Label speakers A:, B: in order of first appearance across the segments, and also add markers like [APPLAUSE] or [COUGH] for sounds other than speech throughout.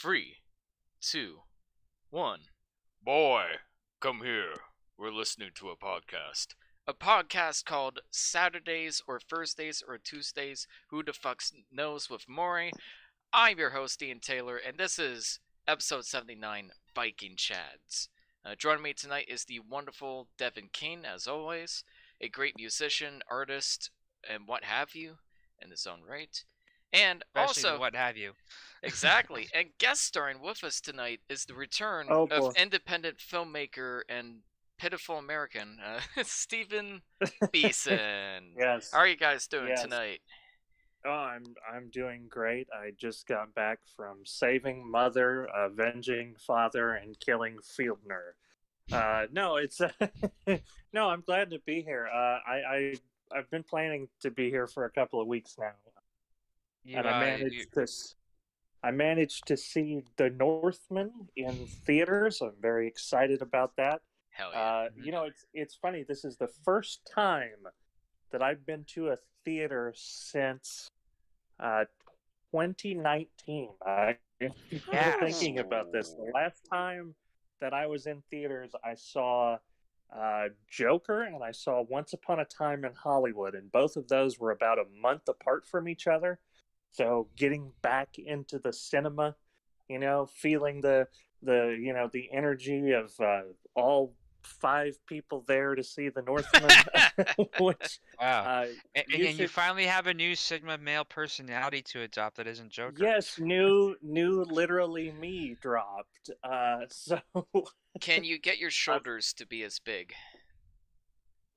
A: Three, two, one. Boy, come here. We're listening to a podcast. A podcast called Saturdays or Thursdays or Tuesdays. Who the fuck knows with Moire? I'm your host, Ian Taylor, and this is episode 79 Viking Chads. Uh, joining me tonight is the wonderful Devin King, as always, a great musician, artist, and what have you in his own right. And
B: Especially
A: also,
B: what have you.
A: exactly, [LAUGHS] and guest starring with us tonight is the return
C: Oh,
A: of
C: boy.
A: independent filmmaker and pitiful American, uh, [LAUGHS] Stephen [LAUGHS] Beason.
C: Yes.
A: How are you guys doing
C: Yes.
A: tonight?
C: Oh, I'm I'm doing great. I just got back from saving mother, avenging father, and killing Fjölnir. Uh, no, it's no. I'm glad to be here. Uh, I, I I've been planning to be here for a couple of weeks now,
B: You,
C: and
B: uh,
C: I managed
B: you-
C: to. s- I managed to see The Northman in theaters. I'm very excited about that.
A: Hell yeah.
C: Uh,
B: Mhm.
C: you know, it's it's funny. This is the first time that I've been to a theater since uh, 2019. I [LAUGHS] was thinking about this. The last time that I was in theaters, I saw uh, Joker and I saw Once Upon a Time in Hollywood, and both of those were about a month apart from each other. So getting back into the cinema, you know, feeling the the you know the energy of uh, all five people there to see the Northman, [LAUGHS] [LAUGHS] which
B: wow.
C: uh,
B: and,
C: you
B: and you finally have a new Sigma male personality to adopt that isn't Joker.
C: yes, new new literally me dropped. Uh, [LAUGHS] so
A: Can you get your shoulders to be as big?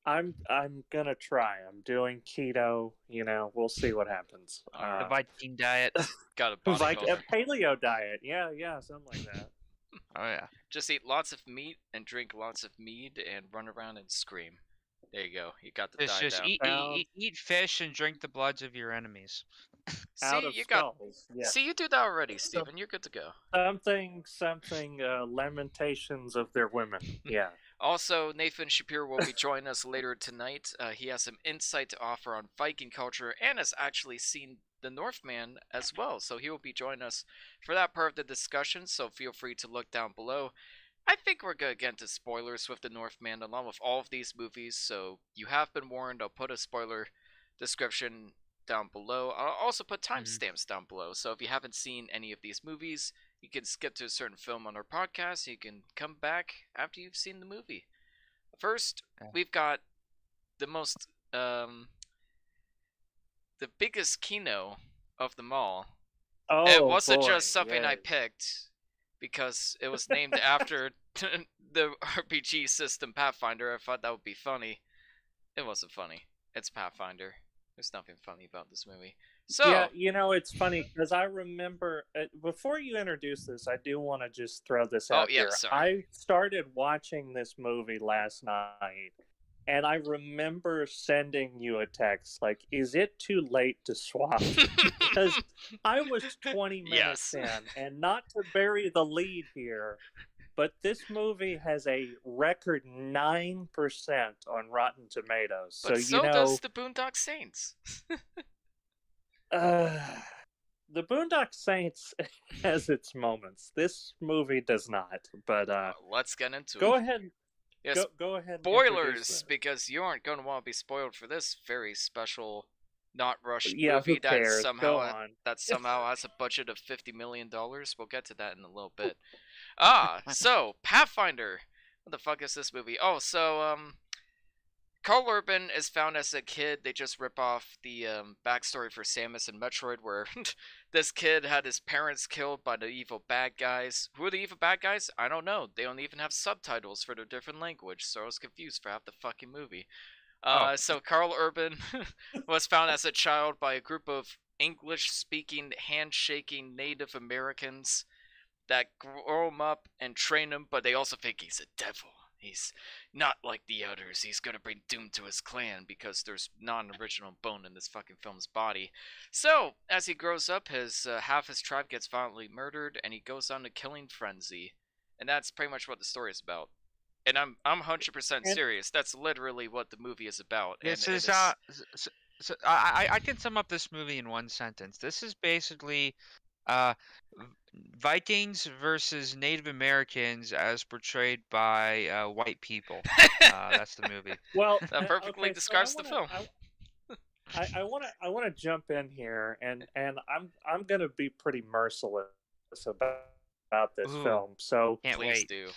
C: I'm I'm gonna try. I'm doing keto. You know, we'll see what happens.
B: The
C: Uh,
B: Viking diet. [LAUGHS]
A: Got a
C: like a paleo diet. Yeah, yeah, something like that. [LAUGHS]
B: Oh yeah.
A: Just eat lots of meat and drink lots of mead and run around and scream. There you go. You got the
B: Just,
A: diet
B: just
A: down.
B: eat, eat, eat, eat fish and drink the bloods of your enemies. [LAUGHS]
C: Out
A: See,
C: of
A: you got.
C: Yeah.
A: See, you do that already,
C: So-
A: Steven. You're good to go.
C: Something, something. Uh, lamentations of their women. Yeah.
A: Also, Nathan Shapiro will be joining us later tonight. Uh, he has some insight to offer on Viking culture and has actually seen the Northman as well. So he will be joining us for that part of the discussion. So feel free to look down below. I think we're going to get into spoilers with the Northman along with all of these movies. So you have been warned. I'll put a spoiler description down below. I'll also put timestamps down below. So if you haven't seen any of these movies, you can skip to a certain film on our podcast. You can come back after you've seen the movie. First, we've got the most, um, the biggest kino of them all.
C: Oh,
A: it wasn't
C: boy,
A: just something I picked because it was [LAUGHS] named after [LAUGHS] the RPG system Pathfinder. I thought that would be funny. It wasn't funny. It's Pathfinder. There's nothing funny about this movie. So,
C: Yeah, you know, it's funny because I remember uh, before you introduce this, I do want to just throw this
A: Oh,
C: out
A: yeah,
C: here.
A: sorry.
C: I started watching this movie last night, and I remember sending you a text like, "Is it too late to swap?" because [LAUGHS] I was 20 minutes
A: Yes.
C: in, and not to bury the lead here, but this movie has a record nine percent on Rotten Tomatoes.
A: but
C: so
A: so
C: you know,
A: does the Boondock Saints. [LAUGHS]
C: uh, [SIGHS] the Boondock Saints [LAUGHS] has its moments. This movie does not. But uh,
A: let's get into
C: go
A: it.
C: ahead.
A: Yes,
C: Go, go ahead. and
A: spoilers because you aren't going to want to be spoiled for this very special, not rushed
C: Yeah,
A: movie that somehow
C: Go
A: that [LAUGHS] somehow has a budget of fifty million dollars. We'll get to that in a little bit. Ah, [LAUGHS] so Pathfinder. What the fuck is this movie? Oh, so um, Karl Urban is found as a kid. They just rip off the um, backstory for Samus and Metroid, where [LAUGHS] this kid had his parents killed by the evil bad guys. Who are the evil bad guys? I don't know. They don't even have subtitles for their different language, so I was confused for half the fucking movie. Uh,
B: Oh.
A: So Karl Urban [LAUGHS] was found as a child by a group of English-speaking, handshaking Native Americans that grow him up and train him, but they also think he's a devil. He's not like the others. He's gonna bring doom to his clan because there's not an original bone in this fucking film's body. So, as he grows up, his uh, half his tribe gets violently murdered, and he goes on a killing frenzy, and that's pretty much what the story is about. And I'm I'm 100% serious. That's literally what the movie is about. and
B: This
A: it
B: is uh, so I, I I can sum up this movie in one sentence. This is basically Uh, Vikings versus Native Americans as portrayed by uh, white people. Uh, [LAUGHS] that's the movie.
C: Well,
A: That
C: uh,
A: perfectly
C: okay, so
A: describes the
C: wanna-
A: film.
C: I, I want to I want to jump in here, and and I'm I'm gonna be pretty merciless about about this
B: Ooh.
C: film. So
B: Can't
A: Please
B: wait.
A: do.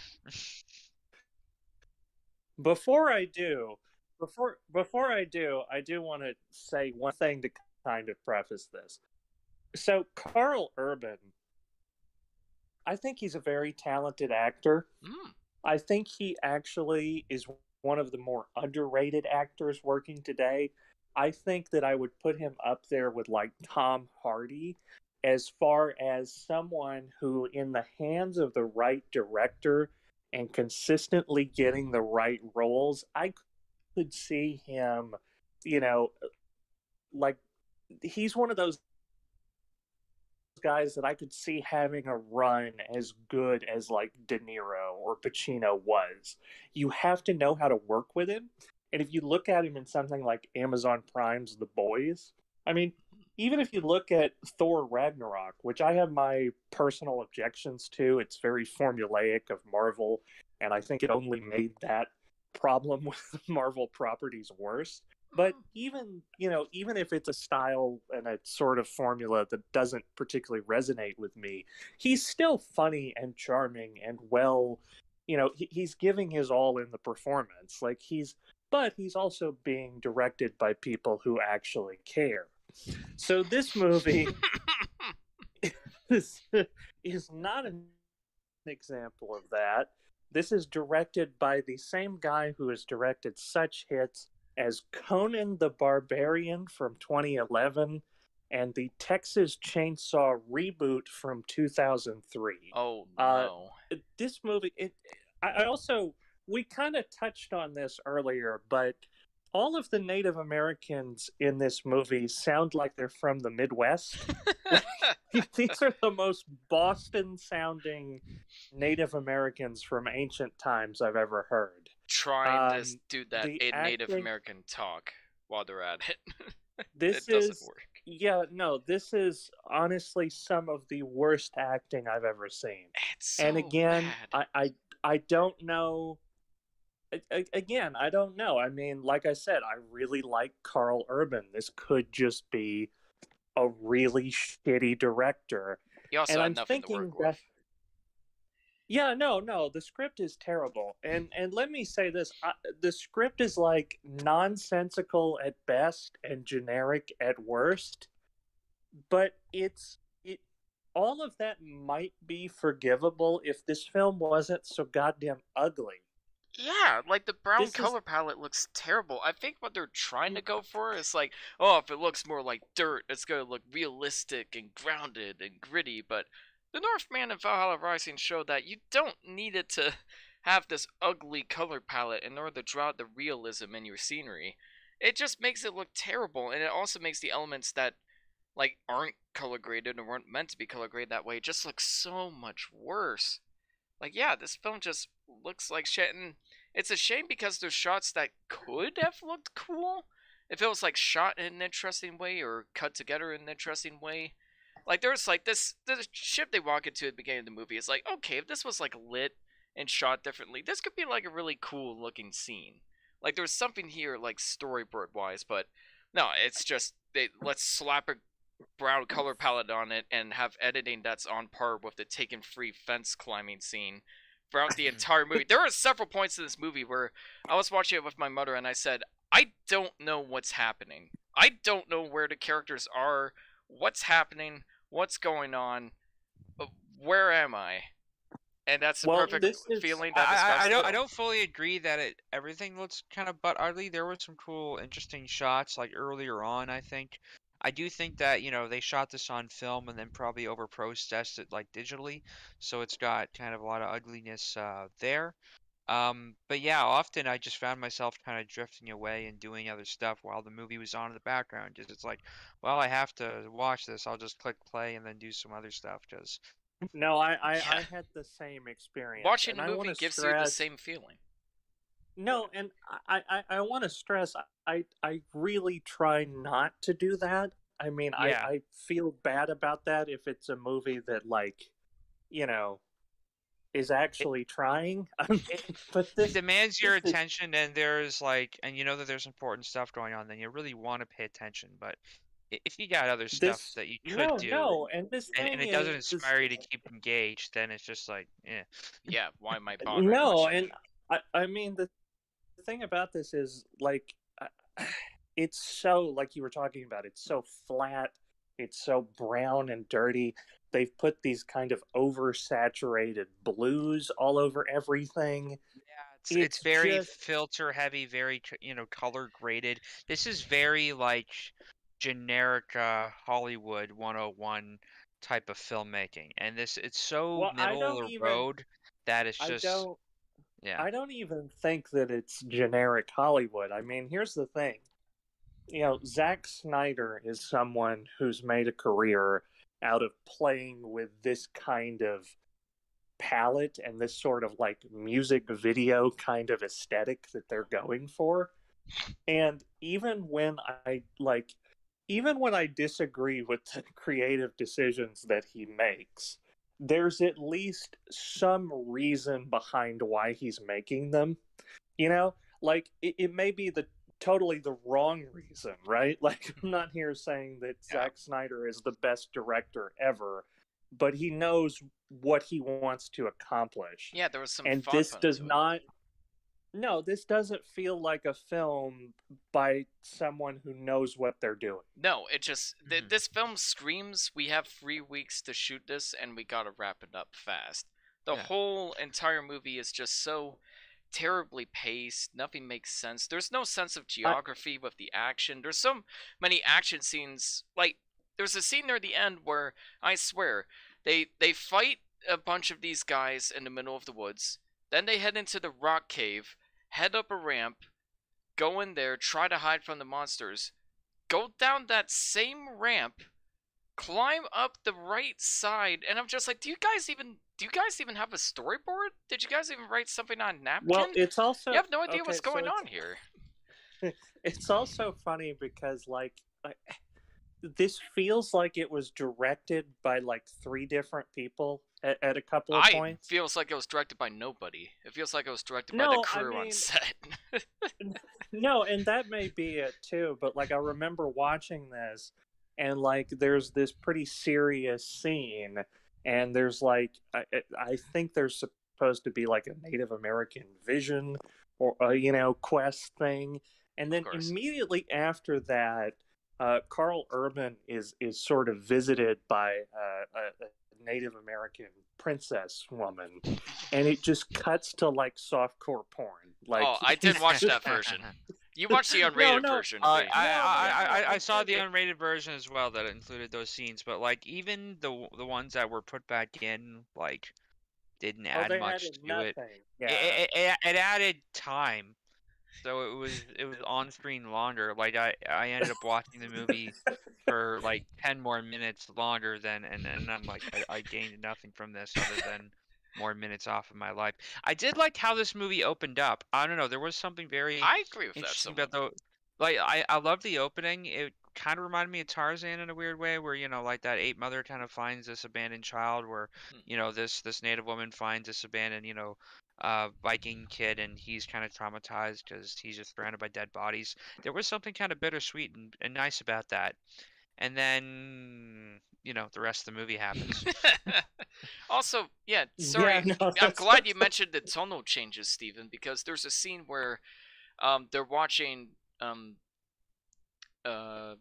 C: before I do, before before I do, I do want to say one thing to kind of preface this. So Karl Urban, I think he's a very talented actor.
A: Mm.
C: I think he actually is one of the more underrated actors working today. I think that I would put him up there with like Tom Hardy as far as someone who, in the hands of the right director and consistently getting the right roles, I could see him, you know, like he's one of those guys that I could see having a run as good as like De Niro or Pacino was. You have to know how to work with him. And if you look at him in something like Amazon Prime's The Boys, I mean, even if you look at Thor Ragnarok, which I have my personal objections to, it's very formulaic of Marvel, and I think it only made that problem [LAUGHS] with Marvel properties worse. But even you know, even if it's a style and a sort of formula that doesn't particularly resonate with me, he's still funny and charming and well. You know, he, he's giving his all in the performance. Like he's, but he's also being directed by people who actually care. So this movie [LAUGHS] is, is not an example of that. This is directed by the same guy who has directed such hits as Conan the Barbarian from 2011 and the Texas Chainsaw reboot from 2003.
A: Oh
C: Uh,
A: no.
C: This movie, it, I I also, we kind of touched on this earlier, but all of the Native Americans in this movie sound like they're from the Midwest. [LAUGHS] [LAUGHS] These are the most Boston sounding Native Americans from ancient times I've ever heard.
A: Trying to
C: um,
A: s- do that Native
C: acting-
A: American talk while they're at it. [LAUGHS]
C: This
A: it doesn't
C: is
A: work.
C: yeah, no, this is honestly some of the worst acting I've ever seen.
A: It's so
C: and again,
A: bad.
C: I, I I don't know. Again, I don't know. I mean, like I said, I really like Karl Urban. This could just be a really shitty director.
A: he also
C: and
A: had
C: I'm
A: nothing to
C: thinking that
A: with.
C: Yeah, no, no, the script is terrible. And and let me say this, I, the script is like nonsensical at best and generic at worst. But it's it all of that might be forgivable if this film wasn't so goddamn ugly.
A: Yeah, like the brown
C: This is-
A: color palette looks terrible. I think what they're trying to mm. go for is like, oh, if it looks more like dirt, it's gonna look realistic and grounded and gritty. But the Northman and Valhalla Rising show that you don't need it to [LAUGHS] have this ugly color palette in order to draw the realism in your scenery. It just makes it look terrible, and it also makes the elements that like aren't color graded and weren't meant to be color graded that way just look so much worse. Like, yeah, this film just looks like shit, and it's a shame because there's shots that could have looked cool if it was like shot in an interesting way or cut together in an interesting way. Like there's like this the ship they walk into at the beginning of the movie is like, okay, if this was like lit and shot differently, this could be like a really cool looking scene. Like there's something here like storyboard wise, but no, it's just they let's slap a brown color palette on it and have editing that's on par with the Taken 3 fence climbing scene throughout the [LAUGHS] entire movie. There are several points in this movie where I was watching it with my mother and I said, I don't know what's happening. I don't know where the characters are, what's happening, what's going on, uh, where am I? And that's the
C: Well,
A: perfect
C: this is-
A: feeling
B: I,
A: that
B: I, I
A: describes
B: don't I don't fully agree that it everything looks kind of butt ugly. There were some cool, interesting shots like earlier on. I think I do think that you know they shot this on film and then probably over processed it like digitally, so it's got kind of a lot of ugliness uh, there. Um, but yeah, often I just found myself kind of drifting away and doing other stuff while the movie was on in the background. Just it's like, well, I have to watch this. I'll just click play and then do some other stuff because
C: No, I I, I had the same experience.
A: Watching
C: and
A: the movie
C: wanna
A: gives you the same feeling.
C: No, and I, I, I want to stress I, I really try not to do that. I mean,
B: Yeah.
C: I, I feel bad about that if it's a movie that, like, you know, is actually trying. [LAUGHS] I mean, [LAUGHS] but
B: it
C: this,
B: demands your
C: this is-
B: attention and there's like and you know that there's important stuff going on then you really want to pay attention but if you got other stuff
C: This-
B: that you could
C: no,
B: do
C: no, and this
B: and, and it doesn't
C: is-
B: inspire you to keep engaged then it's just like yeah
A: yeah, why am I [LAUGHS] bothering?
C: No, and? I, I mean the, the thing about this is like uh, [SIGHS] it's so like you were talking about it's so flat it's so brown and dirty they've put these kind of oversaturated blues all over everything.
B: Yeah it's, it's
C: It's
B: very
C: just-
B: filter heavy very you know color graded. This is very like generic uh hollywood 101 type of filmmaking and this it's so
C: Well,
B: middle of the
C: even-
B: road that it's
C: i
B: just
C: don't
B: yeah.
C: I don't even think that it's generic hollywood. I mean here's the thing. You know Zack Snyder is someone who's made a career out of playing with this kind of palette and this sort of like music video kind of aesthetic that they're going for. And even when I like even when I disagree with the [LAUGHS] creative decisions that he makes, there's at least some reason behind why he's making them. You know, like it, it may be the totally the wrong reason, right? [LAUGHS] Like I'm not here saying that
B: Yeah.
C: Zack Snyder is the best director ever, but he knows what he wants to accomplish.
A: yeah, there was some.
C: and this does
A: it.
C: not no, this doesn't feel like a film by someone who knows what they're doing.
A: No, it just th-
B: Mhm.
A: this film screams we have three weeks to shoot this and we gotta wrap it up fast. The
B: Yeah.
A: whole entire movie is just so terribly paced. Nothing makes sense. There's no sense of geography with the action. There's so many action scenes. Like there's a scene near the end where I swear they they fight a bunch of these guys in the middle of the woods. Then they head into the rock cave, head up a ramp, go in there, try to hide from the monsters, go down that same ramp, climb up the right side, and I'm just like, do you guys even do you guys even have a storyboard? Did you guys even write something on napkin?
C: Well, it's also
A: you have no idea
C: okay,
A: what's going
C: it's-
A: on here. [LAUGHS]
C: It's also funny because like I, this feels like it was directed by like three different people at, at a couple of
A: I
C: points.
A: feels like it was directed by nobody. It feels like it was directed by
C: No,
A: the
C: I
A: crew on set. [LAUGHS]
C: No, and that may be it too, but like I remember watching this and like there's this pretty serious scene and there's like I, I- think there's supposed to be like a Native American vision or a, you know quest thing and then immediately after that uh, Karl Urban is is sort of visited by uh, a, a Native American princess woman and it just cuts to like softcore porn like
A: oh, I did watch that version. [LAUGHS] You [LAUGHS] watched the unrated
C: no,
A: version.
B: Uh,
A: Wade.
B: I, I, I, I, I saw the unrated version as well that included those scenes, but like even the the ones that were put back in, like didn't
C: Oh,
B: add
C: they
B: much
C: added
B: to it.
C: nothing. Yeah.
B: It, it, it. it added time, so it was it was on screen longer. Like I I ended up watching the movie for like ten more minutes longer than, and and I'm like I, I gained nothing from this other than more minutes off of my life. I did like how this movie opened up. I don't know, there was something very
A: I agree with that.
B: interesting
A: somewhat.
B: about the like I I love the opening. It kind of reminded me of Tarzan in a weird way, where you know like that ape mother kind of finds this abandoned child, where
A: Hmm.
B: you know this this native woman finds this abandoned you know uh Viking kid, and he's kind of traumatized because he's just surrounded by dead bodies. There was something kind of bittersweet and, and nice about that. And then you know the rest of the movie happens. [LAUGHS]
A: also, yeah, sorry.
C: Yeah, [LAUGHS] no,
A: I'm glad you mentioned the tonal changes, Stephen, because there's a scene where um, they're watching um, uh,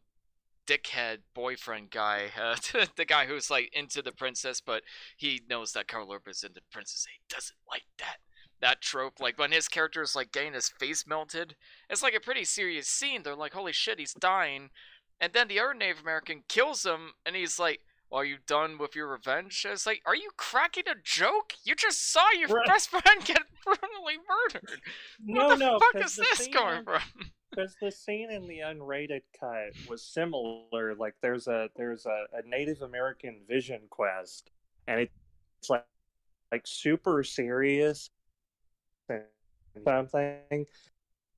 A: dickhead boyfriend guy, [LAUGHS] uh, the guy who's like into the princess, but he knows that Karl Urban's into the princess. He doesn't like that. That trope, like when his character is like getting his face melted, it's like a pretty serious scene. They're like, "Holy shit, he's dying," and then the other Native American kills him, and he's like, well, "Are you done with your revenge?" It's like, "Are you cracking a joke? You just saw your
C: Right.
A: best friend get [LAUGHS] brutally murdered.
C: no,
A: what the
C: no,
A: fuck is
C: the
A: this going
C: in-
A: from?" [LAUGHS]
C: because the scene in the unrated cut was similar. Like there's a there's a, a Native American vision quest, and it's like like super serious and something.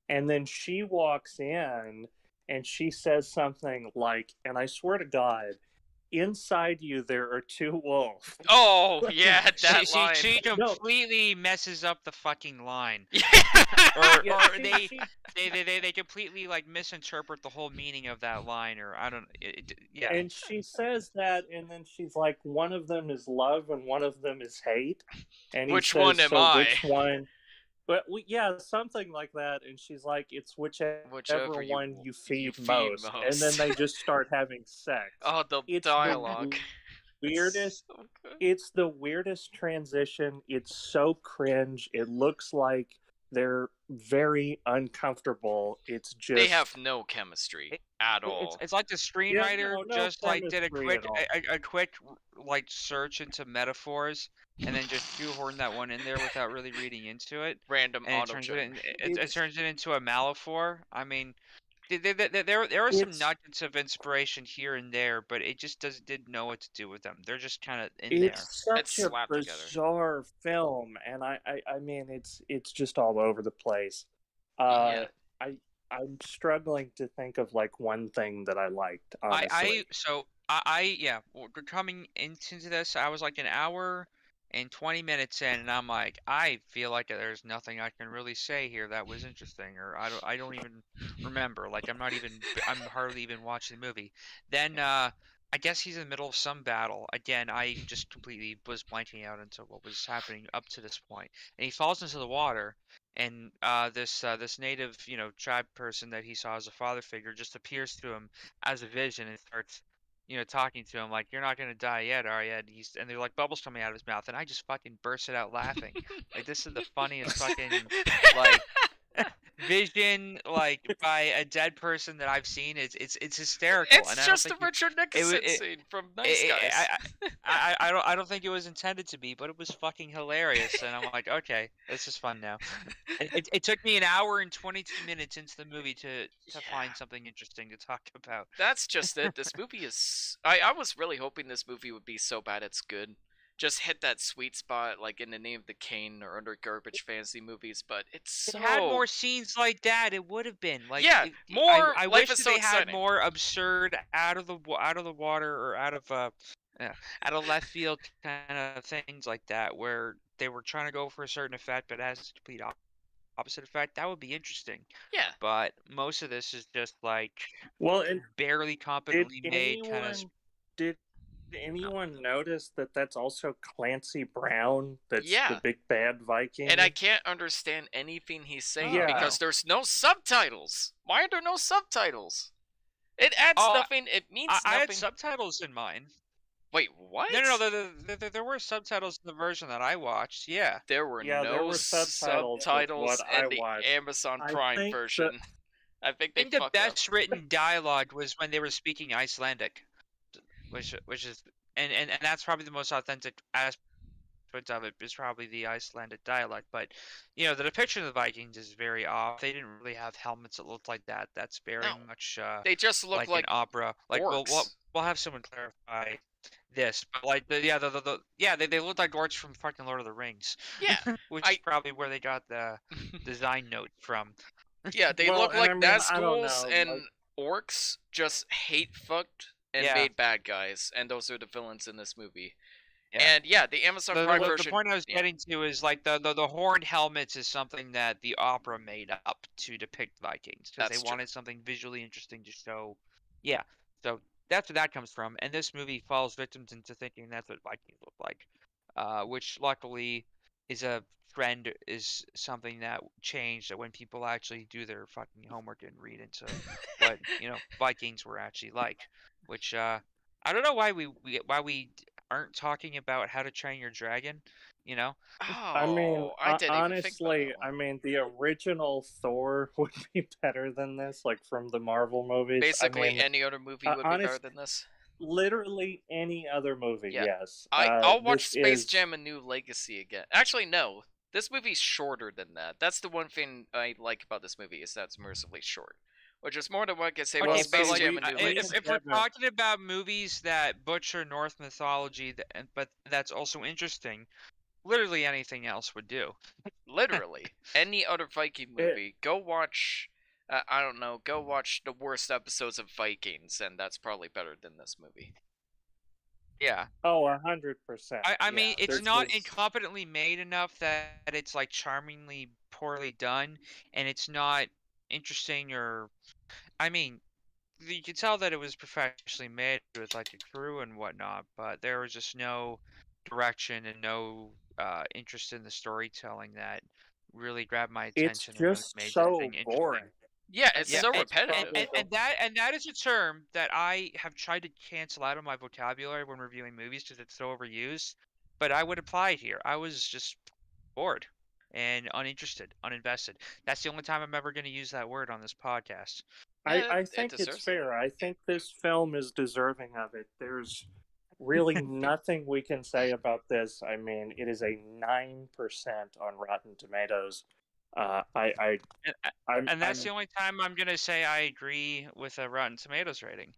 C: And then she walks in, and she says something like, and I swear to God, inside you there are two wolves. [LAUGHS]
A: Oh yeah, that
B: she, she,
A: line.
B: she
C: No.
B: completely messes up the fucking line. [LAUGHS] Or,
C: Yeah,
B: or
C: she-
B: they,
C: she-
B: they, they, they, they completely like misinterpret the whole meaning of that line, or I don't. It, it- yeah.
C: And she says that, and then she's like, one of them is love and one of them is hate. And he
A: Which
C: says,
A: one am
C: "So
A: I?"
C: Which one? But we, yeah, something like that. And she's like, it's whichever,
A: Whichever you-
C: one you feed,
A: feed
C: most. And then they just start having sex. [LAUGHS]
A: oh, the
C: It's the
A: dialogue.
C: weirdest. [LAUGHS]
A: So.
C: It's the weirdest transition. It's so cringe. It looks like they're very uncomfortable. It's just
A: They have no chemistry at all.
B: it's like the screenwriter
C: no, no
B: just like did a quick a, a, a quick like search into metaphors and then just shoehorn that one in there without really reading into it,
A: Random
B: and it turns it, in, it, it turns it into a Malafor. I mean, th- th- th- th- there there are some
C: It's-
B: nuggets of inspiration here and there, but it just does didn't know what to do with them. They're just kind of in there.
C: it's such a
A: slapped together.
C: bizarre film, and I, I, I mean, it's it's just all over the place. Uh,
A: Yeah.
C: I, I'm struggling to think of like one thing that I liked.
B: I,
C: Honestly,
B: I so I, I yeah coming into this I was like an hour and 20 minutes in and I'm like I feel like there's nothing I can really say here that was interesting or I don't I don't even remember like I'm not even I'm hardly even watching the movie then uh I guess he's in the middle of some battle again I just completely was blanking out into what was happening up to this point. and he falls into the water and uh, this uh, this native you know tribe person that he saw as a father figure just appears to him as a vision and starts you know talking to him like you're not gonna die yet are you and he's and they're like bubbles coming out of his mouth and i just fucking bursted out laughing. Like this is the funniest fucking like vision like by a dead person that i've seen it's it's it's hysterical
A: it's just a Richard
B: wa-
A: Nicholson
B: it-
A: scene from Nice
B: it- it-
A: Guys.
B: I, I, I, don't I don't think it was intended to be, but it was fucking hilarious, and I'm like, okay, this is fun now. It, it, it took me an hour and 22 minutes into the movie to to find something interesting to talk about.
A: That's just it. This movie is. I, I was really hoping this movie would be so bad it's good. Just hit that sweet spot, like in the name of the Kane or under garbage fantasy movies, but it's
B: If
A: so.
B: it had more scenes like that, it would have been like
A: Yeah,
B: it-
A: more-
B: I,
A: life
B: wish
A: is so
B: they had
A: exciting.
B: more absurd out of the out of the water or out of uh yeah, out of left field kind of things like that, where they were trying to go for a certain effect, but it has a complete op- opposite effect. That would be interesting.
A: Yeah.
B: But most of this is just like
C: well, and
B: barely
C: did
B: competently made
C: anyone
B: kind of.
C: did anyone notice that that's also Clancy Brown? That's
A: Yeah.
C: the big bad Viking.
A: And I can't understand anything he's saying
C: Yeah.
A: because there's no subtitles. Why are there no subtitles? It adds
B: Oh,
A: nothing. It means
B: I, I had subtitles in mine.
A: Wait, what?
B: No, no, no. There, there, there, there were subtitles in the version that I watched. Yeah.
A: There were
C: Yeah,
A: no
C: there were subtitles
A: subtitles, in the
C: watched.
A: Amazon Prime
C: think the-
A: version. [LAUGHS] I think
B: I think the
A: fucked up.
B: best written dialogue was when they were speaking Icelandic, which which is and, and, and that's probably the most authentic aspect of it is probably the Icelandic dialect. But you know, the depiction of the Vikings is very off. They didn't really have helmets that looked like that. That's very
A: No.
B: much uh,
A: They just look
B: like,
A: like,
B: an opera. Like we'll, we'll we'll have someone clarify this, but like the yeah the, the, the yeah they, they look like orcs from fucking Lord of the Rings,
A: yeah, [LAUGHS]
B: which
A: I-
B: is probably where they got the [LAUGHS] design note from.
A: yeah. They
C: Well,
A: look like
C: I mean,
A: Nazguls and
C: like-
A: orcs just hate fucked and
B: Yeah.
A: made bad guys, and those are the villains in this movie.
B: Yeah.
A: And yeah, the Amazon
B: the,
A: Prime
B: the- the point I was
A: yeah.
B: getting to is like the, the, the horned helmets is something that the opera made up to depict Vikings because they
A: true.
B: wanted something visually interesting to show. Yeah, so that's where that comes from. And this movie falls victims into thinking that's what Vikings look like, uh, which luckily is a trend, is something that changed that when people actually do their fucking homework and read into what you know [LAUGHS] Vikings were actually like. Which uh, I don't know why we, we why we aren't talking about how to train your dragon. You know,
A: Oh,
C: I mean,
A: I didn't even think about
C: honestly. I mean, the original Thor [LAUGHS] would be better than this, like from the Marvel movies.
A: Basically,
C: I mean,
A: any other movie
C: uh,
A: would be better than this.
C: Literally any other movie.
A: Yeah.
C: Yes,
A: I
C: Uh,
A: I'll watch Space
C: is-
A: Jam: A New Legacy again. Actually, no. This movie's shorter than that. That's the one thing I like about this movie is that it's mercifully short, which is more than what I could say
C: Okay,
A: about Space
C: like,
A: Jam: A New
B: I- if,
A: Legacy.
B: if we're talking about movies that butcher Norse mythology, th- but that's also interesting, literally anything else would do.
A: Literally, any other Viking [LAUGHS]
C: It-
A: movie. Go watch uh, I don't know. Go watch the worst episodes of Vikings, and that's probably better than this movie.
B: Yeah.
C: Oh, a hundred percent.
B: I, I
C: Yeah,
B: mean, it's
C: there's-
B: not
C: there's-
B: incompetently made enough that it's like charmingly poorly done, and it's not interesting or, I mean, you could tell that it was professionally made with like a crew and whatnot, but there was just no direction and no uh, interest in the storytelling that really grabbed my
C: It's
B: attention. and really
C: just
B: made
C: so boring.
A: Yeah, it's
B: Yeah,
A: so
B: and-
A: repetitive.
B: and, and, and that and that is a term that I have tried to cancel out of my vocabulary when reviewing movies because it's so overused. But I would apply it here. I was just bored and uninterested, uninvested. That's the only time I'm ever going to use that word on this podcast.
A: Yeah,
C: I, I
A: it
C: think it's
A: deserves it.
C: fair. I think this film is deserving of it. There's really [LAUGHS] nothing we can say about this. I mean, it is a nine percent on Rotten Tomatoes. Uh, I, I,
B: And,
C: I'm,
B: and that's
C: I'm-
B: the only time I'm going to say I agree with a Rotten Tomatoes rating.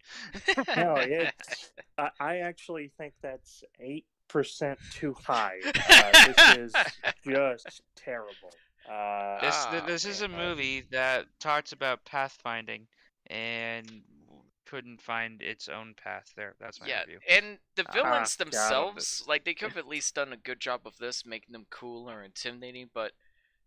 C: no. [LAUGHS] It's, I, I actually think that's eight percent too high. [LAUGHS] Uh, this is just terrible. Uh,
B: This th-
A: Ah,
B: this is a movie that talks about pathfinding and couldn't find its own path there. That's my
A: yeah,
B: review.
A: and the
C: Ah,
A: villains
C: God,
A: themselves, like they could have [LAUGHS] at least done a good job of this, making them cool or intimidating, but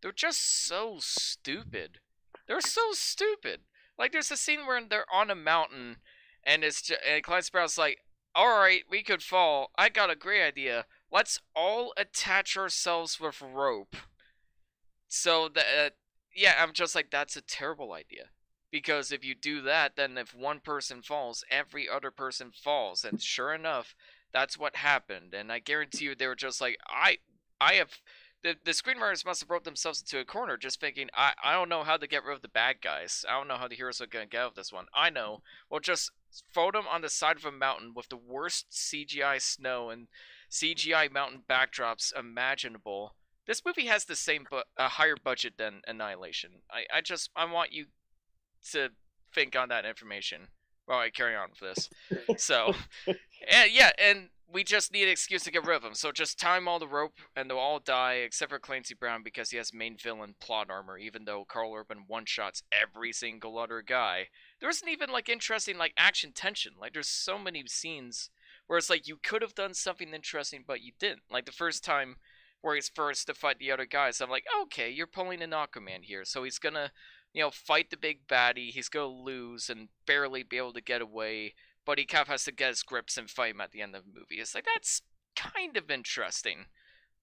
A: they're just so stupid. They're so stupid. Like there's a scene where they're on a mountain, and it's just, and Clyde Sprout's like, "All right, we could fall. I got a great idea. Let's all attach ourselves with rope." So that, uh, yeah, I'm just like, that's a terrible idea. Because if you do that, then if one person falls, every other person falls. And sure enough, that's what happened. And I guarantee you, they were just like, I, I have. The, the screenwriters must have wrote themselves into a corner just thinking, I, I don't know how to get rid of the bad guys. I don't know how the heroes are going to get out of this one. I know. Well, just throw them on the side of a mountain with the worst CGI snow and CGI mountain backdrops imaginable. This movie has the same but a higher budget than Annihilation. I, I just I want you to think on that information while I carry on with this. So, [LAUGHS] and yeah, and we just need an excuse to get rid of them. So just tie time all the rope, and they'll all die except for Clancy Brown because he has main villain plot armor. Even though Karl Urban one shots every single other guy, there isn't even like interesting like action tension. Like there's so many scenes where it's like you could have done something interesting, but you didn't. Like the first time where he's first to fight the other guys, I'm like, okay, you're pulling an Aquaman here, so he's gonna you know, fight the big baddie. He's gonna lose and barely be able to get away, but he kind of has to get his grips and fight him at the end of the movie. It's like that's kind of interesting,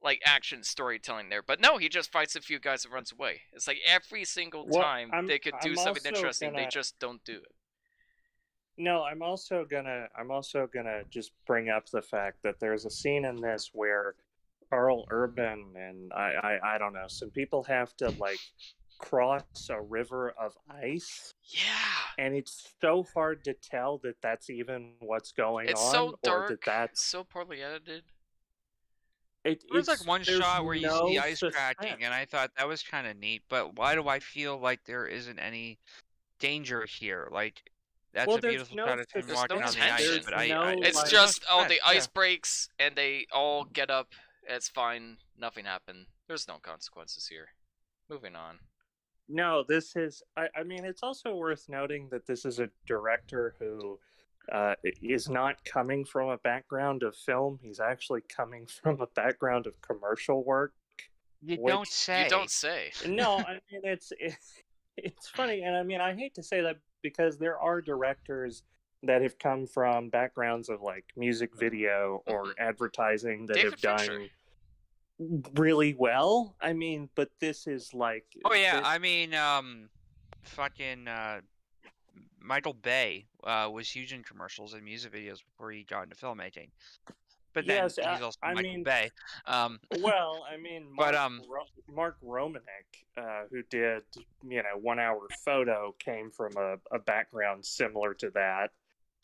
A: like action storytelling there. But no, he just fights a few guys and runs away. It's like every single
C: Well,
A: time
C: I'm-
A: they could do
C: I'm
A: something interesting, they
C: gonna-
A: just don't do it.
C: No, I'm also gonna I'm also gonna just bring up the fact that there's a scene in this where Karl Urban and I, I I don't know, some people have to like cross a river of ice
A: Yeah,
C: and it's so hard to tell that that's even what's going
A: it's
C: on
A: so
C: or that that's
A: so poorly edited.
C: it,
B: was like one
C: there's
B: shot where you see
C: no
B: the ice cracking, and I thought that was kind of neat. But why do I feel like there isn't any danger here? Like that's
C: Well,
B: a beautiful
C: no
B: shot of him walking
A: no
B: on the ice, but I, I
A: It's
C: like-
A: just oh, the ice
B: yeah.
A: breaks and they all get up. It's fine. Nothing happened. There's no consequences here. Moving on.
C: No, this is. I, I mean, it's also worth noting that this is a director who uh, is not coming from a background of film. He's actually coming [LAUGHS] from a background of commercial work.
B: You
C: which-
B: don't say.
A: You don't say. [LAUGHS]
C: No, I [LAUGHS] mean it's it, it's funny, and I mean I hate to say that because there are directors that have come from backgrounds of like music video or
A: Mhm.
C: advertising that
A: David
C: have done
A: Fincher.
C: Really well. I mean, but this is like
B: Oh yeah,
C: this-
B: I mean, um, fucking uh, Michael Bay uh, was huge in commercials and music videos before he got into filmmaking. But then
C: Yes,
B: he's
C: I-
B: also
C: I
B: Michael
C: mean-
B: Bay. Um,
C: well, I mean, [LAUGHS] Mark,
B: But, um,
C: Ro- Mark Romanek, uh, who did you know one hour photo, came from a, a background similar to that.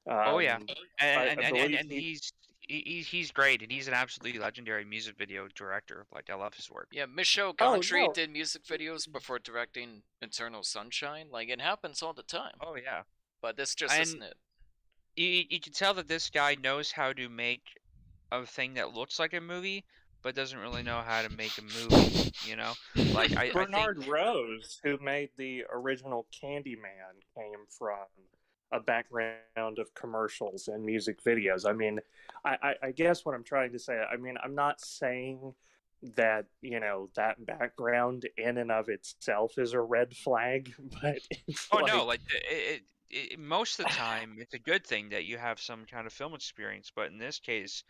B: Oh, yeah.
C: Um,
B: and
C: I-
B: and,
C: I
B: and, and he's he, he's- he's great, and he's an absolutely legendary music video director. Like I love his work.
A: Yeah, Michel
C: Oh,
A: Gondry
C: no.
A: did music videos before directing Eternal Sunshine. Like it happens all the time.
B: Oh yeah.
A: But this just
B: And-
A: isn't it.
B: you, you can tell that this guy knows how to make a thing that looks like a movie, but doesn't really know how to make a movie. You know, like I, I think
C: Bernard Rose, who made the original Candyman, came from a background of commercials and music videos. I mean, I, I, I guess what I'm trying to say, I mean, I'm not saying that you know that background in and of itself is a red flag, [LAUGHS] but
B: Oh
C: like,
B: no, like it, it, it, most of the time, it's a good thing that you have some kind of film experience. But in this case,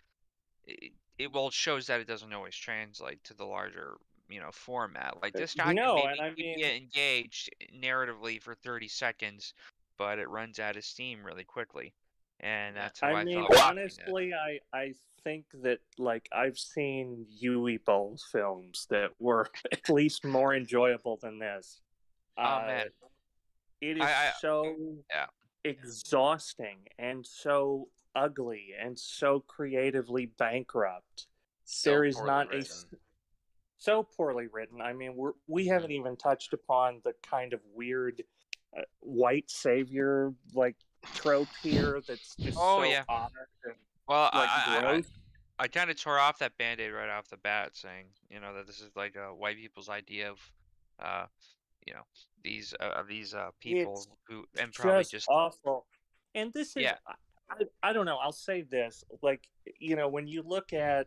B: it, it well it shows that it doesn't always translate to the larger, you know, format. Like
C: Uh,
B: this guy
C: no,
B: can
C: and I mean-
B: you engaged narratively for 30 seconds, but it runs out of steam really quickly, and that's how I,
C: I mean, honestly, I I think that like I've seen Uwe Boll films that were [LAUGHS] at least more enjoyable than this.
B: Oh,
C: Uh,
B: man.
C: it is
B: I- I-
C: so
B: Yeah.
C: exhausting and so ugly and so creatively bankrupt.
A: So
C: there is not a
A: written.
C: s- so poorly written. I mean, we're, we haven't even touched upon the kind of weird white savior like trope here that's just
B: Oh,
C: so
B: yeah.
C: and
B: Well,
C: like
B: I, I, I. I kind of tore off that band-aid right off the bat, saying, you know, that this is like uh, white people's idea of, uh, you know, these uh, of these uh, people
C: It's
B: who and probably
C: just,
B: just
C: awful. And this is,
B: Yeah.
C: I, I don't know. I'll say this, like you know, when you look at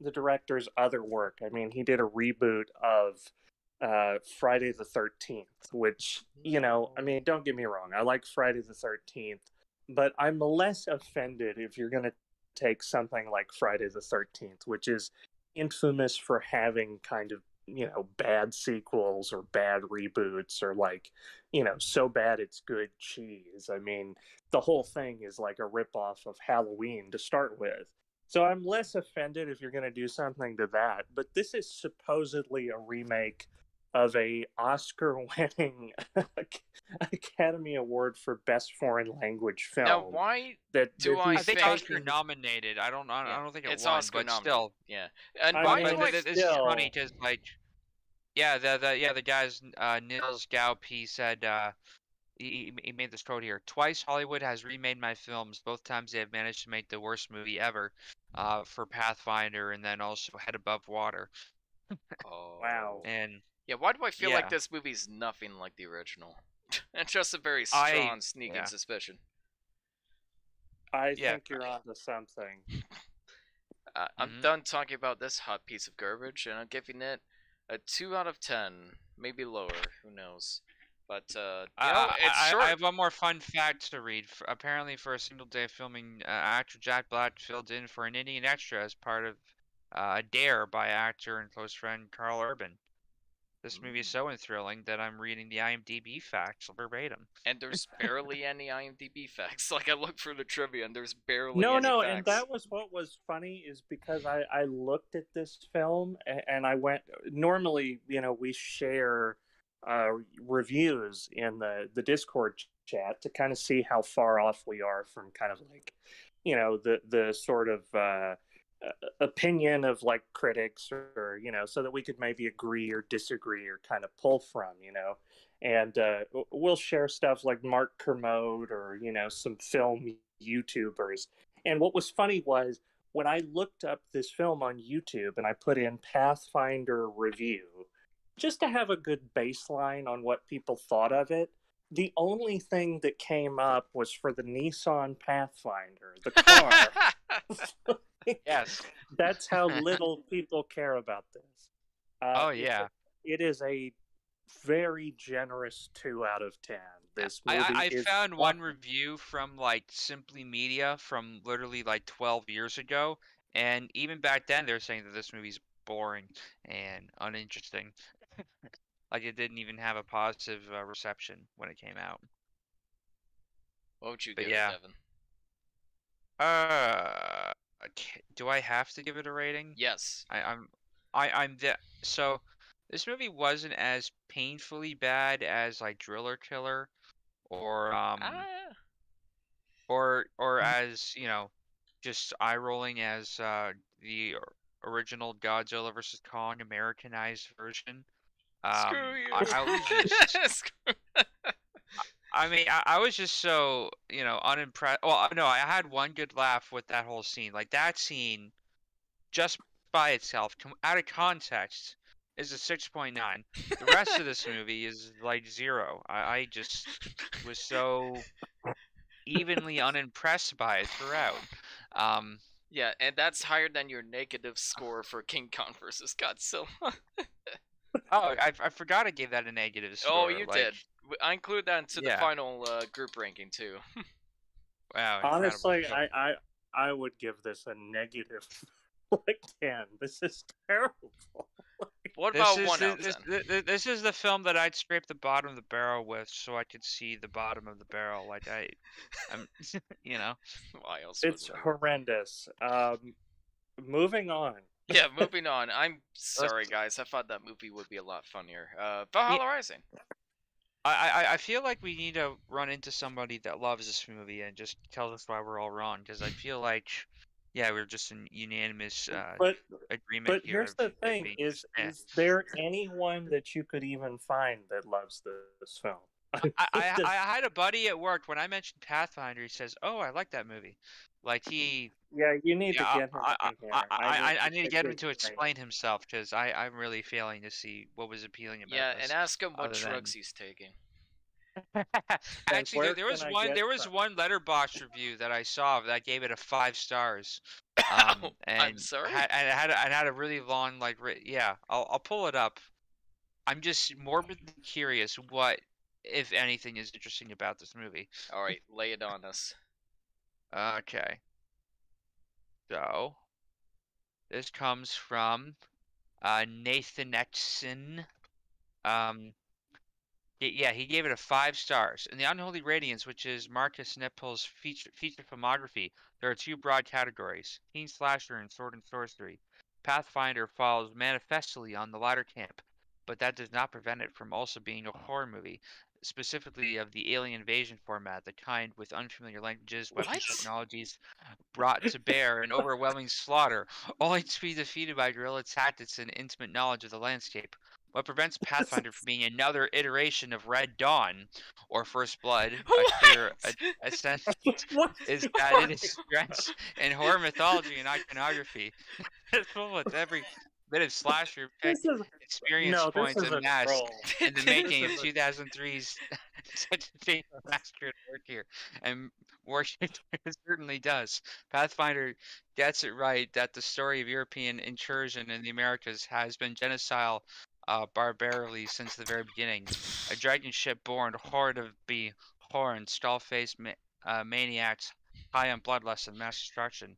C: the director's other work, I mean, he did a reboot of uh, Friday the Thirteenth, which you know, I mean, don't get me wrong, I like Friday the Thirteenth, but I'm less offended if you're going to take something like Friday the Thirteenth, which is infamous for having kind of you know bad sequels or bad reboots or like you know so bad it's good cheese. I mean the whole thing is like a ripoff of halloween to start with. So i'm less offended if you're going to do something to that but this is supposedly a remake of a oscar [LAUGHS] winning academy award for best foreign language film
A: Now, why?
C: that
A: do
C: that
A: I
B: I think
A: think-
B: Oscar nominated. I don't. I,
A: Yeah,
B: I don't think it
A: it's
B: won,
A: Oscar
B: but
A: nominated.
B: still.
A: Yeah, and
C: I
A: why
C: mean,
A: do I?
B: th- this is
C: still-
B: funny because like, yeah, the the yeah the guys uh, Nils Gaup he said uh, he, he he made this quote here. Twice Hollywood has remade my films. Both times they have managed to make the worst movie ever, uh, for Pathfinder and then also Head Above Water. [LAUGHS]
A: Oh.
C: Wow.
B: And
A: Yeah, why do I feel like
B: Yeah.
A: this movie's nothing like the original? [LAUGHS] it's just a very
B: I-
A: strong sneaking
B: yeah.
A: suspicion.
C: i
B: Yeah.
C: think you're onto something [LAUGHS]
A: Uh, I'm
B: Mhm.
A: done talking about this hot piece of garbage, and I'm giving it a two out of ten, maybe lower. Who knows? But uh, you
B: I,
A: know,
B: I-
A: it's
B: I. I have one more fun fact to read. F apparently, for a single day of filming, uh, actor Jack Black filled in for an Indian extra as part of uh, a dare by actor and close friend Karl Urban. This movie is so enthralling that I'm reading the IMDb facts verbatim.
A: And there's barely any IMDb facts. [LAUGHS] Like I looked for the trivia, and there's barely
C: no
A: any
C: no
A: facts.
C: and that was what was funny is because i i looked at this film and i went normally you know we share uh reviews in the the discord chat to kind of see how far off we are from kind of like you know the the sort of uh, opinion of like critics or, or you know so that we could maybe agree or disagree or kind of pull from you know and uh, we'll share stuff like Mark Kermode or you know some film YouTubers. And what was funny was when I looked up this film on YouTube and I put in Pathfinder review just to have a good baseline on what people thought of it. The only thing that came up was for the Nissan Pathfinder, the [LAUGHS] car. [LAUGHS]
B: Yes. [LAUGHS]
C: That's how little people care about this. Uh,
B: Oh
C: it's a-
B: yeah.
C: it is a very generous two out of ten. This
B: I,
C: movie
B: I, I
C: is
B: found one review from like Simply Media from literally like 12 years ago, and even back then they're saying that this movie's boring and uninteresting. [LAUGHS] like it didn't even have a positive uh, reception when it came out.
A: what would you
B: but
A: give
B: yeah.
A: it, Devin?
B: Uh, ca- do I have to give it a rating?
A: Yes.
B: I, I'm, I, I'm the so. This movie wasn't as painfully bad as like Driller Killer, or um,
A: Ah,
B: or or as you know, just eye rolling as uh, the original Godzilla vs Kong Americanized version. Um,
A: screw you.
B: I, I was [LAUGHS] just, [LAUGHS] I mean, I, I was just so you know unimpressed. Well, no, I had one good laugh with that whole scene. Like that scene, just by itself, com- out of context, is a six point nine. The rest of this movie is like zero. I, I just was so evenly unimpressed by it throughout. Um,
A: Yeah, and that's higher than your negative score for King Kong versus Godzilla. [LAUGHS]
B: oh, I, I forgot I gave that a negative score.
A: oh, you
B: like,
A: did. W- I include that into
B: Yeah.
A: the final uh, group ranking too. [LAUGHS]
B: Wow.
C: Honestly,
B: incredible.
C: I, I I would give this a negative [LAUGHS] like ten. This is terrible. [LAUGHS]
A: What
B: This
A: about
B: is
A: one
B: the-
A: out of
B: this,
A: ten?
B: thi- thi- this is the film that I'd scrape the bottom of the barrel with, so I could see the bottom of the barrel. Like I, I'm, you know.
A: Why else?
C: It's horrendous. Um, moving on.
A: yeah, moving on. I'm sorry, guys. I thought that movie would be a lot funnier. Uh, Valhalla Rising.
B: I, I I feel like we need to run into somebody that loves this movie and just tell us why we're all wrong. Because I feel like, yeah, we're just in unanimous uh,
C: But
B: agreement
C: but
B: here.
C: here's the thing: is
B: eh.
C: is there anyone that you could even find that loves this film?
B: I, I, [LAUGHS] I had a buddy at work when I mentioned Pathfinder. He says, "Oh, I like that movie." Like he,
C: yeah, you need
B: yeah,
C: to get him
B: I, I,
C: in here.
B: I, I, I need to get him to explain himself because I, I'm really failing to see what was appealing about this
A: Yeah,
B: this.
A: and ask him what
B: other than-
A: drugs he's taking. [LAUGHS]
B: Actually, there, there was one. There was
C: some?
B: one Letterboxd review that I saw that gave it a five stars. [COUGHS] Um,
A: Oh,
B: and
A: I'm sorry?
B: Had, and had a- and had a really long like. ri- Yeah, I'll I'll pull it up. I'm just morbidly curious what, if anything, is interesting about this movie.
A: All right, lay it on us.
B: Okay. So, this comes from uh, Nathan Exon. Um, yeah, he gave it a five stars. In the Unholy Radiance, which is Marcus Nispel's feature, feature filmography, there are two broad categories teen slasher and sword and sorcery. Pathfinder follows manifestly on the latter camp, but that does not prevent it from also being a horror movie, specifically of the alien invasion format, the kind with unfamiliar languages, weapons, [LAUGHS] technologies brought to bear in overwhelming slaughter, only to be defeated by guerrilla tactics and intimate knowledge of the landscape. What prevents Pathfinder from being another iteration of Red Dawn or First Blood, a clear
A: What?
B: a, [LAUGHS] sense
C: What
B: is that it is drenched in horror mythology and iconography. [LAUGHS] it's full with every bit of slasher pick
C: This is
B: experience
C: no, this
B: points
C: is a
B: amassed [LAUGHS] in the [LAUGHS] making of 2003's [LAUGHS] such a thing massacre at work here, and worship certainly does. Pathfinder gets it right that the story of European incursion in the Americas has been genocidal uh, barbarity since the very beginning. A dragon ship born horde of be horned, skull-faced ma- uh, maniacs high on bloodlust and mass destruction.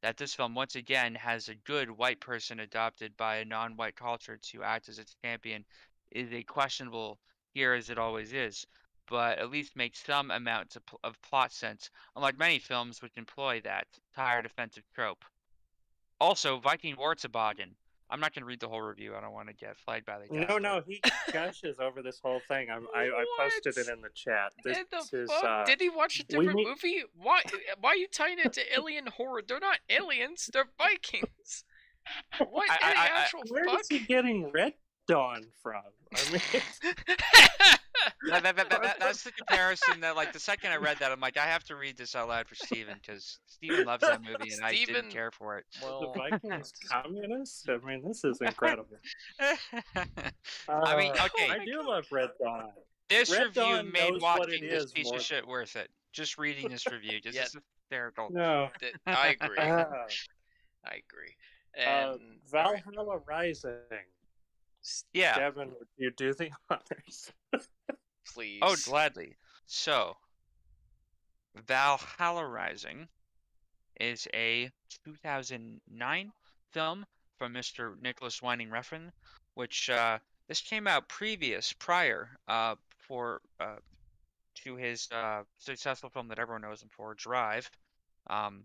B: That this film once again has a good white person adopted by a non-white culture to act as its champion is a questionable here as it always is, but at least makes some amount of, of plot sense, unlike many films which employ that tired offensive trope. Also, Viking Wartzabogen. I'm not going to read the whole review. I don't want to get flagged by the guy.
C: No,
B: but-
C: no, he gushes over this whole thing. I'm, I, I posted it in the chat. This
A: What the
C: is
A: fuck?
C: uh,
A: Did he watch a different
C: need-
A: movie? Why? Why are you tying it to alien horror? They're not aliens. They're Vikings. [LAUGHS] What
B: I-
A: in the
B: I- I-
A: actual
C: where
A: fuck?
C: is he getting Red Dawn from? I mean, [LAUGHS]
B: That- that- that- that- that's the comparison that, like, the second I read that, I'm like, I have to read this out loud for Steven, because Steven loves that movie, and I
A: Steven-
B: didn't care for it.
C: Well the
A: well, [LAUGHS]
C: Vikings communists. I mean, this is incredible. [LAUGHS]
B: I mean,
C: Uh,
B: okay.
C: I do love Red Dawn.
B: This
C: Red
B: review
C: Dawn
B: made
C: knows what
B: watching
C: it
B: this
C: is
B: piece
C: more
B: of shit worth it. Just reading this review, just
A: Yeah.
B: it's hysterical.
C: No,
A: th- I agree.
C: uh,
A: I agree.
C: uh,
A: And
C: Valhalla Rising.
B: Yeah.
C: Devin, would you do the [LAUGHS] honors?
A: please.
B: Oh, gladly. So, Valhalla Rising is a 2009 film from Mr. Nicholas Winding Refn, which uh, this came out previous, prior, uh, for uh, to his uh, successful film that everyone knows him for, Drive, um,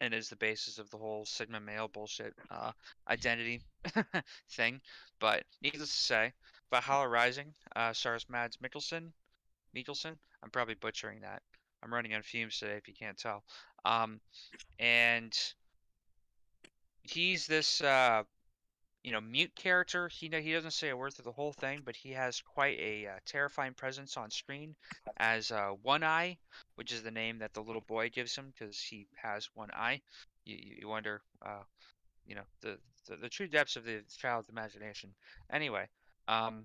B: and is the basis of the whole Sigma male bullshit uh, identity [LAUGHS] thing. But needless to say, Valhalla Rising uh, stars Mads Mikkelsen. Mikkelsen. I'm probably butchering that. I'm running on fumes today, if you can't tell. Um, and he's this, uh, you know, mute character. He he doesn't say a word through the whole thing, but he has quite a uh, terrifying presence on screen as uh, One Eye, which is the name that the little boy gives him because he has one eye. You, you wonder uh, you know the, the the true depths of the child's imagination. Anyway, um,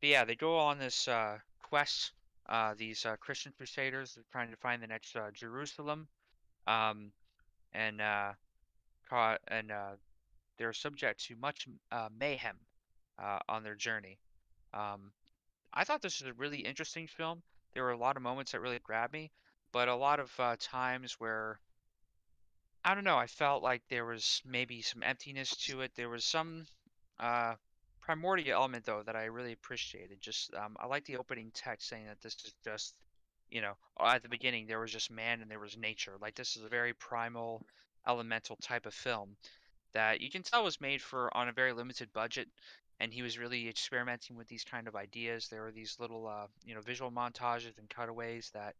B: but yeah, they go on this uh, quest. Uh, these uh, Christian crusaders are trying to find the next Jerusalem, um, and caught and uh, they're subject to much uh, mayhem uh, on their journey. Um, I thought this was a really interesting film. There were a lot of moments that really grabbed me, but a lot of uh, times where I don't know, I felt like there was maybe some emptiness to it. There was some uh, primordial element though that I really appreciated. Just um, I like the opening text saying that this is just, you know, at the beginning there was just man and there was nature. Like this is a very primal, elemental type of film that you can tell was made for on a very limited budget and he was really experimenting with these kind of ideas. There were these little uh, you know visual montages and cutaways that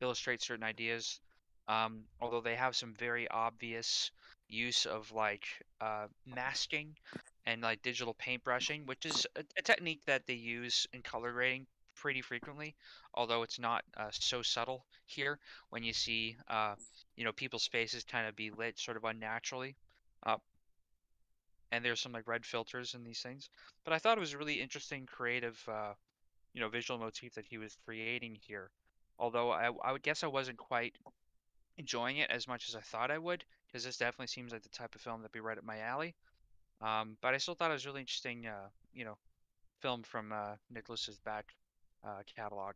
B: illustrate certain ideas um, although they have some very obvious use of like uh, masking and like digital paintbrushing which is a, a, technique that they use in color grading pretty frequently although it's not uh, so subtle here when you see uh, you know people's faces kind of be lit sort of unnaturally. Uh, and there's some like red filters in these things. But I thought it was a really interesting, creative, uh, you know, visual motif that he was creating here. Although I, I would guess I wasn't quite enjoying it as much as I thought I would, because this definitely seems like the type of film that'd be right up my alley. Um, but I still thought it was really interesting, uh, you know, film from uh, Nicholas's back uh, catalog.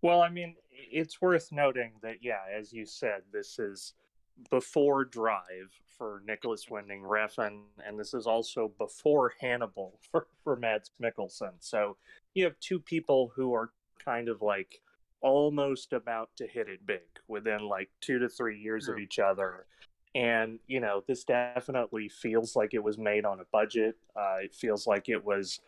C: Well, I mean, it's worth noting that, yeah, as you said, this is before Drive for Nicholas Winding Refn, and this is also before Hannibal [LAUGHS] for, for Mads Mikkelsen. So you have two people who are kind of like almost about to hit it big within like two to three years of each other. And, you know, this definitely feels like it was made on a budget. Uh, it feels like it was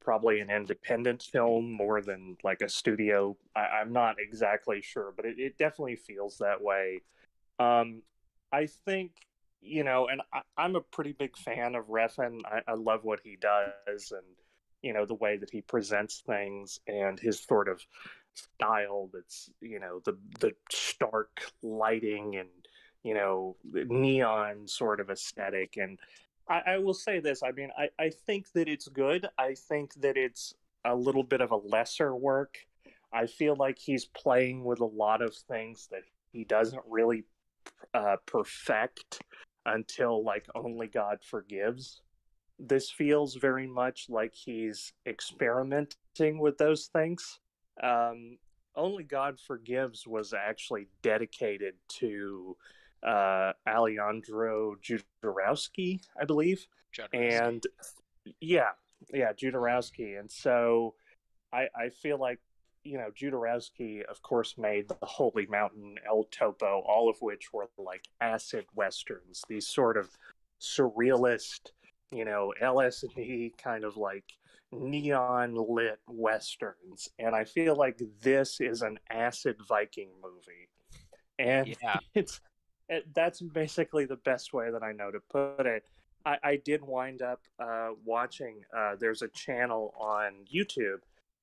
C: probably an independent film more than like a studio. I, am not exactly sure, but it, it definitely feels that way. Um, I think you know, and I, am a pretty big fan of Refn. I, I love what he does, and you know the way that he presents things and his sort of style. That's you know the the stark lighting and you know neon sort of aesthetic. And I, I will say this: I mean, I, I think that it's good. I think that it's a little bit of a lesser work. I feel like he's playing with a lot of things that he doesn't really uh, perfect until like only God forgives. This feels very much like he's experimenting with those things. Um, only God forgives was actually dedicated to uh, Alejandro Jodorowsky, I believe, and yeah, yeah, Jodorowsky, and so I, I feel like you know, Jodorowsky, of course, made The Holy Mountain, El Topo, all of which were like acid westerns, these sort of surrealist, you know, LSD kind of like neon lit westerns. And I feel like this is an acid Viking movie. And yeah. [LAUGHS] it's it, that's basically the best way that I know to put it. I, I did wind up uh, watching, uh, there's a channel on YouTube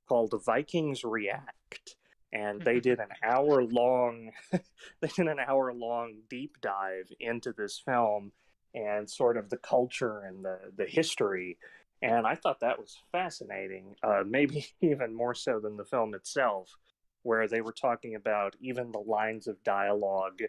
C: called Vikings React. And they did an [LAUGHS] hour long [LAUGHS] they did an hour long deep dive into this film and sort of the culture and the, the history. And I thought that was fascinating, uh, [LAUGHS] maybe even more so than the film itself, where they were talking about even the lines of dialogue,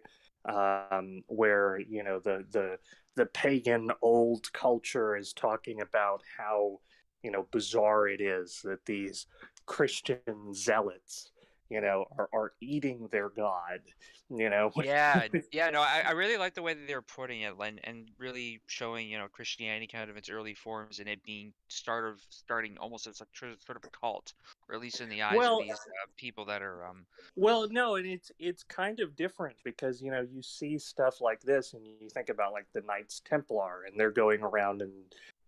C: um, where you know the the the pagan old culture is talking about how you know bizarre it is that these Christian zealots you know are, are eating their god you know? [LAUGHS]
B: Yeah yeah no I, I really like the way that they're putting it and, and really showing you know christianity kind of its early forms and it being start of starting almost as a sort of a cult or at least in the eyes well, of these uh, people that are um
C: well no and it's it's kind of different because you know you see stuff like this and you think about like the knights templar and they're going around and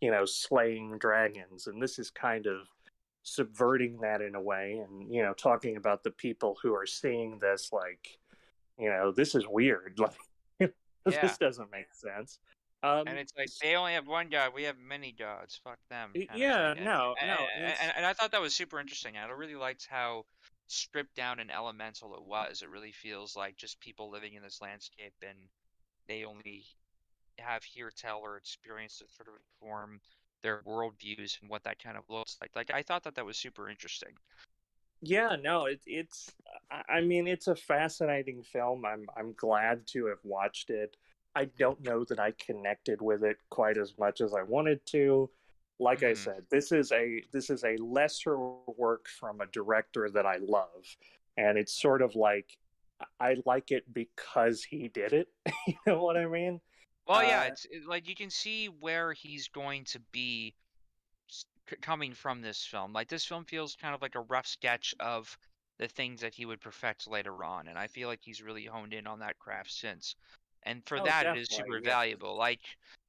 C: you know, slaying dragons. And this is kind of subverting that in a way and, you know, talking about the people who are seeing this like, you know, this is weird. [LAUGHS] Like, yeah. this doesn't make sense.
B: Um, and it's like they only have one god, we have many gods. Fuck them.
C: Yeah, no,
B: and,
C: no.
B: And, and, and, I thought that was super interesting. I really liked how stripped down and elemental it was. It really feels like just people living in this landscape, and they only have hear, tell, or experience that sort of inform their worldviews and what that kind of looks like. Like I thought that that was super interesting.
C: Yeah, no, it, it's. I mean, it's a fascinating film. I'm I'm glad to have watched it. I don't know that I connected with it quite as much as I wanted to. Like mm-hmm. I said, this is a this is a lesser work from a director that I love, and it's sort of like I like it because he did it. [LAUGHS] you know what I mean?
B: Well, yeah, uh, it's it, like you can see where he's going to be coming from this film. Like this film feels kind of like a rough sketch of the things that he would perfect later on, and I feel like he's really honed in on that craft since. And for oh, that, it is super yeah. valuable. Like,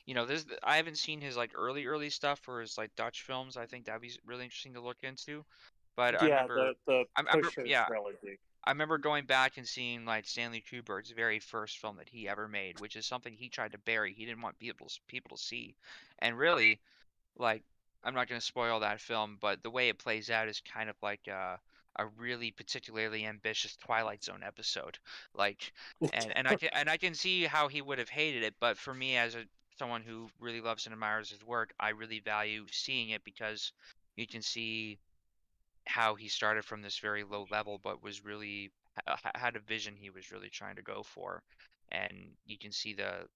B: you know, this I haven't seen his like early early stuff or his like Dutch films. I think that'd be really interesting to look into. But
C: yeah,
B: I remember,
C: the the I remember, yeah, trilogy.
B: I remember going back and seeing like Stanley Kubrick's very first film that he ever made, which is something he tried to bury. He didn't want people people to see, and really, like I'm not going to spoil that film, but the way it plays out is kind of like a, a really particularly ambitious Twilight Zone episode. Like, and, and I can and I can see how he would have hated it, but for me as a someone who really loves and admires his work, I really value seeing it because you can see how he started from this very low level, but was really had a vision he was really trying to go for, and you can see the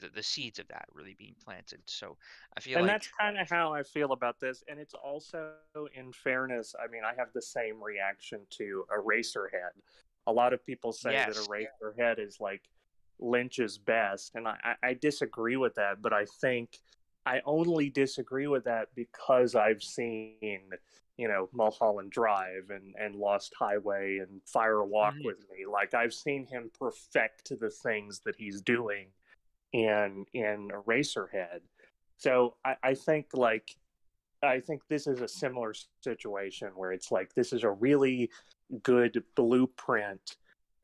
B: the, the seeds of that really being planted. So I feel
C: and
B: like...
C: that's kind of how I feel about this. And it's also, in fairness, I mean, I have the same reaction to Eraserhead. A lot of people say yes. that Eraserhead is like Lynch's best, and I, I disagree with that. But I think I only disagree with that because I've seen you know Mulholland Drive and and Lost Highway and Fire Walk mm-hmm. with Me. Like I've seen him perfect the things that he's doing in in Eraserhead. So I, I think like I think this is a similar situation where it's like this is a really good blueprint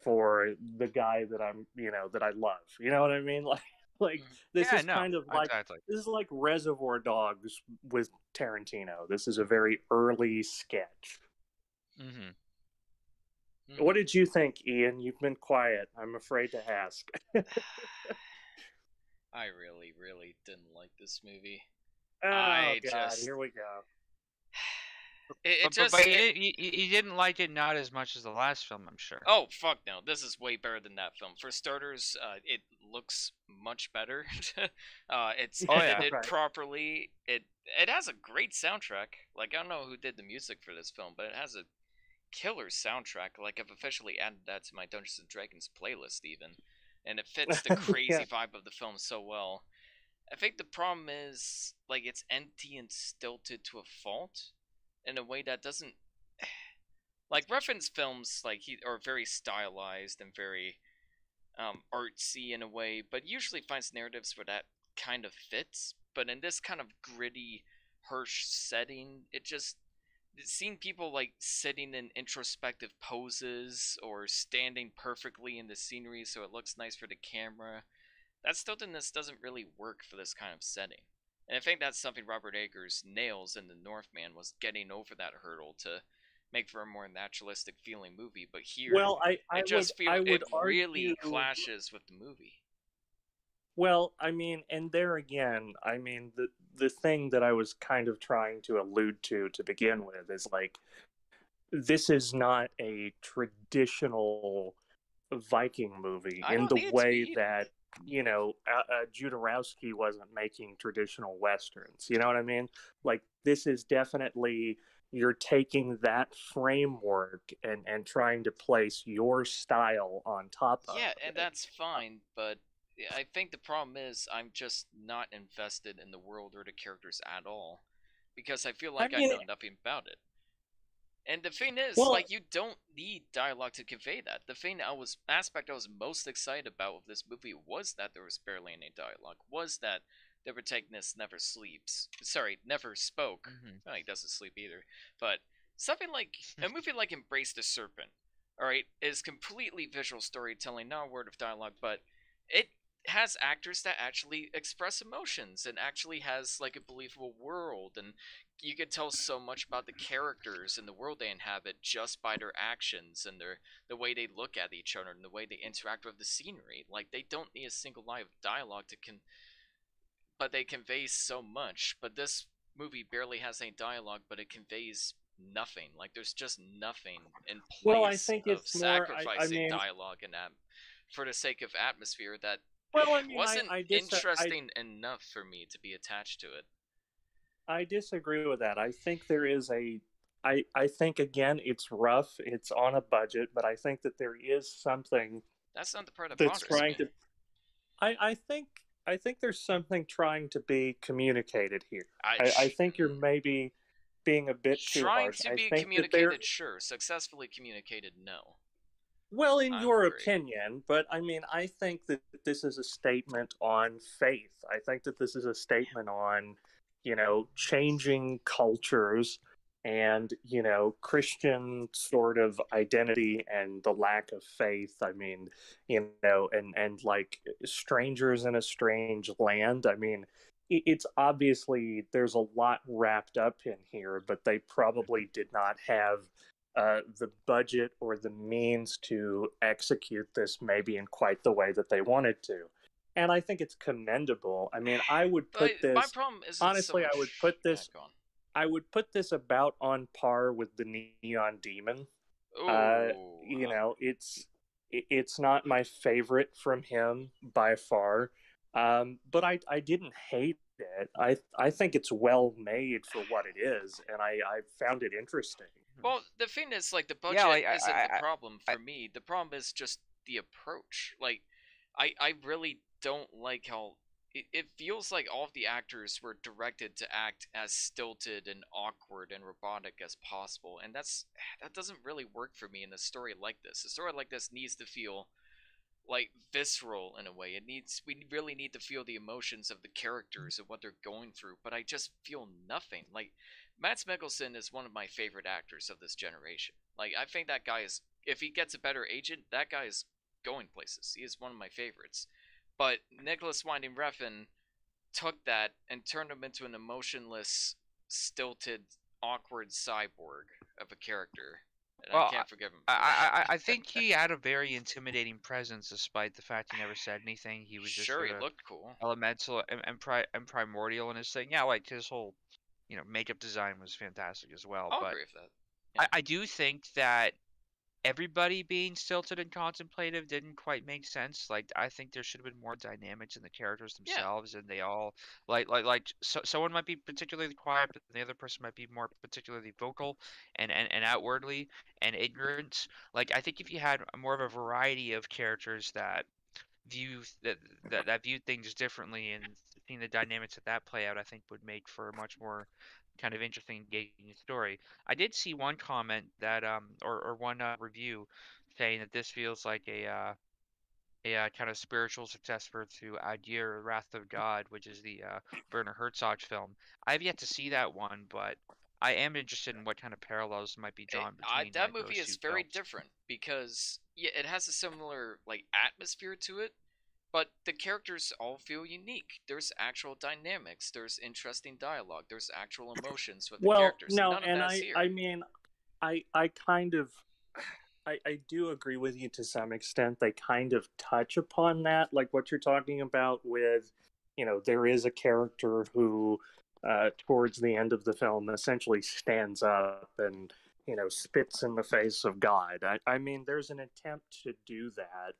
C: for the guy that I'm you know that I love. You know what I mean? [LAUGHS] Like like this yeah, is no, kind of like exactly. this is like Reservoir Dogs with Tarantino. This is a very early sketch. Mm-hmm. Mm-hmm. What did you think, Ian? You've been quiet. I'm afraid to ask. [SIGHS]
A: I really, really didn't like this movie. [SIGHS]
C: Oh I God! Just... Here we go.
A: It, it
B: but,
A: just
B: but, but it, you, you, didn't like it not as much as the last film, I'm sure.
A: Oh fuck no! This is way better than that film. For starters, uh, it looks much better. [LAUGHS] uh, it's oh, edited yeah, right. properly. It it has a great soundtrack. Like I don't know who did the music for this film, but it has a killer soundtrack. Like I've officially added that to my Dungeons and Dragons playlist, even and it fits the [LAUGHS] crazy yeah. vibe of the film so well. I think the problem is like it's empty and stilted to a fault in a way that doesn't [SIGHS] like reference films like he are very stylized and very um, artsy in a way, but usually finds narratives where that kind of fits. But in this kind of gritty, harsh setting, it just seeing people like sitting in introspective poses or standing perfectly in the scenery so it looks nice for the camera that stiltedness doesn't really work for this kind of setting and i think that's something robert eggers nails in the northman was getting over that hurdle to make for a more naturalistic feeling movie but here
C: well i, I
A: just
C: would,
A: feel
C: I
A: it
C: argue...
A: really clashes with the movie.
C: Well, I mean, and there again, I mean, the the thing that I was kind of trying to allude to to begin with is like this is not a traditional Viking movie in the way that you know uh, uh, Jodorowsky wasn't making traditional westerns. You know what I mean? Like this is definitely you're taking that framework and and trying to place your style on top of it.
A: yeah,
C: it.
A: and that's fine, but I think the problem is I'm just not invested in the world or the characters at all because I feel like I, mean, I know nothing about it. And the thing is, well, like, you don't need dialogue to convey that. The thing I was aspect I was most excited about with this movie was that there was barely any dialogue. Was that the protagonist never sleeps? Sorry, never spoke. Mm-hmm. Well, he doesn't sleep either. But something like a movie like Embrace the Serpent, all right, is completely visual storytelling, not a word of dialogue, but it has actors that actually express emotions and actually has like a believable world and you can tell so much about the characters and the world they inhabit just by their actions and their the way they look at each other and the way they interact with the scenery like they don't need a single line of dialogue to con but they convey so much. But this movie barely has any dialogue, but it conveys nothing. Like there's just nothing in place
C: Well, I think
A: of
C: it's more- I- I
A: sacrificing
C: mean-
A: dialogue and um, for the sake of atmosphere that
C: Well, I [LAUGHS] mean,
A: wasn't
C: I dis- I-
A: interesting enough for me to be attached to it.
C: I disagree with that. I think there is a I I think again it's rough, it's on a budget, but I think that there is something
A: That's not the part that
C: that's trying
A: me.
C: to I I think I think there's something trying to be communicated here. I, I think you're maybe being a bit too
A: trying
C: harsh.
A: to
C: I
A: be communicated, sure. Successfully communicated, no.
C: Well, in
A: I
C: your
A: agree.
C: opinion, but I mean, I think that this is a statement on faith. I think that this is a statement on, you know, changing cultures and, you know, Christian sort of identity and the lack of faith. I mean, you know, and, and like strangers in a strange land. I mean, it's obviously there's a lot wrapped up in here, but they mm-hmm. probably did not have uh, the budget or the means to execute this maybe in quite the way that they wanted to. And I think it's commendable. I mean, I would put
A: But my
C: this
A: problem is
C: honestly, I would put this-
A: on.
C: I would put this about on par with the Neon Demon. Uh, You
A: uh,
C: know, it's it's not my favorite from him by far. Um, but I I didn't hate it. I I think it's well made for what it is, and I I found it interesting.
A: Well, the thing is, like, the budget
B: Yeah, like,
A: isn't
B: I-
A: the
B: I-
A: problem for
B: I-
A: me. The problem is just the approach. Like, I I really don't like how it, it feels like all of the actors were directed to act as stilted and awkward and robotic as possible, and that's that doesn't really work for me in a story like this. A story like this needs to feel like visceral in a way. It needs we really need to feel the emotions of the characters and what they're going through, but I just feel nothing. Like Mads Mikkelsen is one of my favorite actors of this generation. Like I think that guy is if he gets a better agent, that guy is going places. He is one of my favorites. But Nicholas Winding Refn took that and turned him into an emotionless, stilted, awkward cyborg of a character. And
B: Well,
A: I can't forgive him.
B: I, I- I [LAUGHS] think he had a very intimidating presence, despite the fact he never said anything. He was just
A: sure he looked cool.
B: elemental and, and, pri- and primordial in his thing. Yeah, like his whole, you know, makeup design was fantastic as well.
A: I'll
B: but
A: agree with that.
B: I, I do think that everybody being stilted and contemplative didn't quite make sense. Like I think there should have been more dynamics in the characters
A: Yeah.
B: themselves, and they all like like like so, someone might be particularly quiet, but the other person might be more particularly vocal and, and and outwardly and ignorant. Like I think if you had more of a variety of characters that view that that, that view things differently and seeing the dynamics of that play out, I think would make for a much more kind of interesting, engaging story. I did see one comment that um or or one uh, review saying that this feels like a uh, a uh, kind of spiritual successor to Aguirre, Wrath of God, which is the uh, Werner Herzog film. I have yet to see that one, but I am interested in what kind of parallels might be
A: It-
B: drawn
A: I,
B: between
A: that
B: like,
A: movie is very
B: films.
A: different because yeah, it has a similar like atmosphere to it, but the characters all feel unique. There's actual dynamics. There's interesting dialogue. There's actual emotions with the
C: well,
A: characters.
C: no,
A: None
C: and I. I mean, I, I kind of, I, I do agree with you to some extent. They kind of touch upon that, like what you're talking about with, you know, there is a character who, uh, towards the end of the film, essentially stands up and, you know, spits in the face of God. I, I mean, there's an attempt to do that.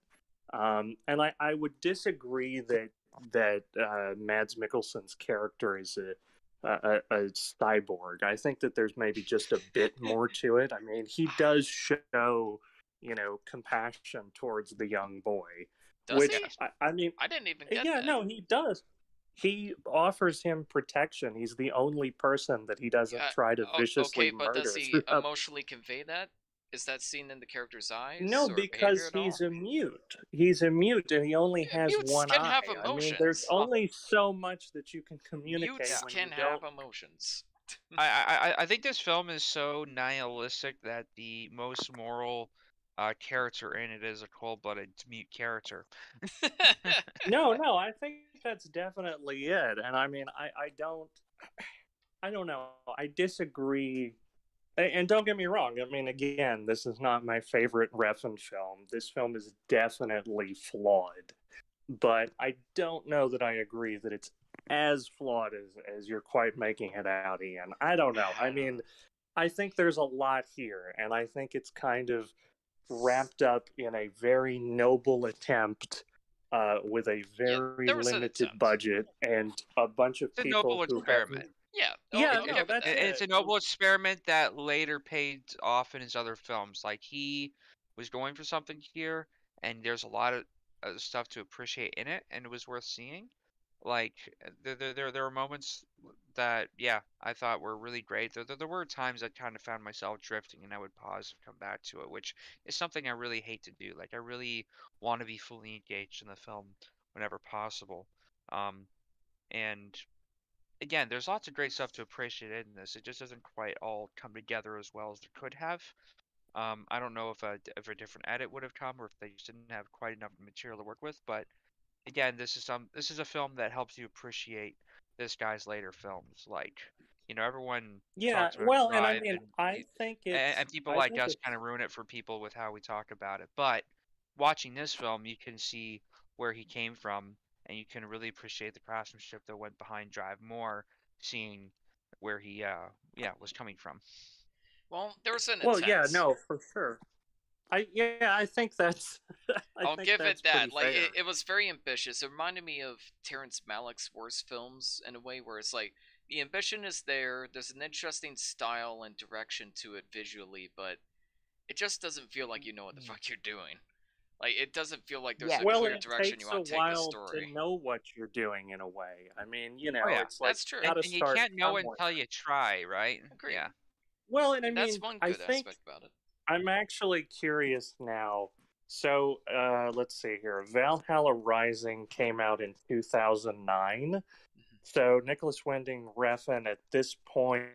C: Um, and I, I would disagree that that uh, Mads Mikkelsen's character is a a, a cyborg. I think that there's maybe just a bit more [LAUGHS] to it. I mean, he does show, you know, compassion towards the young boy,
A: Does
C: which
A: he?
C: I, I mean,
A: I didn't even get
C: yeah,
A: that.
C: no, he does. He offers him protection. He's the only person that he doesn't
A: Yeah,
C: try to viciously
A: okay, but
C: murder.
A: does he [LAUGHS] emotionally convey that? Is that seen in the character's eyes?
C: No,
A: or
C: because
A: at
C: he's
A: all?
C: a mute. He's a mute, and he only
A: Yeah,
C: has
A: mutes
C: one
A: can
C: eye.
A: have
C: I mean, there's
A: emotions.
C: only so much that you can communicate
A: Mutes
C: when
A: can
C: you
A: have
C: don't.
A: emotions. [LAUGHS]
B: I, I I- I think this film is so nihilistic that the most moral uh, character in it is a cold-blooded mute character. [LAUGHS]
C: No, no, I think that's definitely it. And I mean, I, I don't, [CLEARS THROAT] I don't know. I disagree. And don't get me wrong. I mean, again, this is not my favorite Refn film. This film is definitely flawed. but I don't know that I agree that it's as flawed as as you're quite making it out, Ian. I don't know. I mean, I think there's a lot here, and I think it's kind of wrapped up in a very noble attempt uh, with a very
A: an
C: limited budget and a bunch of
B: It's a
C: people
B: noble
C: who
B: experiment.
C: Haven't-
A: Yeah.
C: Yeah,
A: oh,
C: no,
A: but
C: that's
A: that-
B: And It's a noble experiment that later paid off in his other films. Like he was going for something here, and there's a lot of uh, stuff to appreciate in it, and it was worth seeing. Like uh, there, there, there, there were moments that, yeah, I thought were really great. There, there, there were times I kind of found myself drifting, and I would pause and come back to it, which is something I really hate to do. Like I really want to be fully engaged in the film whenever possible. Um, and again, there's lots of great stuff to appreciate in this. It just doesn't quite all come together as well as it could have. Um, I don't know if a if a different edit would have come or if they just didn't have quite enough material to work with. But again, this is some this is a film that helps you appreciate this guy's later films. Like, you know, everyone
C: Yeah, well, and I mean,
B: and
C: I think it's
B: and, people
C: I
B: like us
C: it's-
B: kind of ruin it for people with how we talk about it. But watching this film, you can see where he came from, and you can really appreciate the craftsmanship that went behind Drive more, seeing where he, uh, yeah, was coming from.
A: well, there was an
C: Well, yeah, no, for sure. I yeah, I think that's. [LAUGHS] I
A: I'll
C: think
A: give
C: that's
A: it that. Like it, it was very ambitious. It reminded me of Terrence Malick's worst films in a way where it's like the ambition is there. There's an interesting style and direction to it visually, but it just doesn't feel like you know what the
B: Mm.
A: fuck you're doing. Like it doesn't feel like there's
B: Yeah.
A: a
C: well,
A: clear direction you want to take the
C: while
A: story.
C: to know what you're doing in a way. I mean, you know,
B: Oh, yeah,
C: it's like
A: that's true.
C: you
B: And,
C: gotta
B: and you can't know
C: somewhere.
B: until you try, right?
A: Agreed.
B: Yeah.
C: Well, and I mean,
A: That's
C: mean,
A: one
C: I
A: good
C: think
A: aspect about it.
C: I'm actually curious now. So, uh, let's see here. Valhalla Rising came out in 2009.
A: Mm-hmm.
C: So, Nicholas Winding Refn at this point,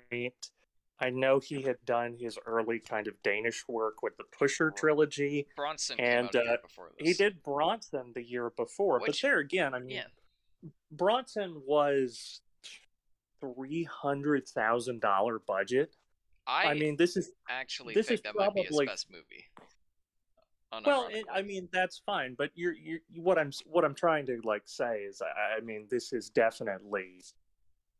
C: I know he had done his early kind of Danish work with the Pusher trilogy.
A: Bronson
C: and,
A: came out a year
C: uh,
A: before this.
C: He did Bronson the year before, but there again, I mean,
A: Yeah.
C: Bronson was three hundred thousand dollar budget.
A: I,
C: I mean, this is
A: actually
C: this
A: think
C: is
A: that might be his
C: probably-
A: best movie.
C: Well, it, I mean that's fine, but you're you're what I'm what I'm trying to like say is I, I mean this is definitely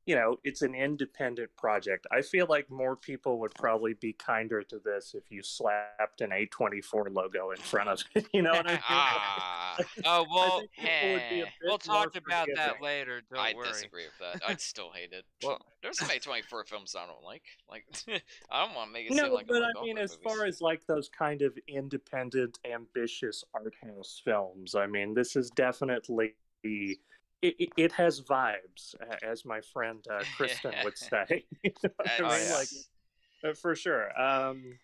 C: you know it's an independent project. I feel like more people would probably be kinder to this if you slapped an A24 logo in front of it. [LAUGHS] You know what I mean?
A: ah, [LAUGHS]
B: Oh, well,
C: think people would be a
A: eh.
B: we'll talk
C: more
B: about that later. Don't
A: I
B: worry.
A: disagree with that. I'd still hate it.
B: Well-
A: There's some A24 films I don't like. Like, [LAUGHS] I don't want to make it seem
C: No,
A: like
C: but
A: I,
C: I
A: like all
C: mean,
A: their
C: as far as like those kind of independent, ambitious art house films, I mean, this is definitely it, it, it has vibes, as my friend uh, Kristen would [LAUGHS] say. You know what I
A: Oh,
C: mean?
A: yeah.
C: Like, uh, for sure. Um,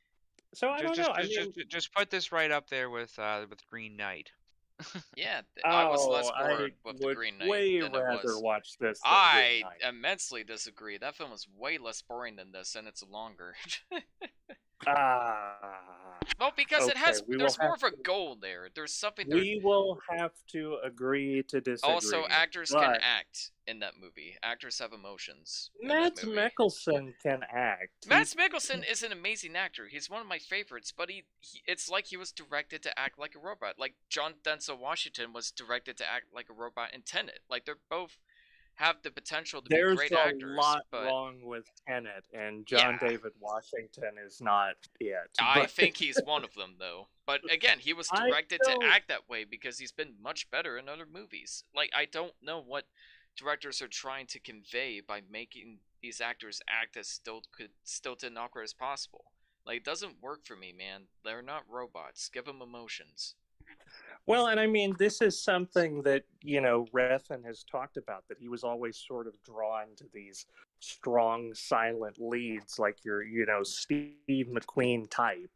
C: so I
B: Just,
C: don't
B: just,
C: know. I
B: just,
C: mean,
B: just, just put this right up there with uh, with Green Knight. [LAUGHS]
A: yeah, th- I was
C: oh,
A: less
C: I
A: bored with the Green Knight
C: way
A: than I
C: rather
A: was.
C: watch this. Than
A: I immensely disagree. That film was way less boring than this, and it's longer. [LAUGHS]
C: Ah,
A: well, because it has there's more of a goal there. There's something there.
C: we will have to agree to disagree.
A: Also, actors can act in that movie. Actors have emotions.
C: Matt. Mikkelsen can act.
A: Matt Mikkelsen is an amazing actor. He's one of my favorites, but he, he it's like he was directed to act like a robot. Like John Denzel Washington was directed to act like a robot in Tenet. Like they're both have the potential to
C: There's
A: be great actors.
C: There's a lot
A: but
C: wrong with Tenet, and John
A: Yeah.
C: David Washington is not it. [LAUGHS]
A: I
C: But-
A: think he's one of them though. But again, he was directed to act that way because he's been much better in other movies. Like I don't know what directors are trying to convey by making these actors act as still could stilted and awkward as possible. Like it doesn't work for me, man. They're not robots. Give them emotions.
C: Well, and I mean, this is something that you know Refn has talked about that he was always sort of drawn to these strong, silent leads, like your you know Steve McQueen type,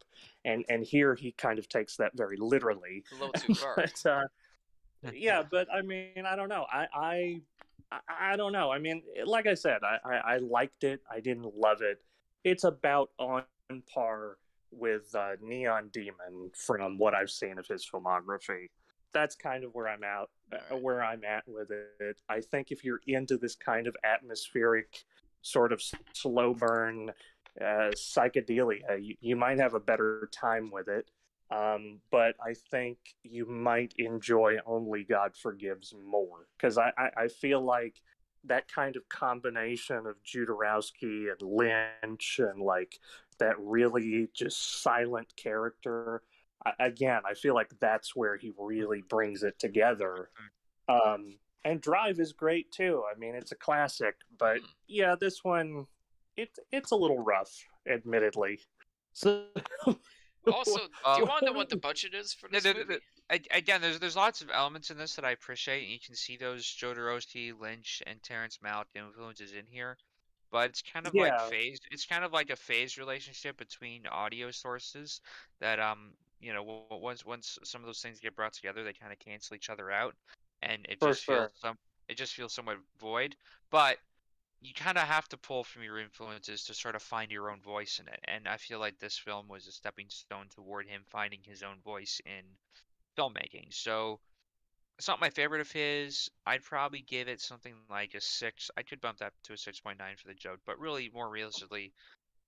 C: and and here he kind of takes that very literally.
A: A little too far. [LAUGHS]
C: but uh, [LAUGHS] yeah, but I mean, I don't know. I I I- I don't know. I mean, like I said, I, I I liked it. I didn't love it. It's about on par with uh, Neon Demon from what I've seen of his filmography. That's kind of where I'm at. Uh,
A: Alright.
C: where I'm at with it. I think if you're into this kind of atmospheric, sort of slow burn, uh, psychedelia, you, you might have a better time with it. Um, but I think you might enjoy Only God Forgives more because I, I, I feel like that kind of combination of Jodorowsky and Lynch and like that really just silent character. I, again, I feel like that's where he really brings it together. Um, and Drive is great too. I mean, it's a classic, but
A: Mm.
C: yeah, this one it it's a little rough, admittedly. So [LAUGHS]
A: Also, [LAUGHS] do you want to know what the budget is for
B: No,
A: this
B: the- the-
A: movie?
B: A- Again, there's there's lots of elements in this that I appreciate, and you can see those Jodorowsky, Lynch, and Terrence Malick influences in here. But it's kind of
C: Yeah.
B: like phased. It's kind of like a phased relationship between audio sources that um you know w- w- once once some of those things get brought together, they kind of cancel each other out, and it
C: For
B: just feels some it just feels somewhat void. But you kind of have to pull from your influences to sort of find your own voice in it. And I feel like this film was a stepping stone toward him finding his own voice in filmmaking. So it's not my favorite of his. I'd probably give it something like a six. I could bump that to a six point nine for the joke, but really more realistically,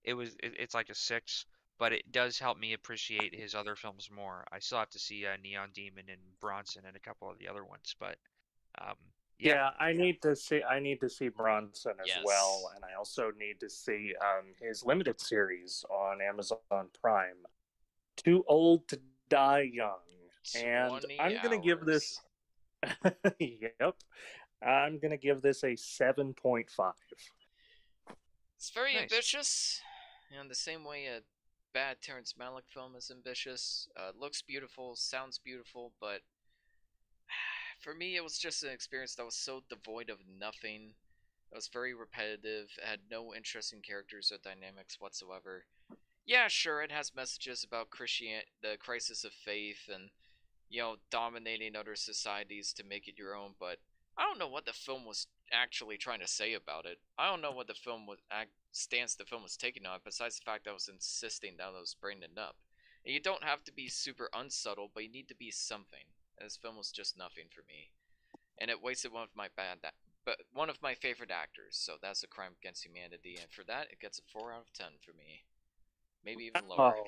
B: it was it, it's like a six. But it does help me appreciate his other films more. I still have to see uh, Neon Demon and Bronson and a couple of the other ones, but um,
C: yeah.
B: yeah,
C: I need to see I need to see Bronson as well, and I also need to see um, his limited series on Amazon Prime. Too old to die young, and I'm gonna give this. [LAUGHS] yep, I'm gonna give this a seven point five.
A: It's very
B: Nice.
A: ambitious, you know, the same way a bad Terrence Malick film is ambitious. Uh, looks beautiful, sounds beautiful, but for me, it was just an experience that was so devoid of nothing. It was very repetitive. It had no interesting characters or dynamics whatsoever. Yeah, sure, it has messages about Christian, the crisis of faith, and you know, dominating other societies to make it your own. But I don't know what the film was actually trying to say about it. I don't know what the film was stance the film was taking on, besides the fact that I was insisting that I was bringing it up. And you don't have to be super unsubtle, but you need to be something. And this film was just nothing for me, and it wasted one of my bad, that, but one of my favorite actors. So that's a crime against humanity, and for that, it gets a four out of ten for me, maybe even lower.
C: Oh,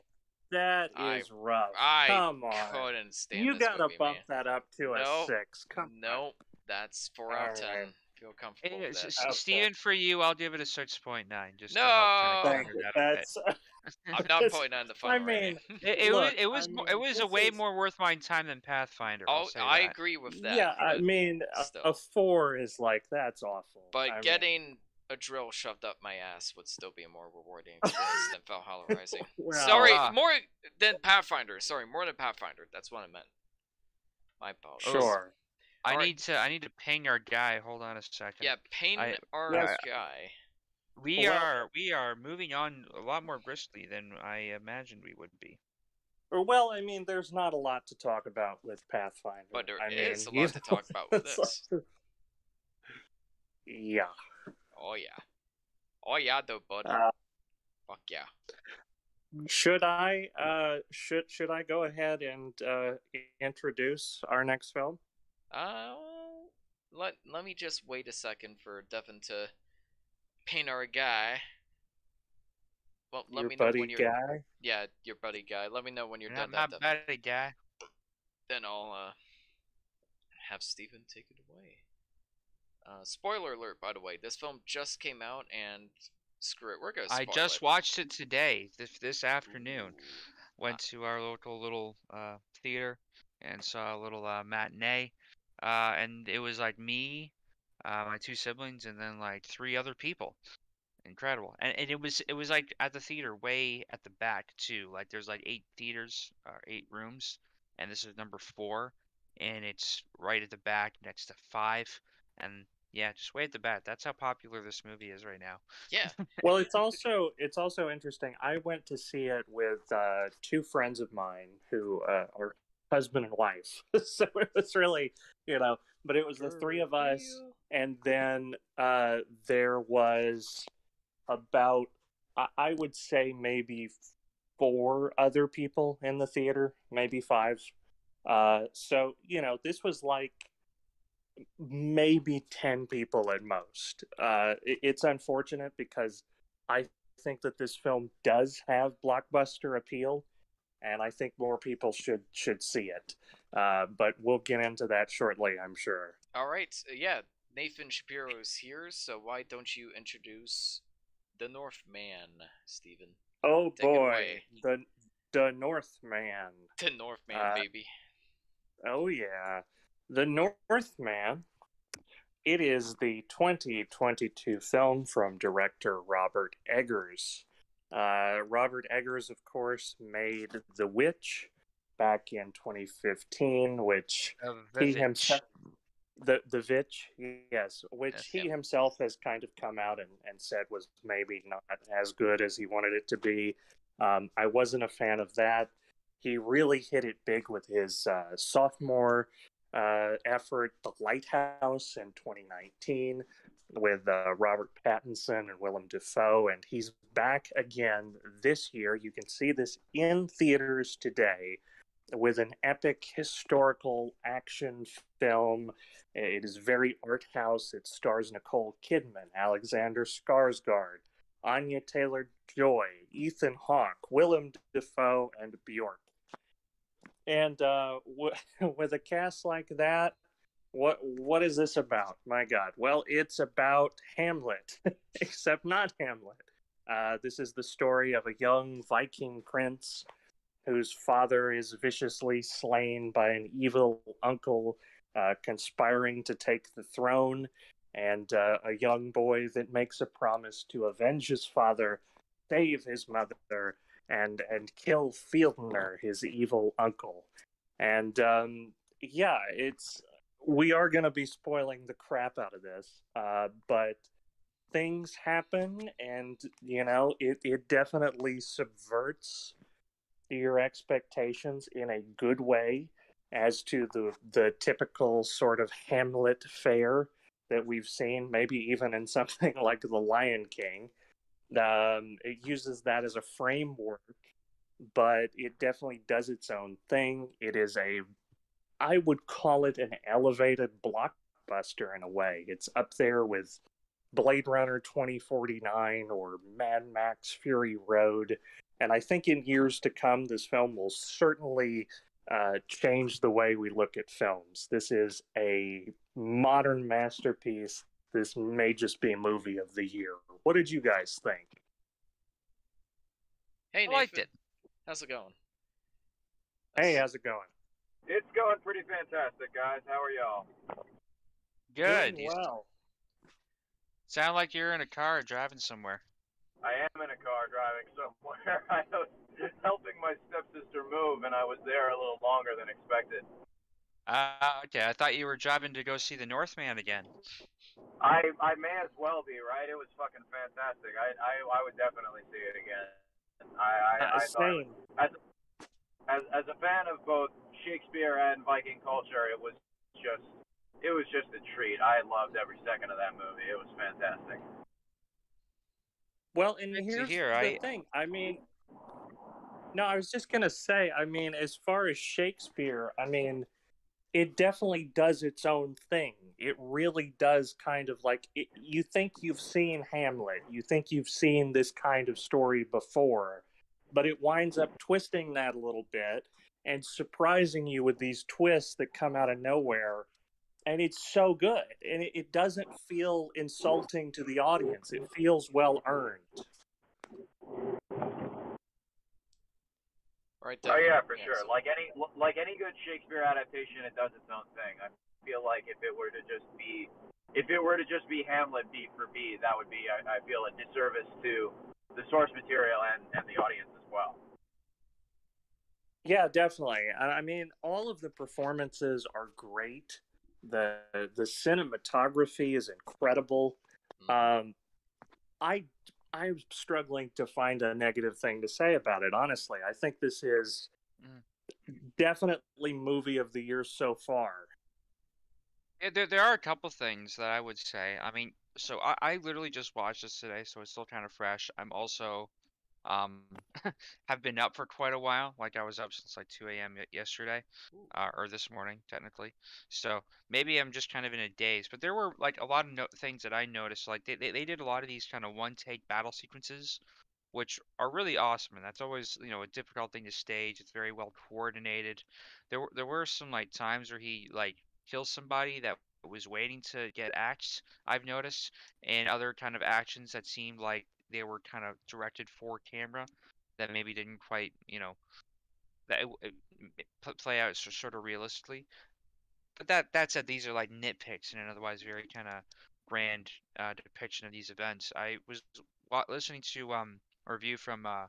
C: that
A: I-
C: is rough.
A: I
C: Come on,
A: couldn't stand
C: you
A: this
C: gotta
A: movie,
C: bump
A: man.
C: that up to a
A: Nope.
C: six. Come on.
A: Nope, that's four out of ten.
C: Alright.
A: Feel comfortable
B: Hey,
A: with
B: S-
A: that.
C: Okay.
B: Steven, for you, I'll give it a six point nine. Just
A: No!
B: kinda
C: Thank
B: counter
C: you.
B: that a bit.
C: That's [LAUGHS]
A: I'm not
C: that's-
A: pointing on the fun
C: I
A: already.
C: mean,
B: It, it was
C: Look,
B: it was
C: I mean,
B: it was a way
C: is-
B: more worth my time than Pathfinder. I'll
A: oh,
B: say
A: I
B: that.
A: agree with that.
C: yeah. I mean, a,
A: still.
C: a four is like that's awful.
A: But
C: I mean,
A: getting a drill shoved up my ass would still be a more rewarding [LAUGHS] experience than Valhalla Rising.
C: well,
A: Sorry,
B: Ah.
A: more than Pathfinder. Sorry, more than Pathfinder. That's what I meant. My apologies.
C: sure.
B: I
A: Alright.
B: need to I need to ping our guy. Hold on a second.
A: Yeah, ping
B: I-
A: our
C: Yes.
A: guy.
B: We
C: Well-
B: are we are moving on a lot more briskly than I imagined we would be.
C: Or well, I mean, there's not a lot to talk about with Pathfinder.
A: But there
C: I
A: is
C: mean,
A: a
C: you
A: lot to talk about with [LAUGHS] this.
C: like- yeah.
A: Oh yeah. Oh yeah, though, bud.
C: Uh,
A: Fuck yeah.
C: Should I uh should should I go ahead and uh introduce our next film?
A: Uh, let let me just wait a second for Devin to paint our guy. Well, let
C: Your
A: me know when you're.
C: guy.
A: Yeah, your buddy guy. Let me know when you're
B: Not,
A: done.
B: not
A: That, Devin.
B: guy.
A: Then I'll uh have Steven take it away. Uh, spoiler alert, by the way. This film just came out, and screw it, we're gonna.
B: I just
A: it.
B: watched it today, this this afternoon.
A: Ooh.
B: Went to our local little uh, theater and saw a little uh, matinee. Uh, and it was like me, uh, my two siblings, and then like three other people. Incredible. And, and it was it was like at the theater way at the back too. Like there's like eight theaters or eight rooms, and this is number four, and it's right at the back next to five. And yeah, just way at the back. That's how popular this movie is right now.
A: Yeah. [LAUGHS]
C: well, it's also it's also interesting. I went to see it with uh, two friends of mine who uh, are husband and wife, [LAUGHS] so it was really you know. But it was the three of us, and then uh, there was about I, I would say maybe four other people in the theater, maybe five. Uh, so you know, this was like maybe 10 people at most. Uh, it- it's unfortunate because I think that this film does have blockbuster appeal, and I think more people should should see it. Uh, but we'll get into that shortly, I'm sure.
A: All right, uh, yeah, Nathan Shapiro is here, so why don't you introduce the Northman, Stephen?
C: Oh
A: Take
C: boy, the the Northman.
A: The Northman,
C: Uh,
A: baby.
C: Oh yeah, the Northman. It is the 2022 film from director Robert Eggers. Uh, Robert Eggers, of course, made The Witch back in 2015, which he himself the the Vitch, yes, which
A: Yes,
C: he
A: him.
C: himself has kind of come out and, and said was maybe not as good as he wanted it to be. Um, I wasn't a fan of that. He really hit it big with his uh, sophomore uh, effort, The Lighthouse, in 2019, with uh, Robert Pattinson and Willem Dafoe, and he's back again this year. You can see this in theaters today with an epic historical action film. It is very art house. It stars Nicole Kidman, Alexander Skarsgård, Anya Taylor Joy, Ethan Hawke, Willem Dafoe, and Bjork. And uh, w- [LAUGHS] with a cast like that, what what is this about? My God! Well, it's about Hamlet, [LAUGHS] except not Hamlet. Uh, this is the story of a young Viking prince whose father is viciously slain by an evil uncle uh, conspiring to take the throne, and uh, a young boy that makes a promise to avenge his father, save his mother, and and kill Fjölnir, his evil uncle. And um, yeah, it's we are going to be spoiling the crap out of this, uh, but things happen, and you know it it definitely subverts your expectations in a good way as to the the typical sort of Hamlet fare that we've seen, maybe even in [LAUGHS] something like The Lion King. Um, it uses that as a framework, but it definitely does its own thing. It is a, I would call it an elevated blockbuster in a way. It's up there with Blade Runner 2049 or Mad Max Fury Road. And I think in years to come, this film will certainly uh, change the way we look at films. This is a modern masterpiece. This may just be a movie of the year. What did you guys think?
A: Hey,
B: I liked it.
A: How's it going?
C: Hey, how's it going?
D: It's going pretty fantastic, guys. How are y'all?
B: Good.
C: Doing well.
B: sound like you're in a car driving somewhere.
D: I am in a car driving somewhere. [LAUGHS] I was helping my stepsister move, and I was there a little longer than expected.
B: Uh, okay, I thought you were driving to go see the Northman again.
D: I I may as well be right. It was fucking fantastic. I I, I would definitely see it again. I I,
C: Uh,
D: I thought
C: same.
D: as as a fan of both Shakespeare and Viking culture, it was just it was just a treat. I loved every second of that movie. It was fantastic.
C: Well, and
B: Good
C: here's
B: hear.
C: the
B: I-
C: thing. I mean, no, I was just gonna say. I mean, as far as Shakespeare, I mean, it definitely does its own thing. It really does kind of like it, you think you've seen Hamlet, you think you've seen this kind of story before, but it winds up twisting that a little bit and surprising you with these twists that come out of nowhere. And it's so good, and it, it doesn't feel insulting to the audience. It feels well earned.
A: Right there.
D: Oh yeah, for
A: Yes.
D: sure. Like any like any good Shakespeare adaptation, it does its own thing. I feel like if it were to just be if it were to just be Hamlet beat for beat, that would be I, I feel a disservice to the source material and, and the audience as well.
C: Yeah, definitely. I I mean, all of the performances are great. the The cinematography is incredible. Um, I I'm struggling to find a negative thing to say about it. Honestly, I think this is
B: Mm.
C: definitely movie of the year so far.
B: Yeah, there, there are a couple things that I would say. I mean, so I, I literally just watched this today, so it's still kind of fresh. I'm also, um, [LAUGHS] have been up for quite a while. Like I was up since like 2 a.m. yesterday, uh, or this morning technically. So maybe I'm just kind of in a daze. But there were like a lot of no- things that I noticed. Like they, they they did a lot of these kind of one take battle sequences which are really awesome, and that's always you know a difficult thing to stage. It's very well coordinated. There were there were some like times where he like kills somebody that was waiting to get axed. I've noticed, and other kind of actions that seemed like they were kind of directed for camera that maybe didn't quite you know that it, it, play out sort of realistically. But that that said, these are like nitpicks in an otherwise very kind of grand uh, depiction of these events. I was listening to um, a review from uh,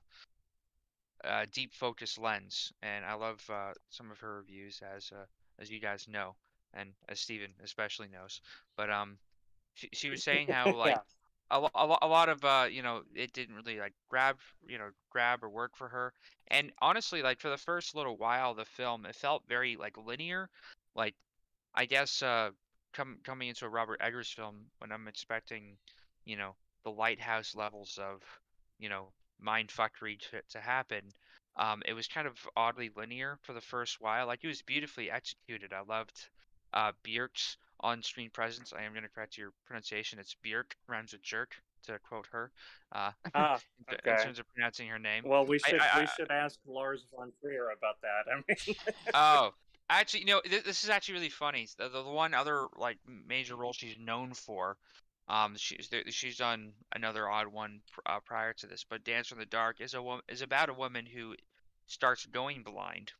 B: uh, Deep Focus Lens, and I love uh, some of her reviews, as uh, as you guys know, and as Stephen especially knows. But um, she, she was [LAUGHS] saying how like. A, a, a lot of uh, you know it didn't really like grab you know grab or work for her, and honestly, like for the first little while the film, it felt very like linear, like I guess uh, com- coming into a Robert Eggers film when I'm expecting, you know, the lighthouse levels of, you know, mind fuckery to, to happen. Um, it was kind of oddly linear for the first while. Like it was beautifully executed. I loved uh, Björk's on-screen presence. I am going to correct your pronunciation. It's Björk, rhymes with jerk, to quote her. Uh, [LAUGHS]
C: Ah,
B: in,
C: okay.
B: in terms of pronouncing her name.
C: Well, we should
B: I-
C: we
B: I-
C: should ask Lars von Trier about that. I mean,
B: Oh, [LAUGHS] actually, you know, th- this is actually really funny. The, the, one other like major role she's known for, um, she's she's done another odd one uh, prior to this, but Dancer in the Dark is a is about a woman who starts going blind,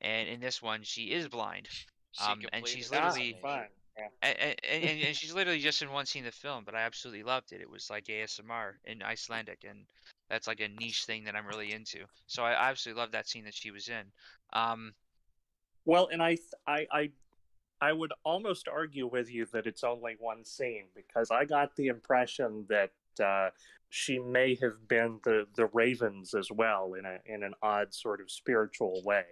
B: and in this one she is blind,
A: She
B: Um, and she's literally-
C: fine. Yeah.
B: and, and, and, and she's literally just in one scene of the film, but I absolutely loved it. It was like ASMR in Icelandic, and that's like a niche thing that I'm really into. So I absolutely love that scene that she was in. Um,
C: Well, and I, I, I, I would almost argue with you that it's only one scene because I got the impression that uh, she may have been the the ravens as well in a in an odd sort of spiritual way,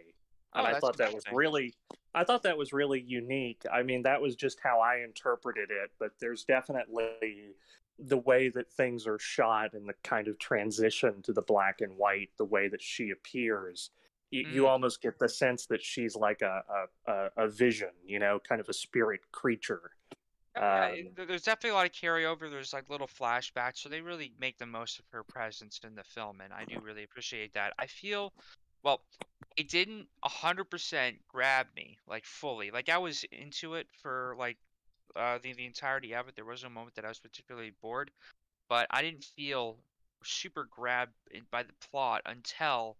C: and
B: Oh,
C: I thought that was really, I thought that was really unique. I mean, that was just how I interpreted it, but there's definitely the way that things are shot and the kind of transition to the black and white, the way that she appears you, you
B: Mm.
C: almost get the sense that she's like a, a, a, a vision, you know, kind of a spirit creature.
B: Yeah,
C: Um,
B: there's definitely a lot of carryover. There's like little flashbacks, so they really make the most of her presence in the film, and I do really appreciate that. I feel, well, it didn't 100% grab me like fully. Like I was into it for like uh, the the entirety of it. There was a moment that I was particularly bored, but I didn't feel super grabbed by the plot until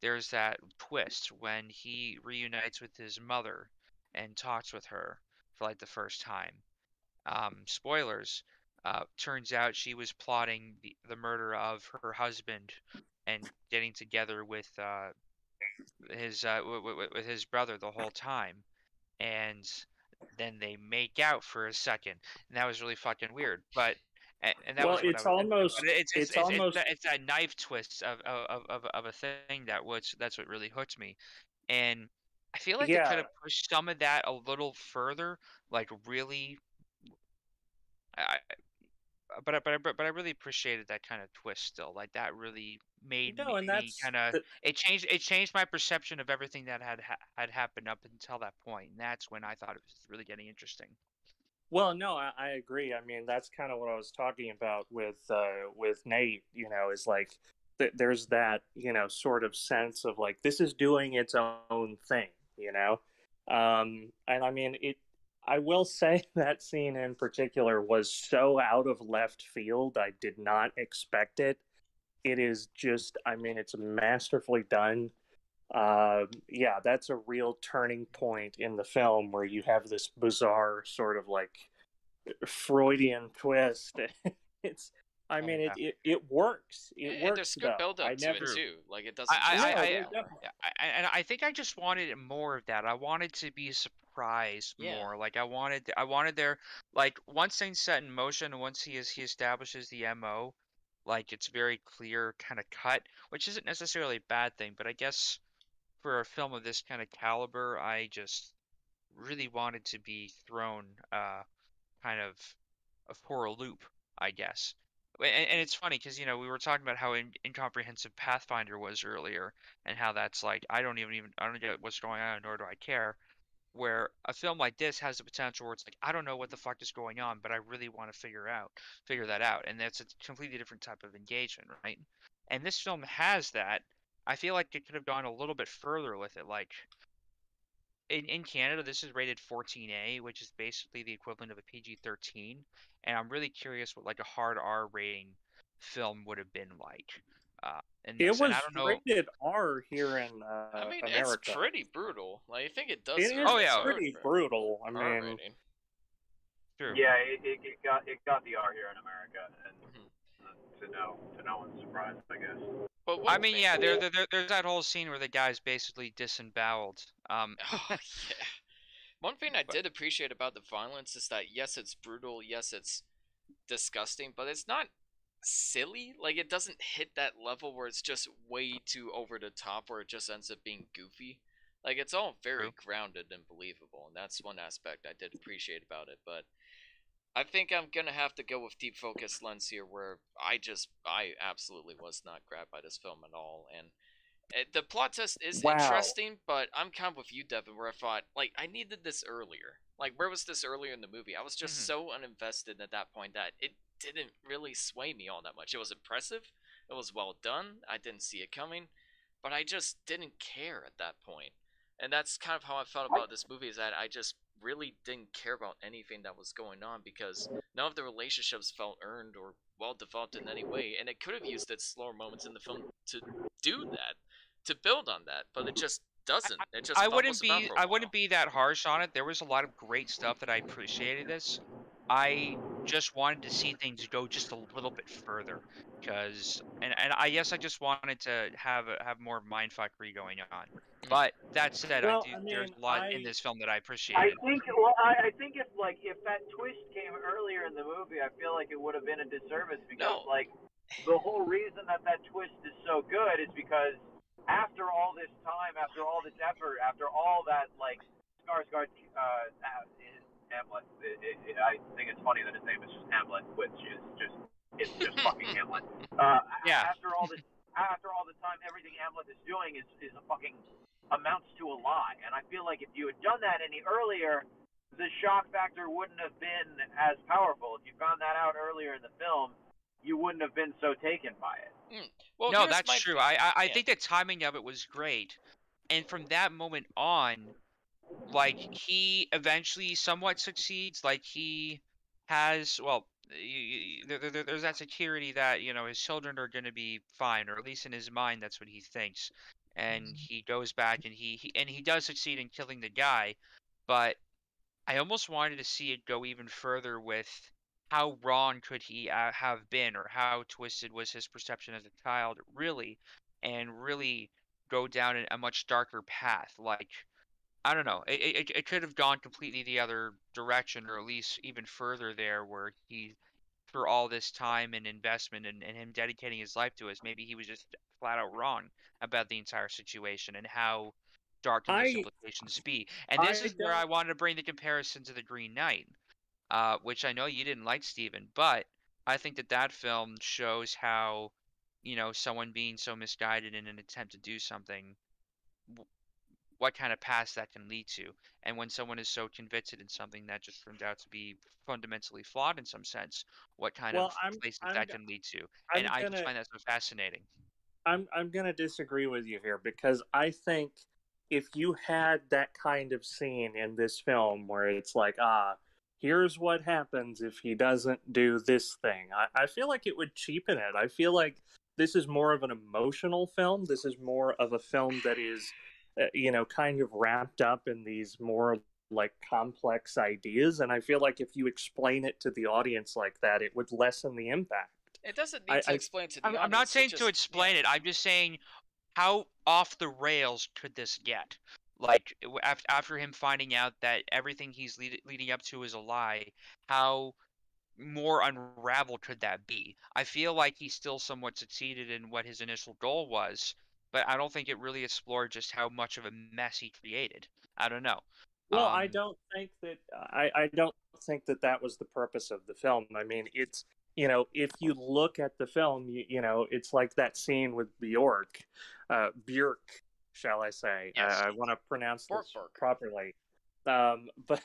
B: there's that twist when he reunites with his mother and talks with her for like the first time um, spoilers, uh, turns out she was plotting the, the murder of her husband and getting together with uh, his uh, w- w- with his brother the whole time, and then they make out for a second, and that was really fucking weird. But and, and that
C: Well,
B: was
C: it's
B: was
C: almost-
B: it's it's,
C: it's
B: it's, it's,
C: almost-
B: it's that knife twist of of, of of a thing that was that's what really hooked me, and I feel like they
C: Yeah.
B: could have pushed some of that a little further, like really I- but I, but I, but I really appreciated that kind of twist still. Like that really made
C: No,
B: me, kind of
C: the-
B: it changed it changed my perception of everything that had ha- had happened up until that point, and that's when I thought it was really getting interesting.
C: Well, no, I, I agree. I mean, that's kind of what I was talking about with uh, with Nate. You know, is like th- there's that you know sort of sense of like this is doing its own thing. You know, um, and I mean it. I will say [LAUGHS] that scene in particular was so out of left field. I did not expect it. It is just, I mean, it's masterfully done. Um, yeah, that's a real turning point in the film where you have this bizarre sort of like Freudian twist. [LAUGHS] it's, I
B: Oh,
C: mean, it, it it works. It works.
A: there's good
C: though.
A: build up
C: I
A: to
C: never,
A: it too. Like it doesn't.
B: I- I- I- Yeah, I, and I think I just wanted more of that. I wanted to be surprised
A: Yeah.
B: more. Like I wanted, I wanted there, like once things set in motion, and once he is he establishes the mo, like it's very clear, kind of cut, which isn't necessarily a bad thing. But I guess for a film of this kind of caliber, I just really wanted to be thrown, uh, kind of, for a loop. I guess. And, and it's funny because you know we were talking about how in, incomprehensive Pathfinder was earlier, and how that's like I don't even even I don't get what's going on, nor do I care. Where a film like this has the potential where it's like I don't know what the fuck is going on, but I really want to figure out figure that out, and that's a completely different type of engagement, right? and this film has that. I feel like it could have gone a little bit further with it. Like in in Canada, this is rated 14A, which is basically the equivalent of a PG-13, and I'm really curious what like a hard R rating film would have been like. Uh, and
C: It was
B: I don't know.
C: rated R here in uh,
A: I mean,
C: America.
A: it's pretty brutal. Like I think it does.
C: It
B: Oh, yeah.
C: Pretty brutal. I
A: R
C: mean,
A: rating.
B: True.
D: Yeah, it, it, it got it got the R here in America, and
A: Mhm.
D: to no to no one's surprise, I guess.
A: But
B: I mean, yeah, there, there, there- there's that whole scene where the guy's basically disemboweled. Um,
A: Oh, [LAUGHS] yeah. One thing I did appreciate about the violence is that yes, it's brutal, yes, it's disgusting, but it's not silly. Like it doesn't hit that level where it's just way too over the top, where it just ends up being goofy. Like it's all very grounded and believable, and that's one aspect I did appreciate about it. But I think I'm gonna have to go with deep focus lens here, where I just I absolutely was not grabbed by this film at all, and the plot test is
C: Wow.
A: interesting, but I'm kind of with you, Devin, where I thought like I needed this earlier. Like where was this earlier in the movie? I was just
B: Mhm.
A: so uninvested at that point that it didn't really sway me all that much. It was impressive, it was well done. I didn't see it coming, but I just didn't care at that point. And that's kind of how I felt about this movie is that I just really didn't care about anything that was going on because none of the relationships felt earned or well developed in any way, and it could have used its slower moments in the film to do that, to build on that, but it just doesn't. It just
B: I wouldn't be
A: for a
B: I wouldn't be that harsh on it. There was a lot of great stuff that I appreciated this. I just wanted to see things go just a little bit further because and, and I guess I just wanted to have a, have more mindfuckery going on. Mm. But that said,
C: Well,
B: I do
C: I
B: there's a lot in this film that I
D: appreciate.
B: I
D: think well, I, I think if like if that twist came earlier in the movie, I feel like it would have been a disservice because
A: No.
D: like the whole reason that that twist is so good is because after all this time, after all this effort, after all that like Skarsgård uh, uh, is Hamlet. It, it, it, I think it's funny that his name is just Hamlet, which is just it's just fucking [LAUGHS] Hamlet. Uh,
B: Yeah.
D: After all this, after all the time, everything Hamlet is doing is is a fucking amounts to a lie. And I feel like if you had done that any earlier, the shock factor wouldn't have been as powerful. If you found that out earlier in the film, you wouldn't have been so taken by it. Mm.
A: Well,
B: no, that's
A: my
B: true. I I, I
A: Yeah.
B: think the timing of it was great, and from that moment on, like he eventually somewhat succeeds. Like he has well, there, there, there's that security that you know his children are going to be fine, or at least in his mind that's what he thinks. And mm-hmm. he goes back and he, he and he does succeed in killing the guy, but I almost wanted to see it go even further with how wrong could he uh, have been or how twisted was his perception as a child really and really go down a- a much darker path like i don't know it, it, it could have gone completely the other direction or at least even further there where he for all this time and investment and, and him dedicating his life to us maybe he was just flat out wrong about the entire situation and how dark can those
C: I-
B: implications be. And this
C: I
B: is where i wanted to bring the comparison to the green knight uh, which I know you didn't like, Stephen, but I think that that film shows how, you know, someone being so misguided in an attempt to do something, what kind of paths that can lead to. And when someone is so convicted in something that just turns out to be fundamentally flawed in some sense, what kind
C: Well,
B: of
C: I'm-
B: places
C: I'm
B: that can lead to.
C: I'm
B: and I
C: gonna,
B: just find that so fascinating.
C: I'm I'm gonna disagree with you here because I think if you had that kind of scene in this film where it's like, ah, here's what happens if he doesn't do this thing, I, I feel like it would cheapen it. I feel like this is more of an emotional film. This is more of a film that is, uh, you know, kind of wrapped up in these more like complex ideas. And I feel like if you explain it to the audience like that, it would lessen the impact.
A: It doesn't need
C: I-
A: to
C: I-
A: explain to the
B: I'm, I'm not saying
A: just-
B: to explain it. I'm just saying how off the rails could this get? Like after after him finding out that everything he's lead, leading up to is a lie, how more unraveled could that be? I feel like he still somewhat succeeded in what his initial goal was, but I don't think it really explored just how much of a mess he created. I don't know.
C: Well, I
B: Um,
C: don't think that I, I don't think that that was the purpose of the film. I mean, it's you know, if you look at the film, you, you know, it's like that scene with Bjork, uh, Björk, shall I say?
A: Yes.
C: Uh, I want to pronounce
A: Bork,
C: this
A: Bork.
C: properly. Um, [LAUGHS] but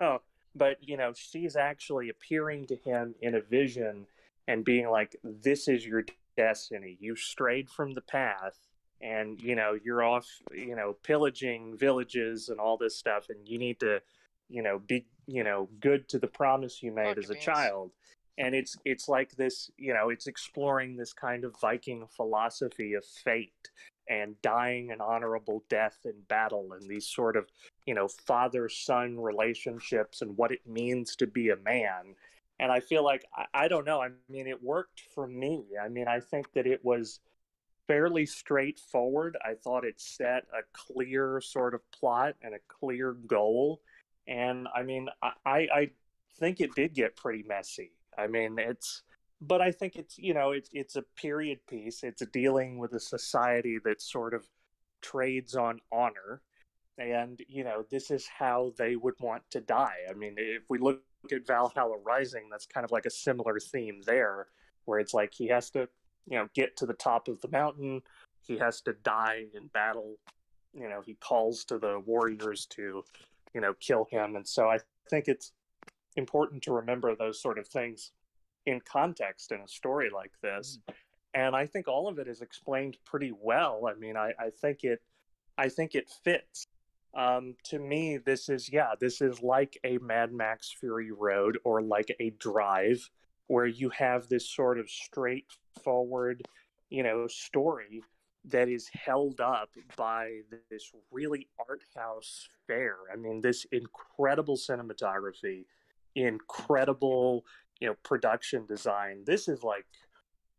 C: no, but you know, she's actually appearing to him in a vision and being like, "This is your destiny. You've strayed from the path and you know you're off you know pillaging villages and all this stuff and you need to you know be you know good to the promise you made as a
A: means-
C: child and it's it's like this you know it's exploring this kind of viking philosophy of fate and dying an honorable death in battle and these sort of you know father son relationships and what it means to be a man. And i feel like I, I don't know i mean it worked for me. I mean i think that it was fairly straightforward. I thought it set a clear sort of plot and a clear goal. And i mean i i, I think it did get pretty messy. I mean it's but I think it's you know it's it's a period piece. It's dealing with a society that sort of trades on honor, and you know this is how they would want to die. I mean, if we look at Valhalla Rising, that's kind of like a similar theme there, where it's like he has to you know get to the top of the mountain, he has to die in battle. You know, he calls to the warriors to you know kill him, and so I think it's important to remember those sort of things in context in a story like this and i think all of it is explained pretty well i mean i, I think it i think it fits. Um, to me this is yeah this is like a mad max fury road or like a drive where you have this sort of straightforward you know story that is held up by this really art house fare. I mean this incredible cinematography incredible you know production design this is like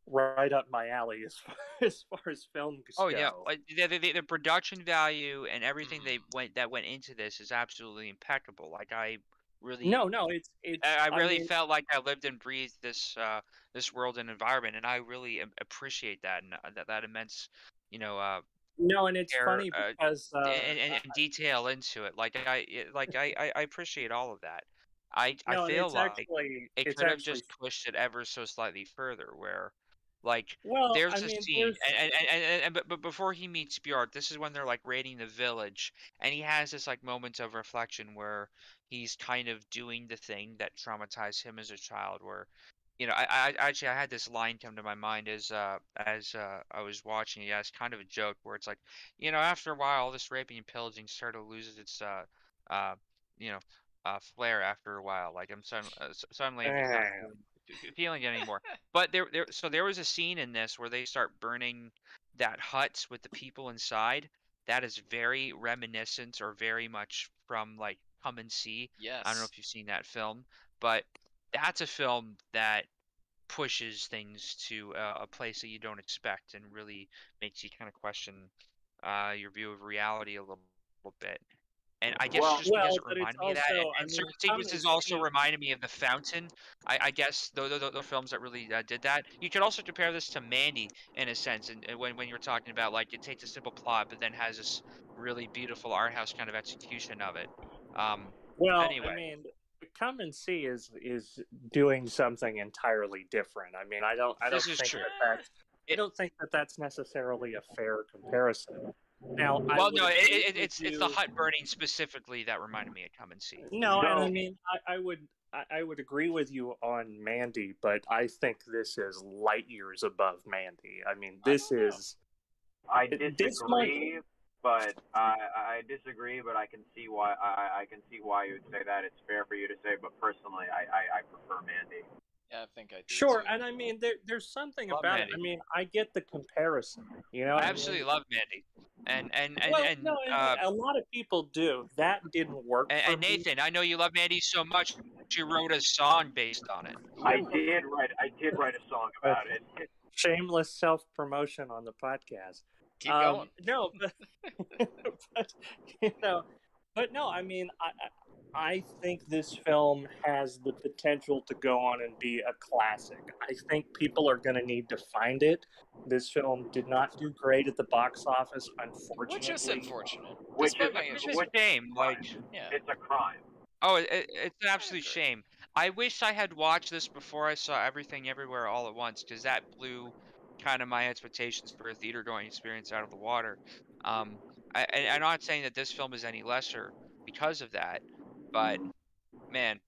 C: right up my alley as far [LAUGHS] as, far as films
B: Oh
C: go.
B: yeah, the, the, the- production value and everything they
A: Mm.
B: went that went into this is absolutely impeccable. Like I really
C: no no it's it's
B: I, I really
C: mean,
B: felt like I lived and breathed this uh this world and environment, and I really appreciate that and uh, that that immense, you know, uh,
C: no and it's
B: care,
C: funny
B: uh,
C: because uh,
B: and, and, and detail into it. Like I like I, I I appreciate all of that. I
C: no,
B: I feel like
C: actually
B: it
C: it's
B: could have
C: actually
B: just pushed it ever so slightly further, where like
C: well
B: there's
C: I
B: a
C: mean,
B: scene,
C: there's-
B: and, and, and, and, and but, but before he meets Bjork, this is when they're like raiding the village, and he has this like moment of reflection where he's kind of doing the thing that traumatized him as a child. Where, you know, I, I actually I had this line come to my mind as uh as uh I was watching it. Yeah, it's kind of a joke where it's like, you know, after a while, all this raping and pillaging sort of loses its uh uh you know uh flair after a while. Like I'm suddenly uh, suddenly not
C: Eh.
B: feeling, feeling it anymore. [LAUGHS] But there, there, so there was a scene in this where they start burning that hut with the people inside. That is very reminiscent or very much from like Come and See.
A: Yes.
B: I don't know if you've seen that film, but that's a film that pushes things to a, a place that you don't expect and really makes you kind of question uh, your view of reality a little, little bit. And I guess
D: Well-
B: just because
C: Well,
B: it reminded me of that, and,
C: also- I
B: and certain sequences also
C: See-
B: reminded me of The Fountain. I, I guess those those those films that really uh, did that. You could also compare this to Mandy in a sense, and, and when when you're talking about like it takes a simple plot, but then has this really beautiful art house kind of execution of it. Um,
C: Well, I mean, come and see is is doing something entirely different. I mean, I don't I don't
B: This
C: think
B: true.
C: that that's I don't think that that's necessarily a fair comparison. Now,
B: well,
C: would
B: no, it, it,
C: with
B: it's it's the
C: you-
B: hut burning specifically that reminded me of Come and See.
C: No, and I mean, I, I would I, I would agree with you on Mandy, but I think this is light years above Mandy. I mean, this
A: don't
C: is
D: I
C: It- this might-
D: disagree, but I I disagree, but I can see why I I can see why you would say that. It's fair for you to say, but personally, I I, I prefer Mandy.
A: Yeah, I think I do.
C: sure,
A: too.
C: and I mean, there, there's something
B: Love
C: about it. I mean, I get the comparison. You know,
B: I
C: I
B: absolutely
C: mean,
B: love Mandy, and and and
C: well,
B: and,
C: no, and
B: uh,
C: a lot of people do. That didn't work.
B: and,
C: for
B: and
C: me.
B: Nathan, I know you love Mandy so much. You wrote a song based on it.
D: I did write I did write a song about it.
C: shameless self promotion on the podcast.
A: Keep
C: Um,
A: going.
C: No, but, [LAUGHS] but you know, but no. I mean, I I I think this film has the potential to go on and be a classic. I think people are going to need to find it. This film did not do great at the box office, unfortunately.
A: Which is unfortunate.
D: Which
A: Despite
D: is-
A: my
B: Which is a shame. Like,
A: yeah.
D: It's a crime.
B: oh, it, it- it's an absolute shame. I wish I had watched this before I saw everything everywhere all at once, because that blew kind of my expectations for a theater going experience out of the water. Um, I, I'm not saying that this film is any lesser because of that, but man,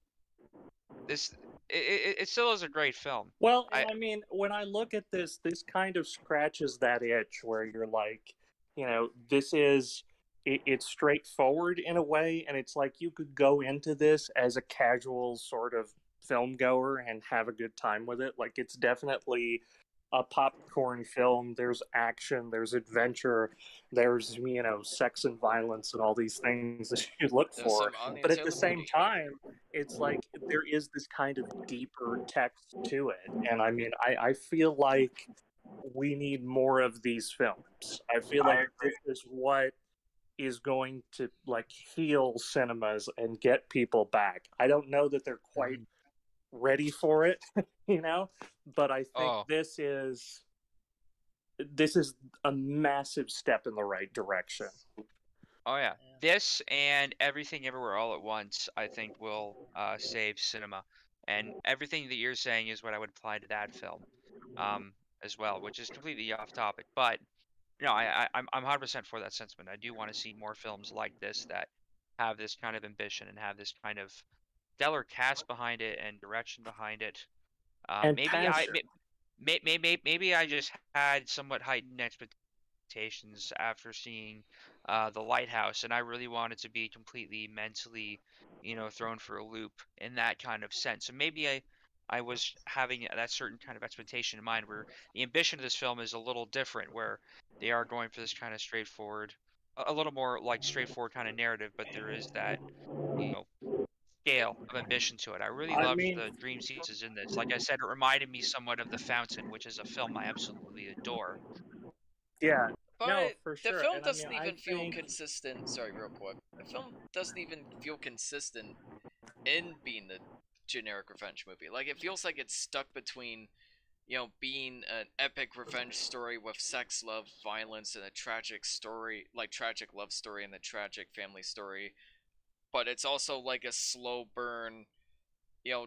B: this it, it still is a great film.
C: Well,
B: I-
C: I, mean, when I look at this, this kind of scratches that itch where you're like, you know, this is it, it's straightforward in a way, and it's like you could go into this as a casual sort of film goer and have a good time with it. Like it's definitely a popcorn film. There's action, there's adventure, there's you know sex and violence and all these things that you look for. But at the same time, it's like there is this kind of deeper text to it, and I mean, I, I feel like we need more of these films. I feel like this is what is going to like heal cinemas and get people back. I don't know that they're quite ready for it, [LAUGHS] you know, but I think
B: Oh.
C: this is this is a massive step in the right direction.
B: Oh yeah.
A: Yeah.
B: This and everything everywhere all at once, I think will uh, save cinema. And everything that you're saying is what I would apply to that film, um, as well, which is completely off topic. But no, I, I I'm I'm 100% for that sentiment. I do want to see more films like this that have this kind of ambition and have this kind of stellar cast behind it and direction behind it. Uh,
C: And
B: maybe I may, may, may, maybe I just had somewhat heightened expectations after seeing uh, the lighthouse, and I really wanted to be completely mentally, you know, thrown for a loop in that kind of sense. So maybe I, I was having that certain kind of expectation in mind, where the ambition of this film is a little different, where they are going for this kind of straightforward, a a little more like straightforward kind of narrative, but there is that, you know, scale of ambition to it. I really
C: I
B: loved
C: mean-
B: the dream sequences in this. Like I said, it reminded me somewhat of The Fountain, which is a film I absolutely adore.
C: Yeah,
A: But
C: no, for
A: the
C: sure.
A: film
C: and
A: doesn't
C: mean, I
A: even feel
C: think-
A: consistent. Sorry, real quick. The film doesn't even feel consistent in being the generic revenge movie. Like it feels like it's stuck between, you know, being an epic revenge story with sex, love, violence, and a tragic story, like tragic love story and the tragic family story. But it's also like a slow burn, you know,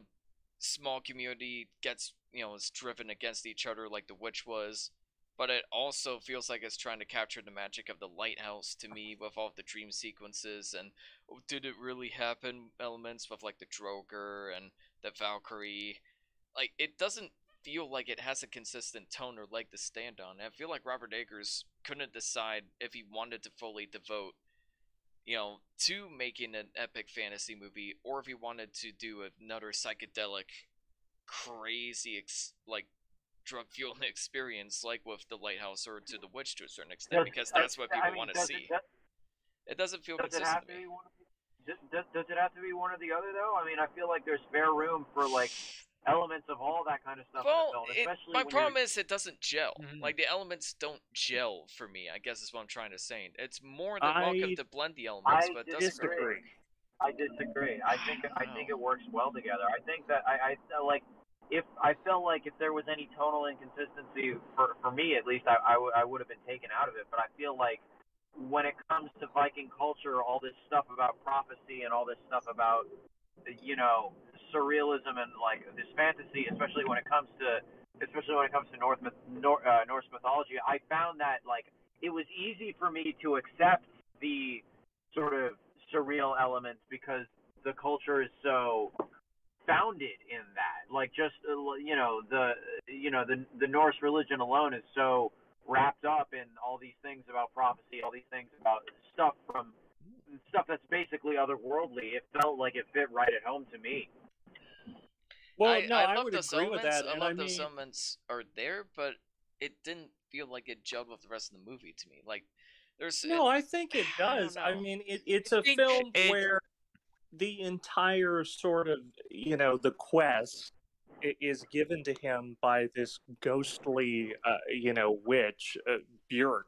A: small community gets, you know, is driven against each other like The Witch was but it also feels like it's trying to capture the magic of the lighthouse to me with all the dream sequences and oh, did it really happen elements with like the draugr and the Valkyrie. Like it doesn't feel like it has a consistent tone or leg to stand on. I feel like Robert Eggers couldn't decide if he wanted to fully devote you know, to making an epic fantasy movie, or if he wanted to do another psychedelic, crazy, ex- like drug fueled [LAUGHS] experience like with the lighthouse or to the witch to a certain extent
D: Does-
A: because that's what
D: I
A: people
D: mean,
A: want to see
D: It, does,
A: it doesn't feel
D: does it
A: consistent
D: have
A: to
D: be one? Does, does it have to be one or the other though? I mean, I feel like there's fair room for like elements of all that kind of stuff
A: well
D: in the film,
A: it,
D: especially
A: my problem
D: you're,
A: is it doesn't gel
B: Mhm.
A: like the elements don't gel for me i guess is what i'm trying to say it's more than welcome
C: I
A: to blend the elements
D: I
A: but it doesn't
C: disagree.
D: I disagree. I think I think it works well together. I think that I, I like if I felt like if there was any tonal inconsistency for for me at least, I I, w- I would have been taken out of it. But I feel like when it comes to Viking culture, all this stuff about prophecy and all this stuff about you know surrealism and like this fantasy, especially when it comes to especially when it comes to North Nor, uh, Norse mythology, I found that like it was easy for me to accept the sort of surreal elements because the culture is so founded in that. Like just uh, you know the you know the the Norse religion alone is so wrapped up in all these things about prophecy, all these things about stuff from stuff that's basically otherworldly. It felt like it fit right at home to me.
C: Well,
A: I,
C: no,
A: I,
C: I,
A: love
C: would
A: those
C: agree with
A: elements.
C: that,
A: I love
C: I mean,
A: those elements are there, but it didn't feel like it gelled with the rest of the movie to me. Like there's
C: no, I think it [SIGHS] does. I mean, it, it's a
B: think
C: film
B: it-
C: where the entire sort of you know the quest is given to him by this ghostly uh, you know witch uh, Björk.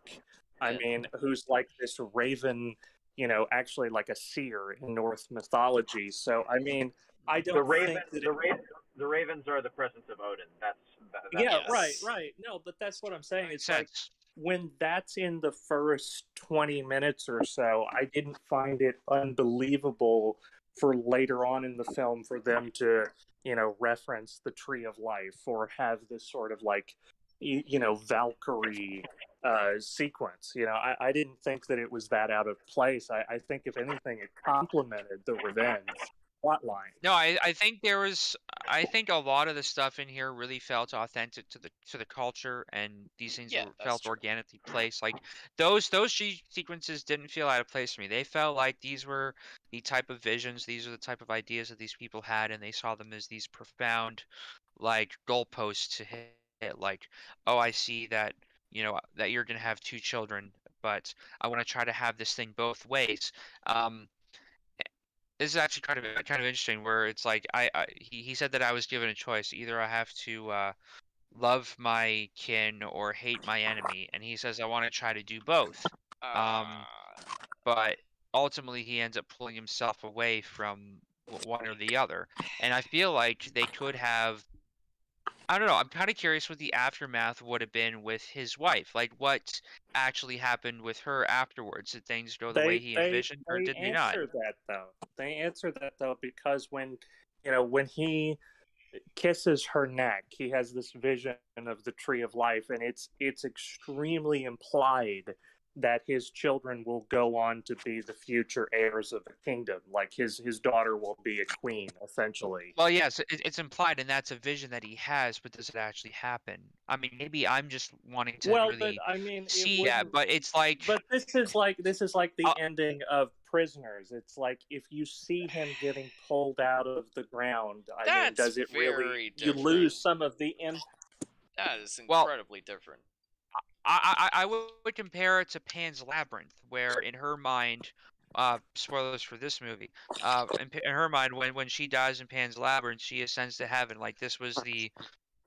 C: I
A: Yeah.
C: mean, who's like this raven, you know, actually like a seer in Norse mythology. So I mean, I don't
D: The
C: that
D: the,
C: it,
D: Ra- the ravens are the presence of Odin. That's that, that's
C: yeah,
A: Yes.
C: right, right. No, but that's what I'm saying.
B: Makes
C: It's like
B: sense.
C: when that's in the first 20 minutes or so, I didn't find it unbelievable for later on in the film for them to, you know, reference the tree of life or have this sort of like, you, you know, Valkyrie uh, sequence. You know, I, I didn't think that it was that out of place. I, I think, if anything, it complemented the revenge plot line.
B: No, I, I think there was I think a lot of the stuff in here really felt authentic to the to the culture and these things
A: Yeah,
B: were, felt
A: true.
B: organically placed. Like those those G sequences didn't feel out of place for me. They felt like these were the type of visions, these are the type of ideas that these people had and they saw them as these profound like goalposts to hit. Like, oh I see that, you know, that you're gonna have two children, but I want to try to have this thing both ways. Um this is actually kind of kind of interesting where it's like I, I he, he said that I was given a choice either I have to uh, love my kin or hate my enemy and he says I want to try to do both.
A: Uh,
B: but ultimately he ends up pulling himself away from one or the other and I feel like they could have I don't know I'm kind of curious what the aftermath would have been with his wife like what actually happened with her afterwards did things go the way he envisioned or
C: they
B: did they not
C: answer that though. They answer that though because when you know when he kisses her neck, he has this vision of the tree of life, and it's it's extremely implied that his children will go on to be the future heirs of the kingdom. Like his his daughter will be a queen, essentially.
B: Well, yes, it, it's implied, and that's a vision that he has, but does it actually happen? I mean, maybe I'm just wanting to
C: well,
B: really
C: but I mean, it
B: see that, but it's like,
C: But this is like this is like the
B: Uh,
C: ending of Prisoners. It's like if you see him getting pulled out of the ground, I mean, does it
A: very
C: really? You lose some of the impact.
A: that is
B: Well-
A: incredibly different.
B: I, I, I would compare it to Pan's Labyrinth, where in her mind, uh, spoilers for this movie, uh, in, in her mind, when when she dies in Pan's Labyrinth, she ascends to heaven. Like this was the,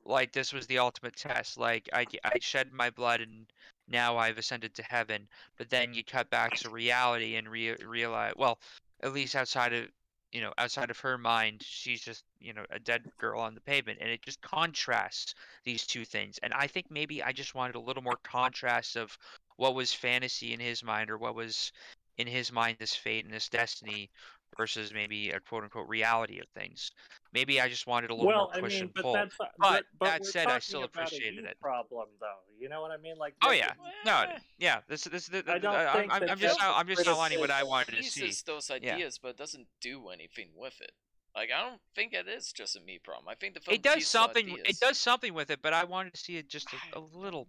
B: like this was the ultimate test. Like I, I shed my blood and now I've ascended to heaven. But then you cut back to reality and re- realize, well, at least outside of, you know, outside of her mind, she's just, you know, a dead girl on the pavement, and it just contrasts these two things. And I think maybe I just wanted a little more contrast of what was fantasy in his mind or what was in his mind this fate and this destiny versus maybe a quote unquote reality of things. Maybe I just wanted a little
C: Well,
B: more
C: I
B: push
C: mean,
B: and
C: but
B: pull.
C: that's
B: But
C: but, but
B: that said, I still
C: about a
B: appreciated it.
C: Problem though, you know what I mean? Like,
B: Oh yeah,
C: is-
B: no,
A: Eh,
B: yeah. This this, this
C: I don't
B: I,
C: think
B: I'm, I'm just I'm just outlining what I
C: criticism.
B: wanted to see.
A: Uses those
B: Yeah.
A: ideas, but doesn't do anything with it. Like I don't think it is just a me problem. I think the film
B: It does
A: teases
B: something. It does something with it, but I wanted to see it just a,
A: don't
B: little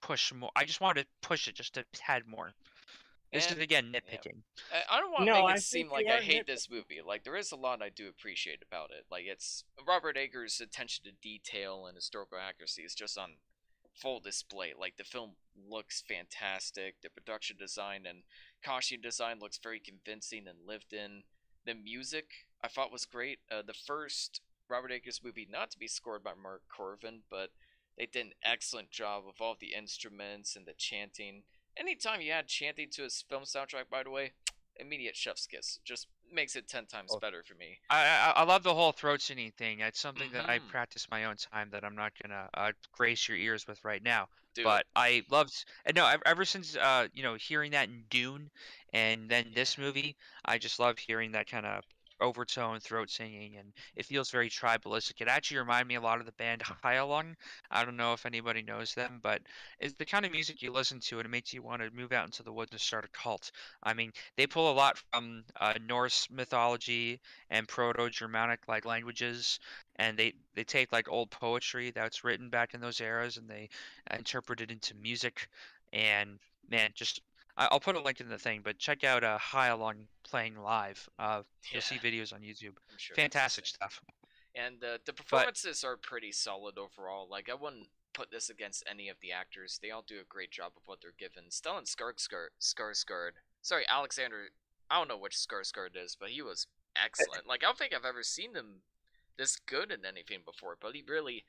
B: push more. I just wanted to push it just a tad more. This is again nitpicking.
A: I, I don't want to
C: No,
A: make
C: I
A: it seem like I hate
C: nitpicking.
A: this movie. Like there is a lot I do appreciate about it. Like it's Robert Eggers' attention to detail and historical accuracy is just on full display. Like the film looks fantastic. The production design and costume design looks very convincing and lived in. The music I thought was great. Uh, the first Robert Eggers movie not to be scored by Mark Korven, but they did an excellent job with all the instruments and the chanting. Anytime you add chanting to his film soundtrack, by the way, immediate chef's kiss. Just makes it ten times
B: Oh.
A: better for me.
B: I, I I love the whole throat singing thing. It's something that I
A: Mhm.
B: practice my own time that I'm not gonna uh, grace your ears with right now.
A: Dude,
B: but I loved and no ever since uh you know hearing that in Dune and then this movie I just love hearing that kind of overtone throat singing and it feels very tribalistic. It actually reminded me a lot of the band [LAUGHS] Heilung I don't know if anybody knows them but it's the kind of music you listen to and it makes you want to move out into the woods and start a cult. I mean they pull a lot from uh, Norse mythology and proto-Germanic like languages and they they take like old poetry that's written back in those eras and they interpret it into music. And man just I'll put a link in the thing but check out uh Heilung playing live uh you'll see videos on YouTube
A: sure
B: fantastic stuff
A: And uh, the performances are pretty solid overall. Like I wouldn't put this against any of the actors. They all do a great job of what they're given. Stellan Skarsgård, Skarsgård, sorry, Alexander. I don't know which Skarsgård is, but he was excellent. Like I don't think I've ever seen him this good in anything before. But he really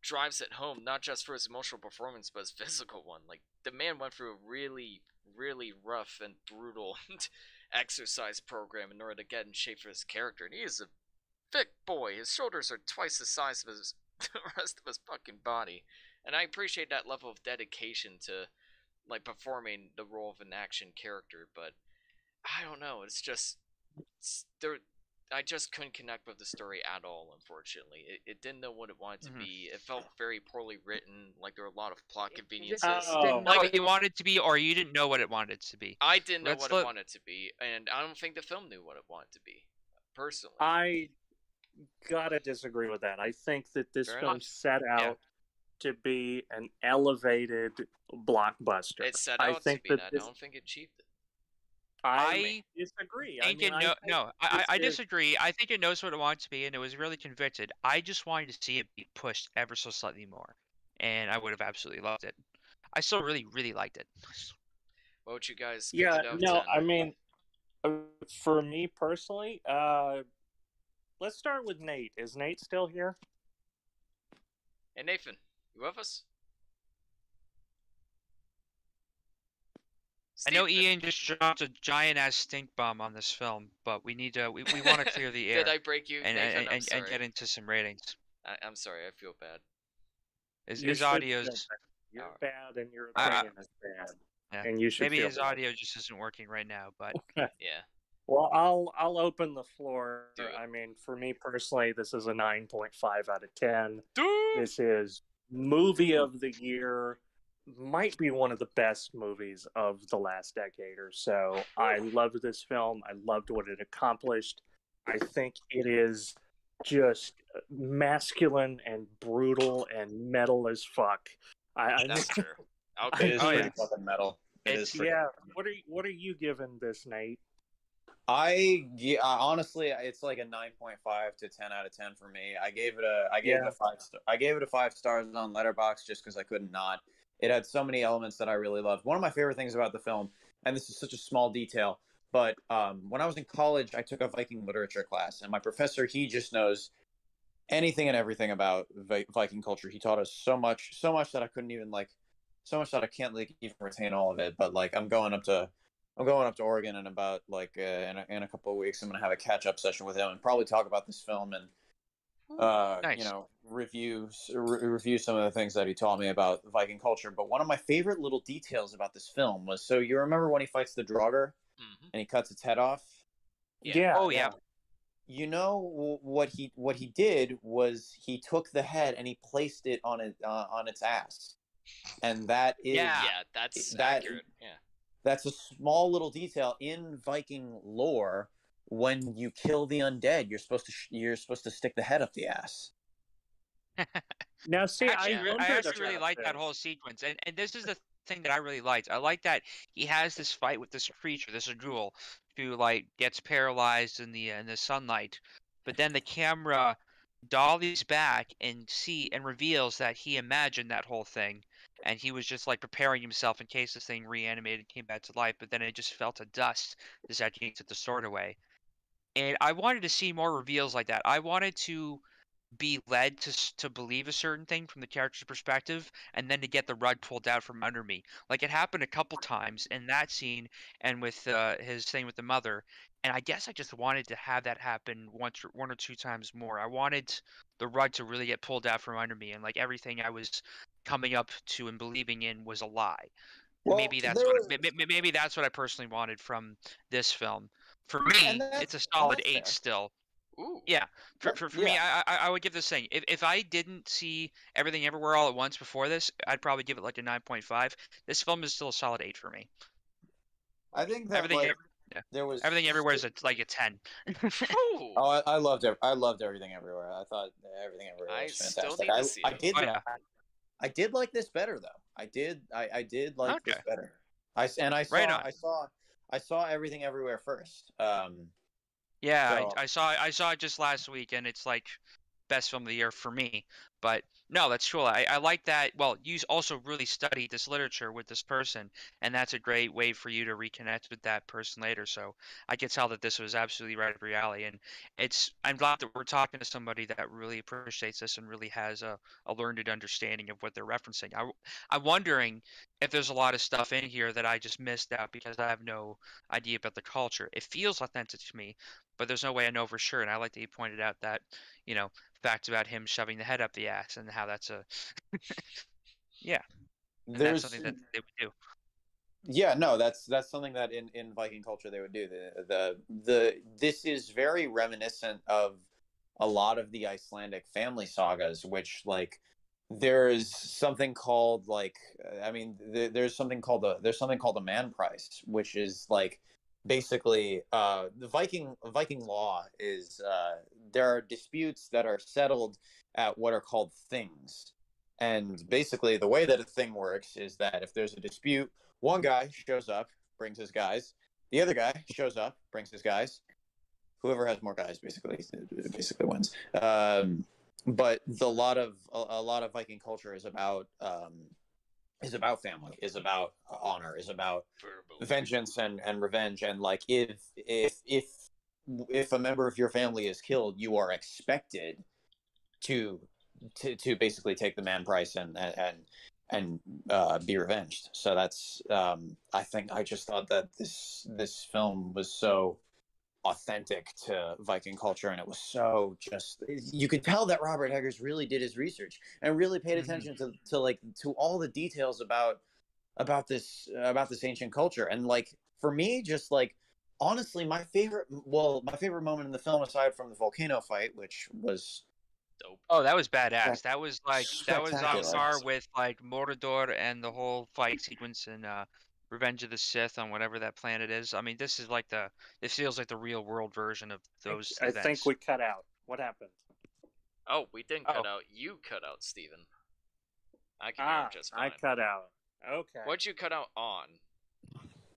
A: drives it home, not just for his emotional performance, but his physical one. Like the man went through a really, really rough and brutal [LAUGHS] exercise program in order to get in shape for his character, and he is a thick boy. His shoulders are twice the size of his [LAUGHS] the rest of his fucking body, and I appreciate that level of dedication to like performing the role of an action character. But I don't know. It's just it's, there. I just couldn't connect with the story at all. Unfortunately, it, it didn't know what it wanted to
B: Mhm.
A: be. It felt very poorly written. Like there were a lot of plot conveniences.
C: Oh.
B: didn't know
A: Like-
B: what you wanted to be or you didn't know what it wanted to be
A: I didn't know
B: Let's
A: what
B: let-
A: it wanted to be, and I don't think the film knew what it wanted to be. personally.
C: I gotta disagree with that. I think that this
A: Fair
C: film
A: enough.
C: set out to be an elevated blockbuster.
A: it set
C: I
A: out
C: think
A: to be
C: that
A: that.
C: this-
A: I don't think it achieved it.
C: I, disagree. I
B: think
C: mean,
B: it no,
C: I,
B: no, I, I I
C: this is-
B: disagree. I think it knows what it wants to be, and it was really convicted. I just wanted to see it be pushed ever so slightly more, and I would have absolutely loved it. I still really, really liked it.
A: What would you guys? give
C: yeah,
A: it out
C: no,
A: 10?
C: I mean, uh, for me personally, uh, let's start with Nate. Is Nate still here?
A: Hey Nathan, you with us?
B: I know Ian just dropped a giant ass stink bomb on this film, but we need to we, we want to [LAUGHS] clear the air
A: Did I break you,
B: and,
A: Nathan?
B: and, and, and get into some ratings.
A: I, I'm sorry. I feel bad.
B: His,
C: You
B: his audio's
C: bad. You're
A: Alright.
C: bad, and your
B: I- I-
C: opinion is bad,
B: Yeah.
C: and you should
B: maybe his
C: bad.
B: audio just isn't working right now, but [LAUGHS]
A: Yeah.
C: Well, I'll I'll open the floor.
A: Do.
C: I mean, for me personally, this is a nine point five out of ten.
A: Dude.
C: This is movie of the year. Might be one of the best movies of the last decade or so. I loved this film. I loved what it accomplished. I think it is just masculine and brutal and metal as fuck. I, I
A: That's true. [LAUGHS] I'll
E: It
A: give
B: Oh,
E: pretty
B: yeah.
E: fucking metal. It
B: It's-
E: pretty
C: yeah.
E: fucking metal.
C: What are what are you giving this, Nate?
E: I yeah, honestly, it's like a nine point five to ten out of ten for me. I gave it a I gave
C: Yeah.
E: it a five star. I gave it a five stars on Letterboxd just because I couldn't not. It had so many elements that I really loved. One of my favorite things about the film, and this is such a small detail, but um, when I was in college, I took a Viking literature class, and my professor he just knows anything and everything about Vi- Viking culture. He taught us so much, so much that I couldn't even like, so much that I can't like even retain all of it. But like, I'm going up to I'm going up to Oregon in about like uh, in, a, in a couple of weeks. I'm gonna have a catch up session with him and probably talk about this film and uh,
B: Nice.
E: you know review s- re- review some of the things that he taught me about Viking culture. But one of my favorite little details about this film was so you remember when he fights the Draugr
A: Mhm.
E: and he cuts its head off.
A: Yeah.
B: oh yeah,
E: You know what he what he did was he took the head and he placed it on it uh, on its ass, and that is
B: Yeah.
A: Yeah, that's
E: That-
A: accurate. Yeah.
E: that's a small little detail in Viking lore. When you kill the undead, you're supposed to sh- you're supposed to stick the head up the ass. [LAUGHS]
C: Now, see,
B: actually,
C: I,
B: re- I actually really
C: about
B: like that whole sequence, and and this is the thing that I really liked. I like that he has this fight with this creature, this draugr, who like gets paralyzed in the uh, in the sunlight, but then the camera dollies back and see and reveals that he imagined that whole thing, and he was just like preparing himself in case this thing reanimated and came back to life, but then it just fell to dust as that he took the sword away. And I wanted to see more reveals like that. I wanted to be led to to believe a certain thing from the character's perspective and then to get the rug pulled out from under me. Like it happened a couple times in that scene and with uh, his thing with the mother and i guess i just wanted to have that happen once or, one or two times more. I wanted the rug to really get pulled out from under me and like everything i was coming up to and believing in was a lie.
E: Well,
B: maybe that's what
E: was-
B: I- may- may- maybe that's what i personally wanted from this film for me it's a solid eight
E: fair.
B: still
A: Ooh.
B: Yeah, for,
E: That-
B: for, for me,
E: yeah.
B: I, I I would give this thing. If if I didn't see everything everywhere all at once before this, I'd probably give it like a nine point five. This film is still a solid eight for me.
E: I think that
B: Everything
E: like,
B: ev- yeah.
E: there was
B: Everything everywhere is a, like a ten.
E: Oh, [LAUGHS] I, I loved ev- I loved everything everywhere. I thought everything everywhere
A: I
E: was
A: still
E: fantastic.
A: need to
E: I,
A: see
E: I
A: it.
E: did
B: Oh, yeah.
E: I did like this better though. I did I, I did like this
B: Okay.
E: better. I s- and I saw
B: Right.
E: I saw I saw everything everywhere first. Um
B: Yeah,
E: So-
B: I, I saw I saw it just last week, and it's like best film of the year for me. But no, that's cool. I, I like that. Well, you also really studied this literature with this person, and that's a great way for you to reconnect with that person later. So I could tell that this was absolutely right up your alley, and it's I'm glad that we're talking to somebody that really appreciates this and really has a, a learned understanding of what they're referencing. I, I'm wondering if there's a lot of stuff in here that I just missed out because I have no idea about the culture. It feels authentic to me, but there's no way I know for sure. And I like that you pointed out that, you know, facts about him shoving the head up the ass and how that's a [LAUGHS] and that's
E: there's
B: something that they would do.
E: Yeah, no, that's that's something that in, in Viking culture they would do. The the the this is very reminiscent of a lot of the Icelandic family sagas, which like there's something called like I mean th- there's something called a there's something called a man price, which is like basically uh, the Viking Viking law is uh, there are disputes that are settled at what are called things, and basically the way that a thing works is that if there's a dispute, one guy shows up, brings his guys, the other guy shows up, brings his guys. Whoever has more guys basically basically wins. Um, but the lot of a, a lot of Viking culture is about um, is about family, is about honor, is about vengeance and, and revenge. And like if if if if a member of your family is killed, you are expected to to to basically take the man price and and and uh, be revenged. So that's um, I think I just thought that this this film was so authentic to Viking culture, and it was so just you could tell that Robert Eggers really did his research and really paid
B: Mhm.
E: attention to, to like to all the details about about this about this ancient culture, and like for me, just like honestly, my favorite well, my favorite moment in the film, aside from the volcano fight, which was
A: Dope.
B: Oh, that was badass. That was like that was on par with like Mordor and the whole fight sequence in uh, Revenge of the Sith on whatever that planet is. I mean, this is like the this feels like the real world version of those.
C: I
B: events.
C: think we cut out. What happened?
A: Oh, we didn't cut
B: Oh.
A: out. You cut out, Stephen. I can hear
C: Ah,
A: him just
C: I cut out. Okay.
A: What'd you cut out on?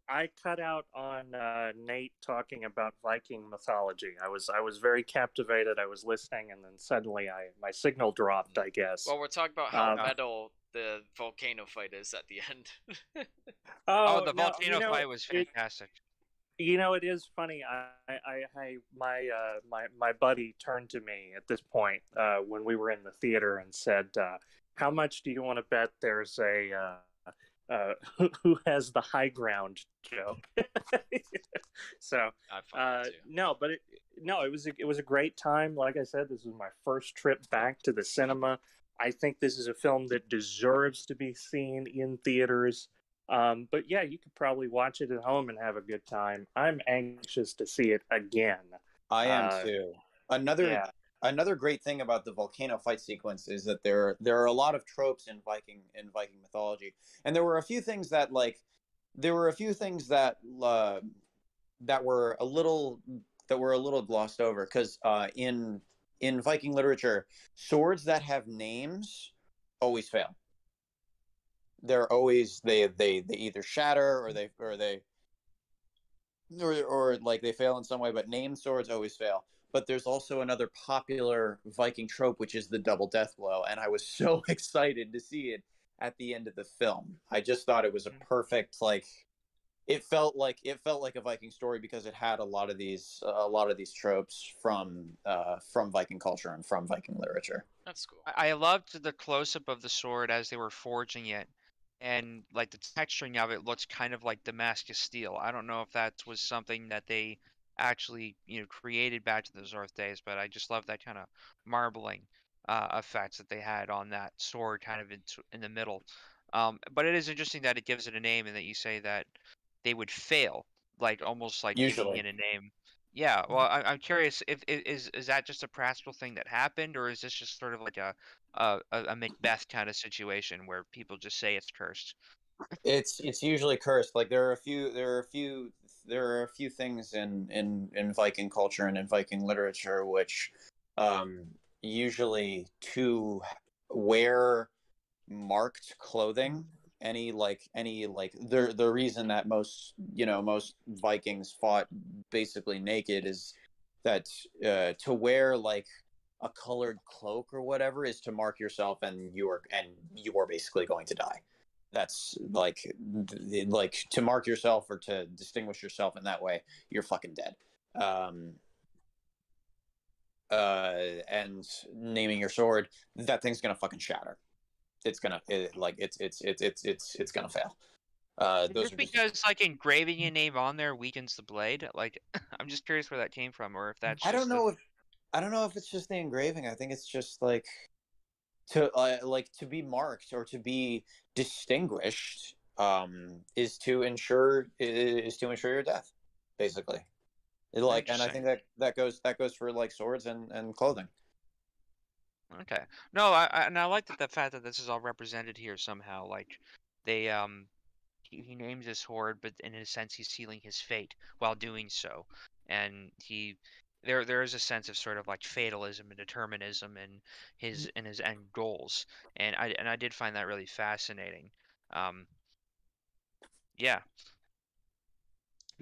C: I cut out on uh, Nate talking about Viking mythology. I was I was very captivated. I was listening, and then suddenly I my signal dropped. I guess.
A: Well, we're talking about how
C: Um,
A: metal the volcano fight is at the end. [LAUGHS]
B: Oh, the
C: no,
B: volcano
C: you know,
B: fight was
C: it-
B: fantastic.
C: You know, it is funny. I, I, I my, uh, my, my buddy turned to me at this point uh, when we were in the theater and said, uh, "How much do you want to bet there's a uh, uh, who, who has the high ground joke?" [LAUGHS] so
A: I
C: uh, no, but it, no, it was a, it was a great time. Like I said, this was my first trip back to the cinema. I think this is a film that deserves to be seen in theaters. Um, but yeah, you could probably watch it at home and have a good time. I'm anxious to see it again.
E: I am
C: Uh,
E: too. Another
C: Yeah,
E: another great thing about the volcano fight sequence is that there there are a lot of tropes in Viking in Viking mythology, and there were a few things that like there were a few things that uh, that were a little that were a little glossed over because uh, in in Viking literature, swords that have names always fail. They're always they they they either shatter or they or they or, or like they fail in some way, but named swords always fail. But there's also another popular Viking trope, which is the double death blow, and I was so [LAUGHS] excited to see it at the end of the film. I just thought it was a mm. perfect like. It felt like it felt like a Viking story because it had a lot of these a lot of these tropes from uh, from Viking culture and from Viking literature.
A: That's cool.
B: I loved the close up of the sword as they were forging it, and like the texturing of it looks kind of like Damascus steel. I don't know if that was something that they actually you know created back to the Zorth days, but I just love that kind of marbling uh, effects that they had on that sword, kind of in in the middle. Um, but it is interesting that it gives it a name, and that you say that they would fail, like almost like
E: Usually.
B: it a name. Yeah, well, I, I'm curious if is is that just a practical thing that happened, or is this just sort of like a a, a a Macbeth kind of situation where people just say it's cursed?
E: It's it's usually cursed. Like there are a few there are a few there are a few things in in in Viking culture and in Viking literature which um usually to wear marked clothing any like any like the the reason that most you know most Vikings fought basically naked is that uh, to wear like a colored cloak or whatever is to mark yourself and you are and you are basically going to die. That's like like to mark yourself or to distinguish yourself in that way you're fucking dead. Um uh and naming your sword that thing's gonna fucking shatter it's gonna it, like it's it's it's it's it's it's gonna fail uh
B: Is
E: those
B: this
E: are just-
B: because like engraving your name on there weakens the blade? Like, [LAUGHS] I'm just curious where that came from, or if that's.
E: I don't
B: just the-
E: know if I don't know if it's just the engraving. I think it's just like to uh, like to be marked or to be distinguished um, is to ensure is to ensure your death, basically. It, like, and I think that that goes that goes for like swords and and clothing.
B: Okay. No, I, I and I like that the fact that this is all represented here somehow. Like they um he, he names this horde, but in a sense he's sealing his fate while doing so, and he there there is a sense of sort of like fatalism and determinism in his in his end goals, and I and I did find that really fascinating. Um, yeah,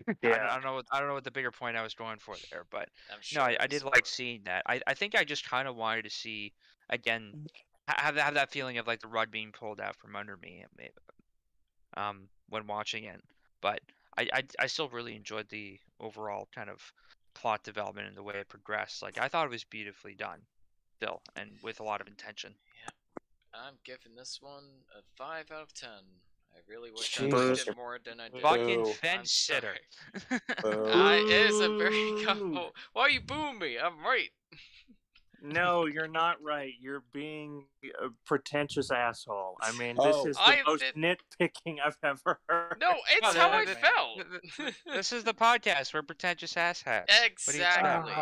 B: [LAUGHS] I, don't- I don't know what I don't know what the bigger point I was going for there, but
A: I'm sure
B: no, I, I did like seeing that. I, I think I just kind of wanted to see again ha- have that have that feeling of like the rug being pulled out from under me, um, when watching it. But I, I I still really enjoyed the overall kind of plot development and the way it progressed. Like I thought it was beautifully done, still, and with a lot of intention.
A: Yeah, I'm giving this one a five out of ten. I really wish I
E: Jesus.
A: liked it more than I did.
B: Fucking fence sitter. [LAUGHS]
A: sorry. I, it is a very [LAUGHS] couple. [LAUGHS] Why are you booing me? I'm right.
C: No, you're not right. You're being a pretentious asshole. I mean,
E: Oh.
C: this is the
A: I
C: most
A: did-
C: nitpicking I've ever heard.
A: No, it's
B: No,
A: how I felt.
B: this is the podcast where pretentious asshats. What do you expect?
A: exactly.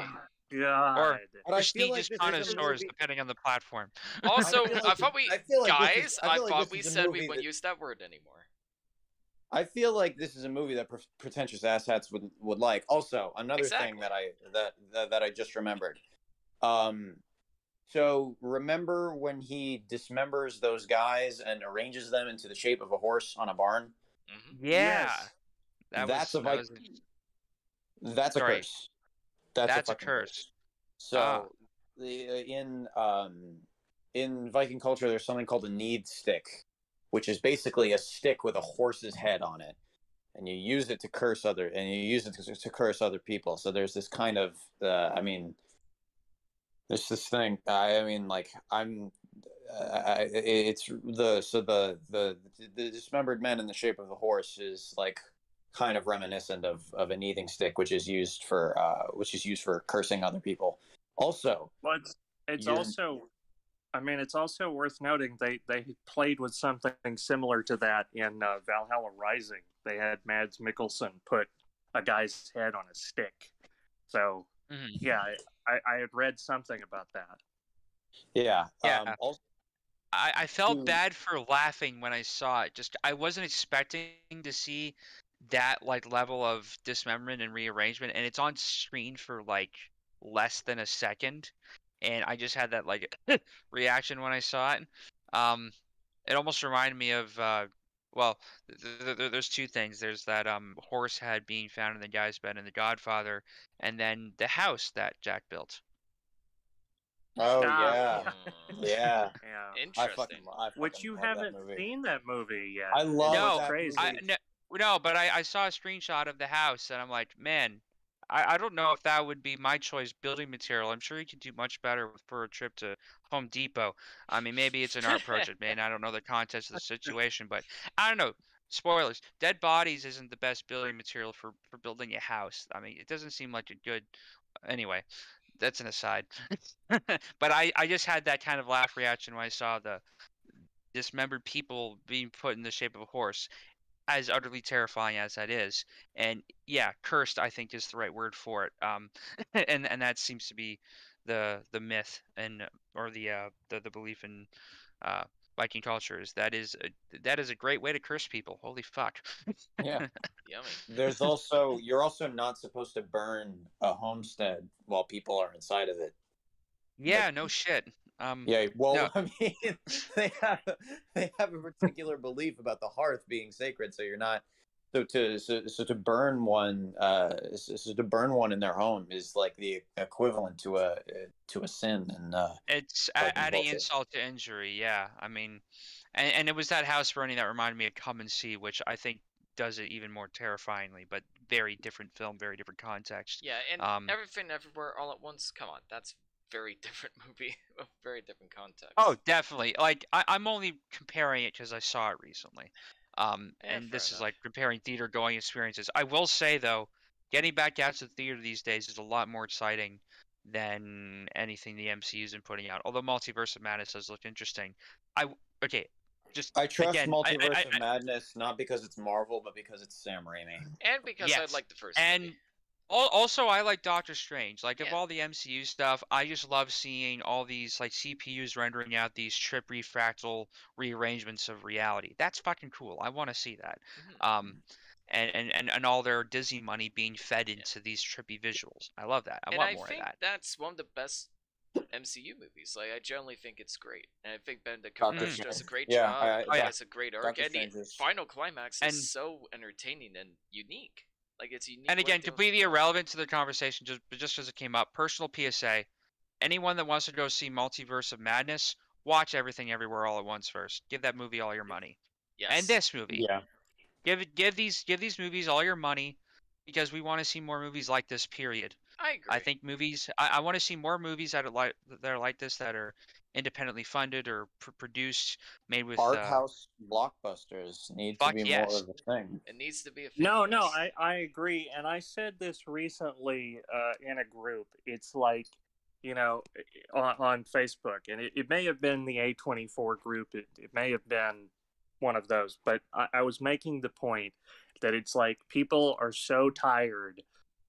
C: God.
E: But I feel like
B: Prestigious
E: this is a
B: connoisseurs, depending on the platform. [LAUGHS]
A: Also,
E: I feel
A: I, thought we
E: I feel like
A: guys,
E: is-
A: I,
E: I like
A: thought we said we wouldn't
E: that-
A: use that word anymore.
E: I feel like this is a movie that pre- pretentious asshats would would like. Also, another
A: Exactly.
E: thing that I that, that that I just remembered. Um, so remember when he dismembers those guys and arranges them into the shape of a horse on a barn?
A: hmm
B: Yeah,
C: Yes.
B: that
E: That's
B: was,
E: a
B: that was-
E: That's a
B: Sorry.
E: curse. That's,
B: That's a
E: fucking
B: curse.
E: So
B: Ah.
E: the uh, in um in Viking culture, there's something called a need stick, which is basically a stick with a horse's head on it, and you use it to curse other and you use it to, to curse other people. So there's this kind of uh, I mean, there's this thing. I, I mean, like I'm. Uh, it's the so the the the dismembered men in the shape of a horse is like kind of reminiscent of of a nithing stick, which is used for uh, which is used for cursing other people. Also,
C: Well, it's, it's also, I mean, it's also worth noting they they played with something similar to that in uh, Valhalla Rising. They had Mads Mikkelsen put a guy's head on a stick. So
B: Mhm.
C: yeah, I, I had read something about that.
E: yeah,
B: Yeah.
E: Um, also,
B: I, I felt
E: to-
B: bad for laughing when I saw it. Just I wasn't expecting to see that like level of dismemberment and rearrangement, and it's on screen for like less than a second, and I just had that like [LAUGHS] reaction when I saw it. Um, it almost reminded me of uh, well, th- th- th- there's two things. There's that um horse head being found in the guy's bed in The Godfather, and then the house that Jack built.
E: oh
C: Stop.
E: yeah, [LAUGHS] yeah.
C: Yeah.
E: I
A: Interesting.
E: fucking, I fucking
C: Which you
E: love
C: haven't
E: movie.
C: seen that movie yet.
E: I love
B: No,
E: that
C: crazy.
B: I
E: movie.
B: no, no, but I, I saw a screenshot of the house and I'm like, man, I, I don't know if that would be my choice building material. I'm sure you could do much better for a trip to Home Depot. I mean, maybe it's an art project, man. I don't know the context of the situation, but I don't know. Spoilers: Dead bodies isn't the best building material for for building a house. I mean, it doesn't seem like a good. Anyway, that's an aside. [LAUGHS] but I I just had that kind of laugh reaction when I saw the dismembered people being put in the shape of a horse as utterly terrifying as that is and yeah cursed i think is the right word for it um [LAUGHS] and and that seems to be the the myth and or the uh the, the belief in uh viking culture is that is a, that is a great way to curse people holy fuck
E: Yeah. [LAUGHS]
A: Yummy.
E: There's also you're also not supposed to burn a homestead while people are inside of it.
B: yeah no shit um
E: Yeah, well,
B: No. [LAUGHS]
E: I mean, they have they have a particular belief about the hearth being sacred, so you're not so to so, so to burn one uh so, so to burn one in their home is like the equivalent to a to a sin and uh
B: It's
E: Viking
B: adding insult to injury. Yeah, I mean, and, and it was that house burning that reminded me of Come and See, which I think does it even more terrifyingly, but very different film, very different context.
A: Yeah, and
B: Um,
A: everything everywhere all at once. Come on, that's very [LAUGHS] different movie, a very different context.
B: Oh, definitely. Like I, I'm only comparing it because I saw it recently. Um,
A: Yeah,
B: and
A: fair
B: this is like comparing theater going experiences. I will say though, getting back out to the theater these days is a lot more exciting than anything the MCU's been putting out. Although Multiverse of Madness does look interesting. I okay, just
E: I trust
B: again, I- I-
E: Multiverse
B: I-
E: of Madness not because it's Marvel, but because it's Sam Raimi.
A: and because
B: Yes,
A: I like the first
B: and
A: movie.
B: Al- Also, I like Doctor Strange. Like of all the MCU stuff, I just love seeing all these like CPUs rendering out these trip refractal rearrangements of reality. That's fucking cool. I want to see that.
A: Mhm.
B: Um, and, and, and, and all their Disney money being fed into these trippy visuals. I love that. I
A: and
B: want
A: I
B: more
A: think
B: of that.
A: that's one of the best MCU movies. Like I generally think it's great, and I think Benedict
E: Doctor
A: Cumberbatch does a great
E: Yeah,
A: job.
E: I- I-
B: Oh, yeah.
A: has a great arc,
E: Doctor
A: and the
E: Strange is-
A: final climax
B: And-
A: is so entertaining and unique. Like it's unique.
B: And again, completely irrelevant to the conversation, just just as it came up. Personal PSA: anyone that wants to go see Multiverse of Madness, watch everything everywhere all at once first. Give that movie all your money.
A: Yes.
B: And this movie.
E: Yeah.
B: Give give these give these movies all your money because we want to see more movies like this. Period.
A: I agree.
B: I think movies. I, I want to see more movies that are like that are like this that are independently funded or pr- produced, made with.
E: Art
B: uh,
E: house blockbusters need to be
B: yes.
E: more of a thing.
A: it needs to be a
C: No, no. I, I agree. And I said this recently uh, in a group. It's like, you know, on, on Facebook, and it, it may have been the A24 group, it, it may have been one of those, but I, I was making the point that it's like people are so tired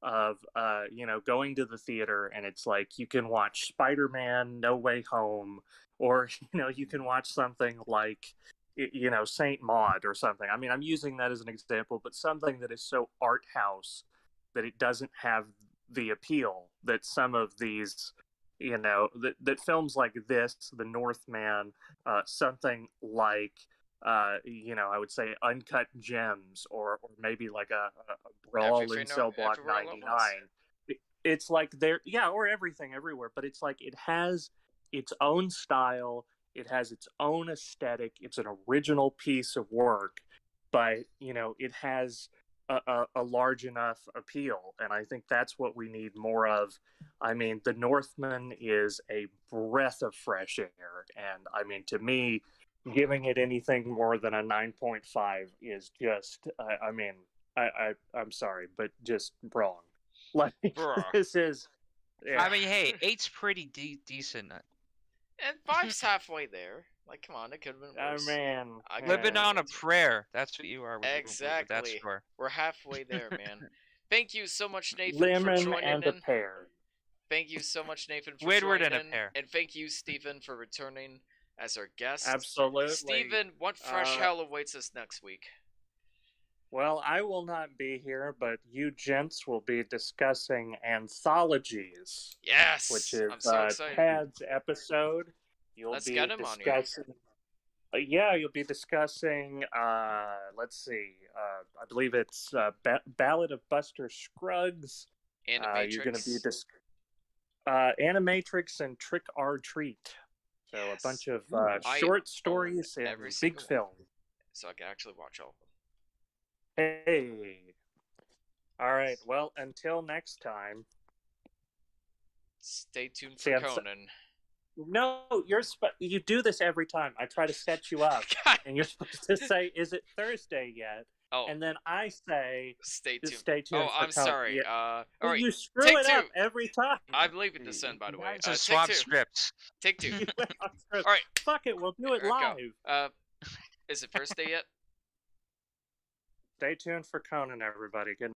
C: of, uh, you know, going to the theater and it's like you can watch Spider Man No Way Home, or, [LAUGHS] you know, you can watch something like, you know Saint Maud or something. I mean, I'm using that as an example, but something that is so art house that it doesn't have the appeal that some of these, you know, that, that films like this, The Northman, uh, something like, uh, you know, I would say Uncut Gems, or or maybe like a, a Brawl in Cell Block
A: Everywhere All at
C: 99. It- It's like there, yeah, or everything everywhere, but it's like it has its own style it has its own aesthetic it's an original piece of work but you know it has a, a, a large enough appeal and i think that's what we need more of i mean the northman is a breath of fresh air and i mean to me giving it anything more than a 9.5 is just i, I mean I, I i'm sorry but just wrong [LAUGHS] like
A: Bruh.
C: this is yeah.
B: I mean, hey, eight's pretty de- decent.
A: And five's halfway there. Like, come on, it could have been
C: Oh
A: worse.
C: man,
A: I
C: man.
B: Living on a prayer. That's what you are. With, with- with that
A: Exactly. We're halfway there, man. [LAUGHS] Thank you so much, Nathan,
C: lemon
A: for joining
C: and
A: in.
C: a pear.
A: Thank you so much, Nathan, for
B: Squidward
A: joining
B: and a
A: in.
B: pear.
A: And thank you, Stephen, for returning as our guest.
C: Absolutely,
A: Stephen, what fresh
C: Uh,
A: hell awaits us next week?
C: Well, I will not be here, but you gents will be discussing anthologies,
A: Yes!
C: which is
A: so
C: uh. Tad's episode. You'll
A: Let's
C: be
A: get him on here.
C: discussing. Uh, yeah, you'll be discussing. Uh, let's see. Uh, I believe it's uh, ba- Ballad of Buster Scruggs. Uh,
A: Animatrix.
C: you're going to be discussing uh, Animatrix and Trick or Treat. So
A: Yes.
C: a bunch of uh, short stories and
A: every
C: big
A: single one.
C: film.
A: So I can actually watch all of them.
C: Hey. All right. Well, until next time.
A: Stay tuned for
C: so-
A: Conan.
C: No, you're sp- you do this every time. I try to set you up, [LAUGHS] and you're supposed to say, "Is it Thursday yet?"
A: Oh,
C: And then I say,
A: stay tuned.
C: stay tuned."
A: Oh, I'm sorry. Uh, all
C: Well,
A: right.
C: You screw
A: take
C: it up every time.
A: I'm leaving this sun, by the way.
B: To
A: Uh,
B: swap
A: take two.
B: scripts.
A: Take two. [LAUGHS]
C: You went on first.
A: All right.
C: Fuck it. We'll do it
A: There
C: live.
A: Uh, is it Thursday yet?
C: Stay tuned for Conan, everybody. Good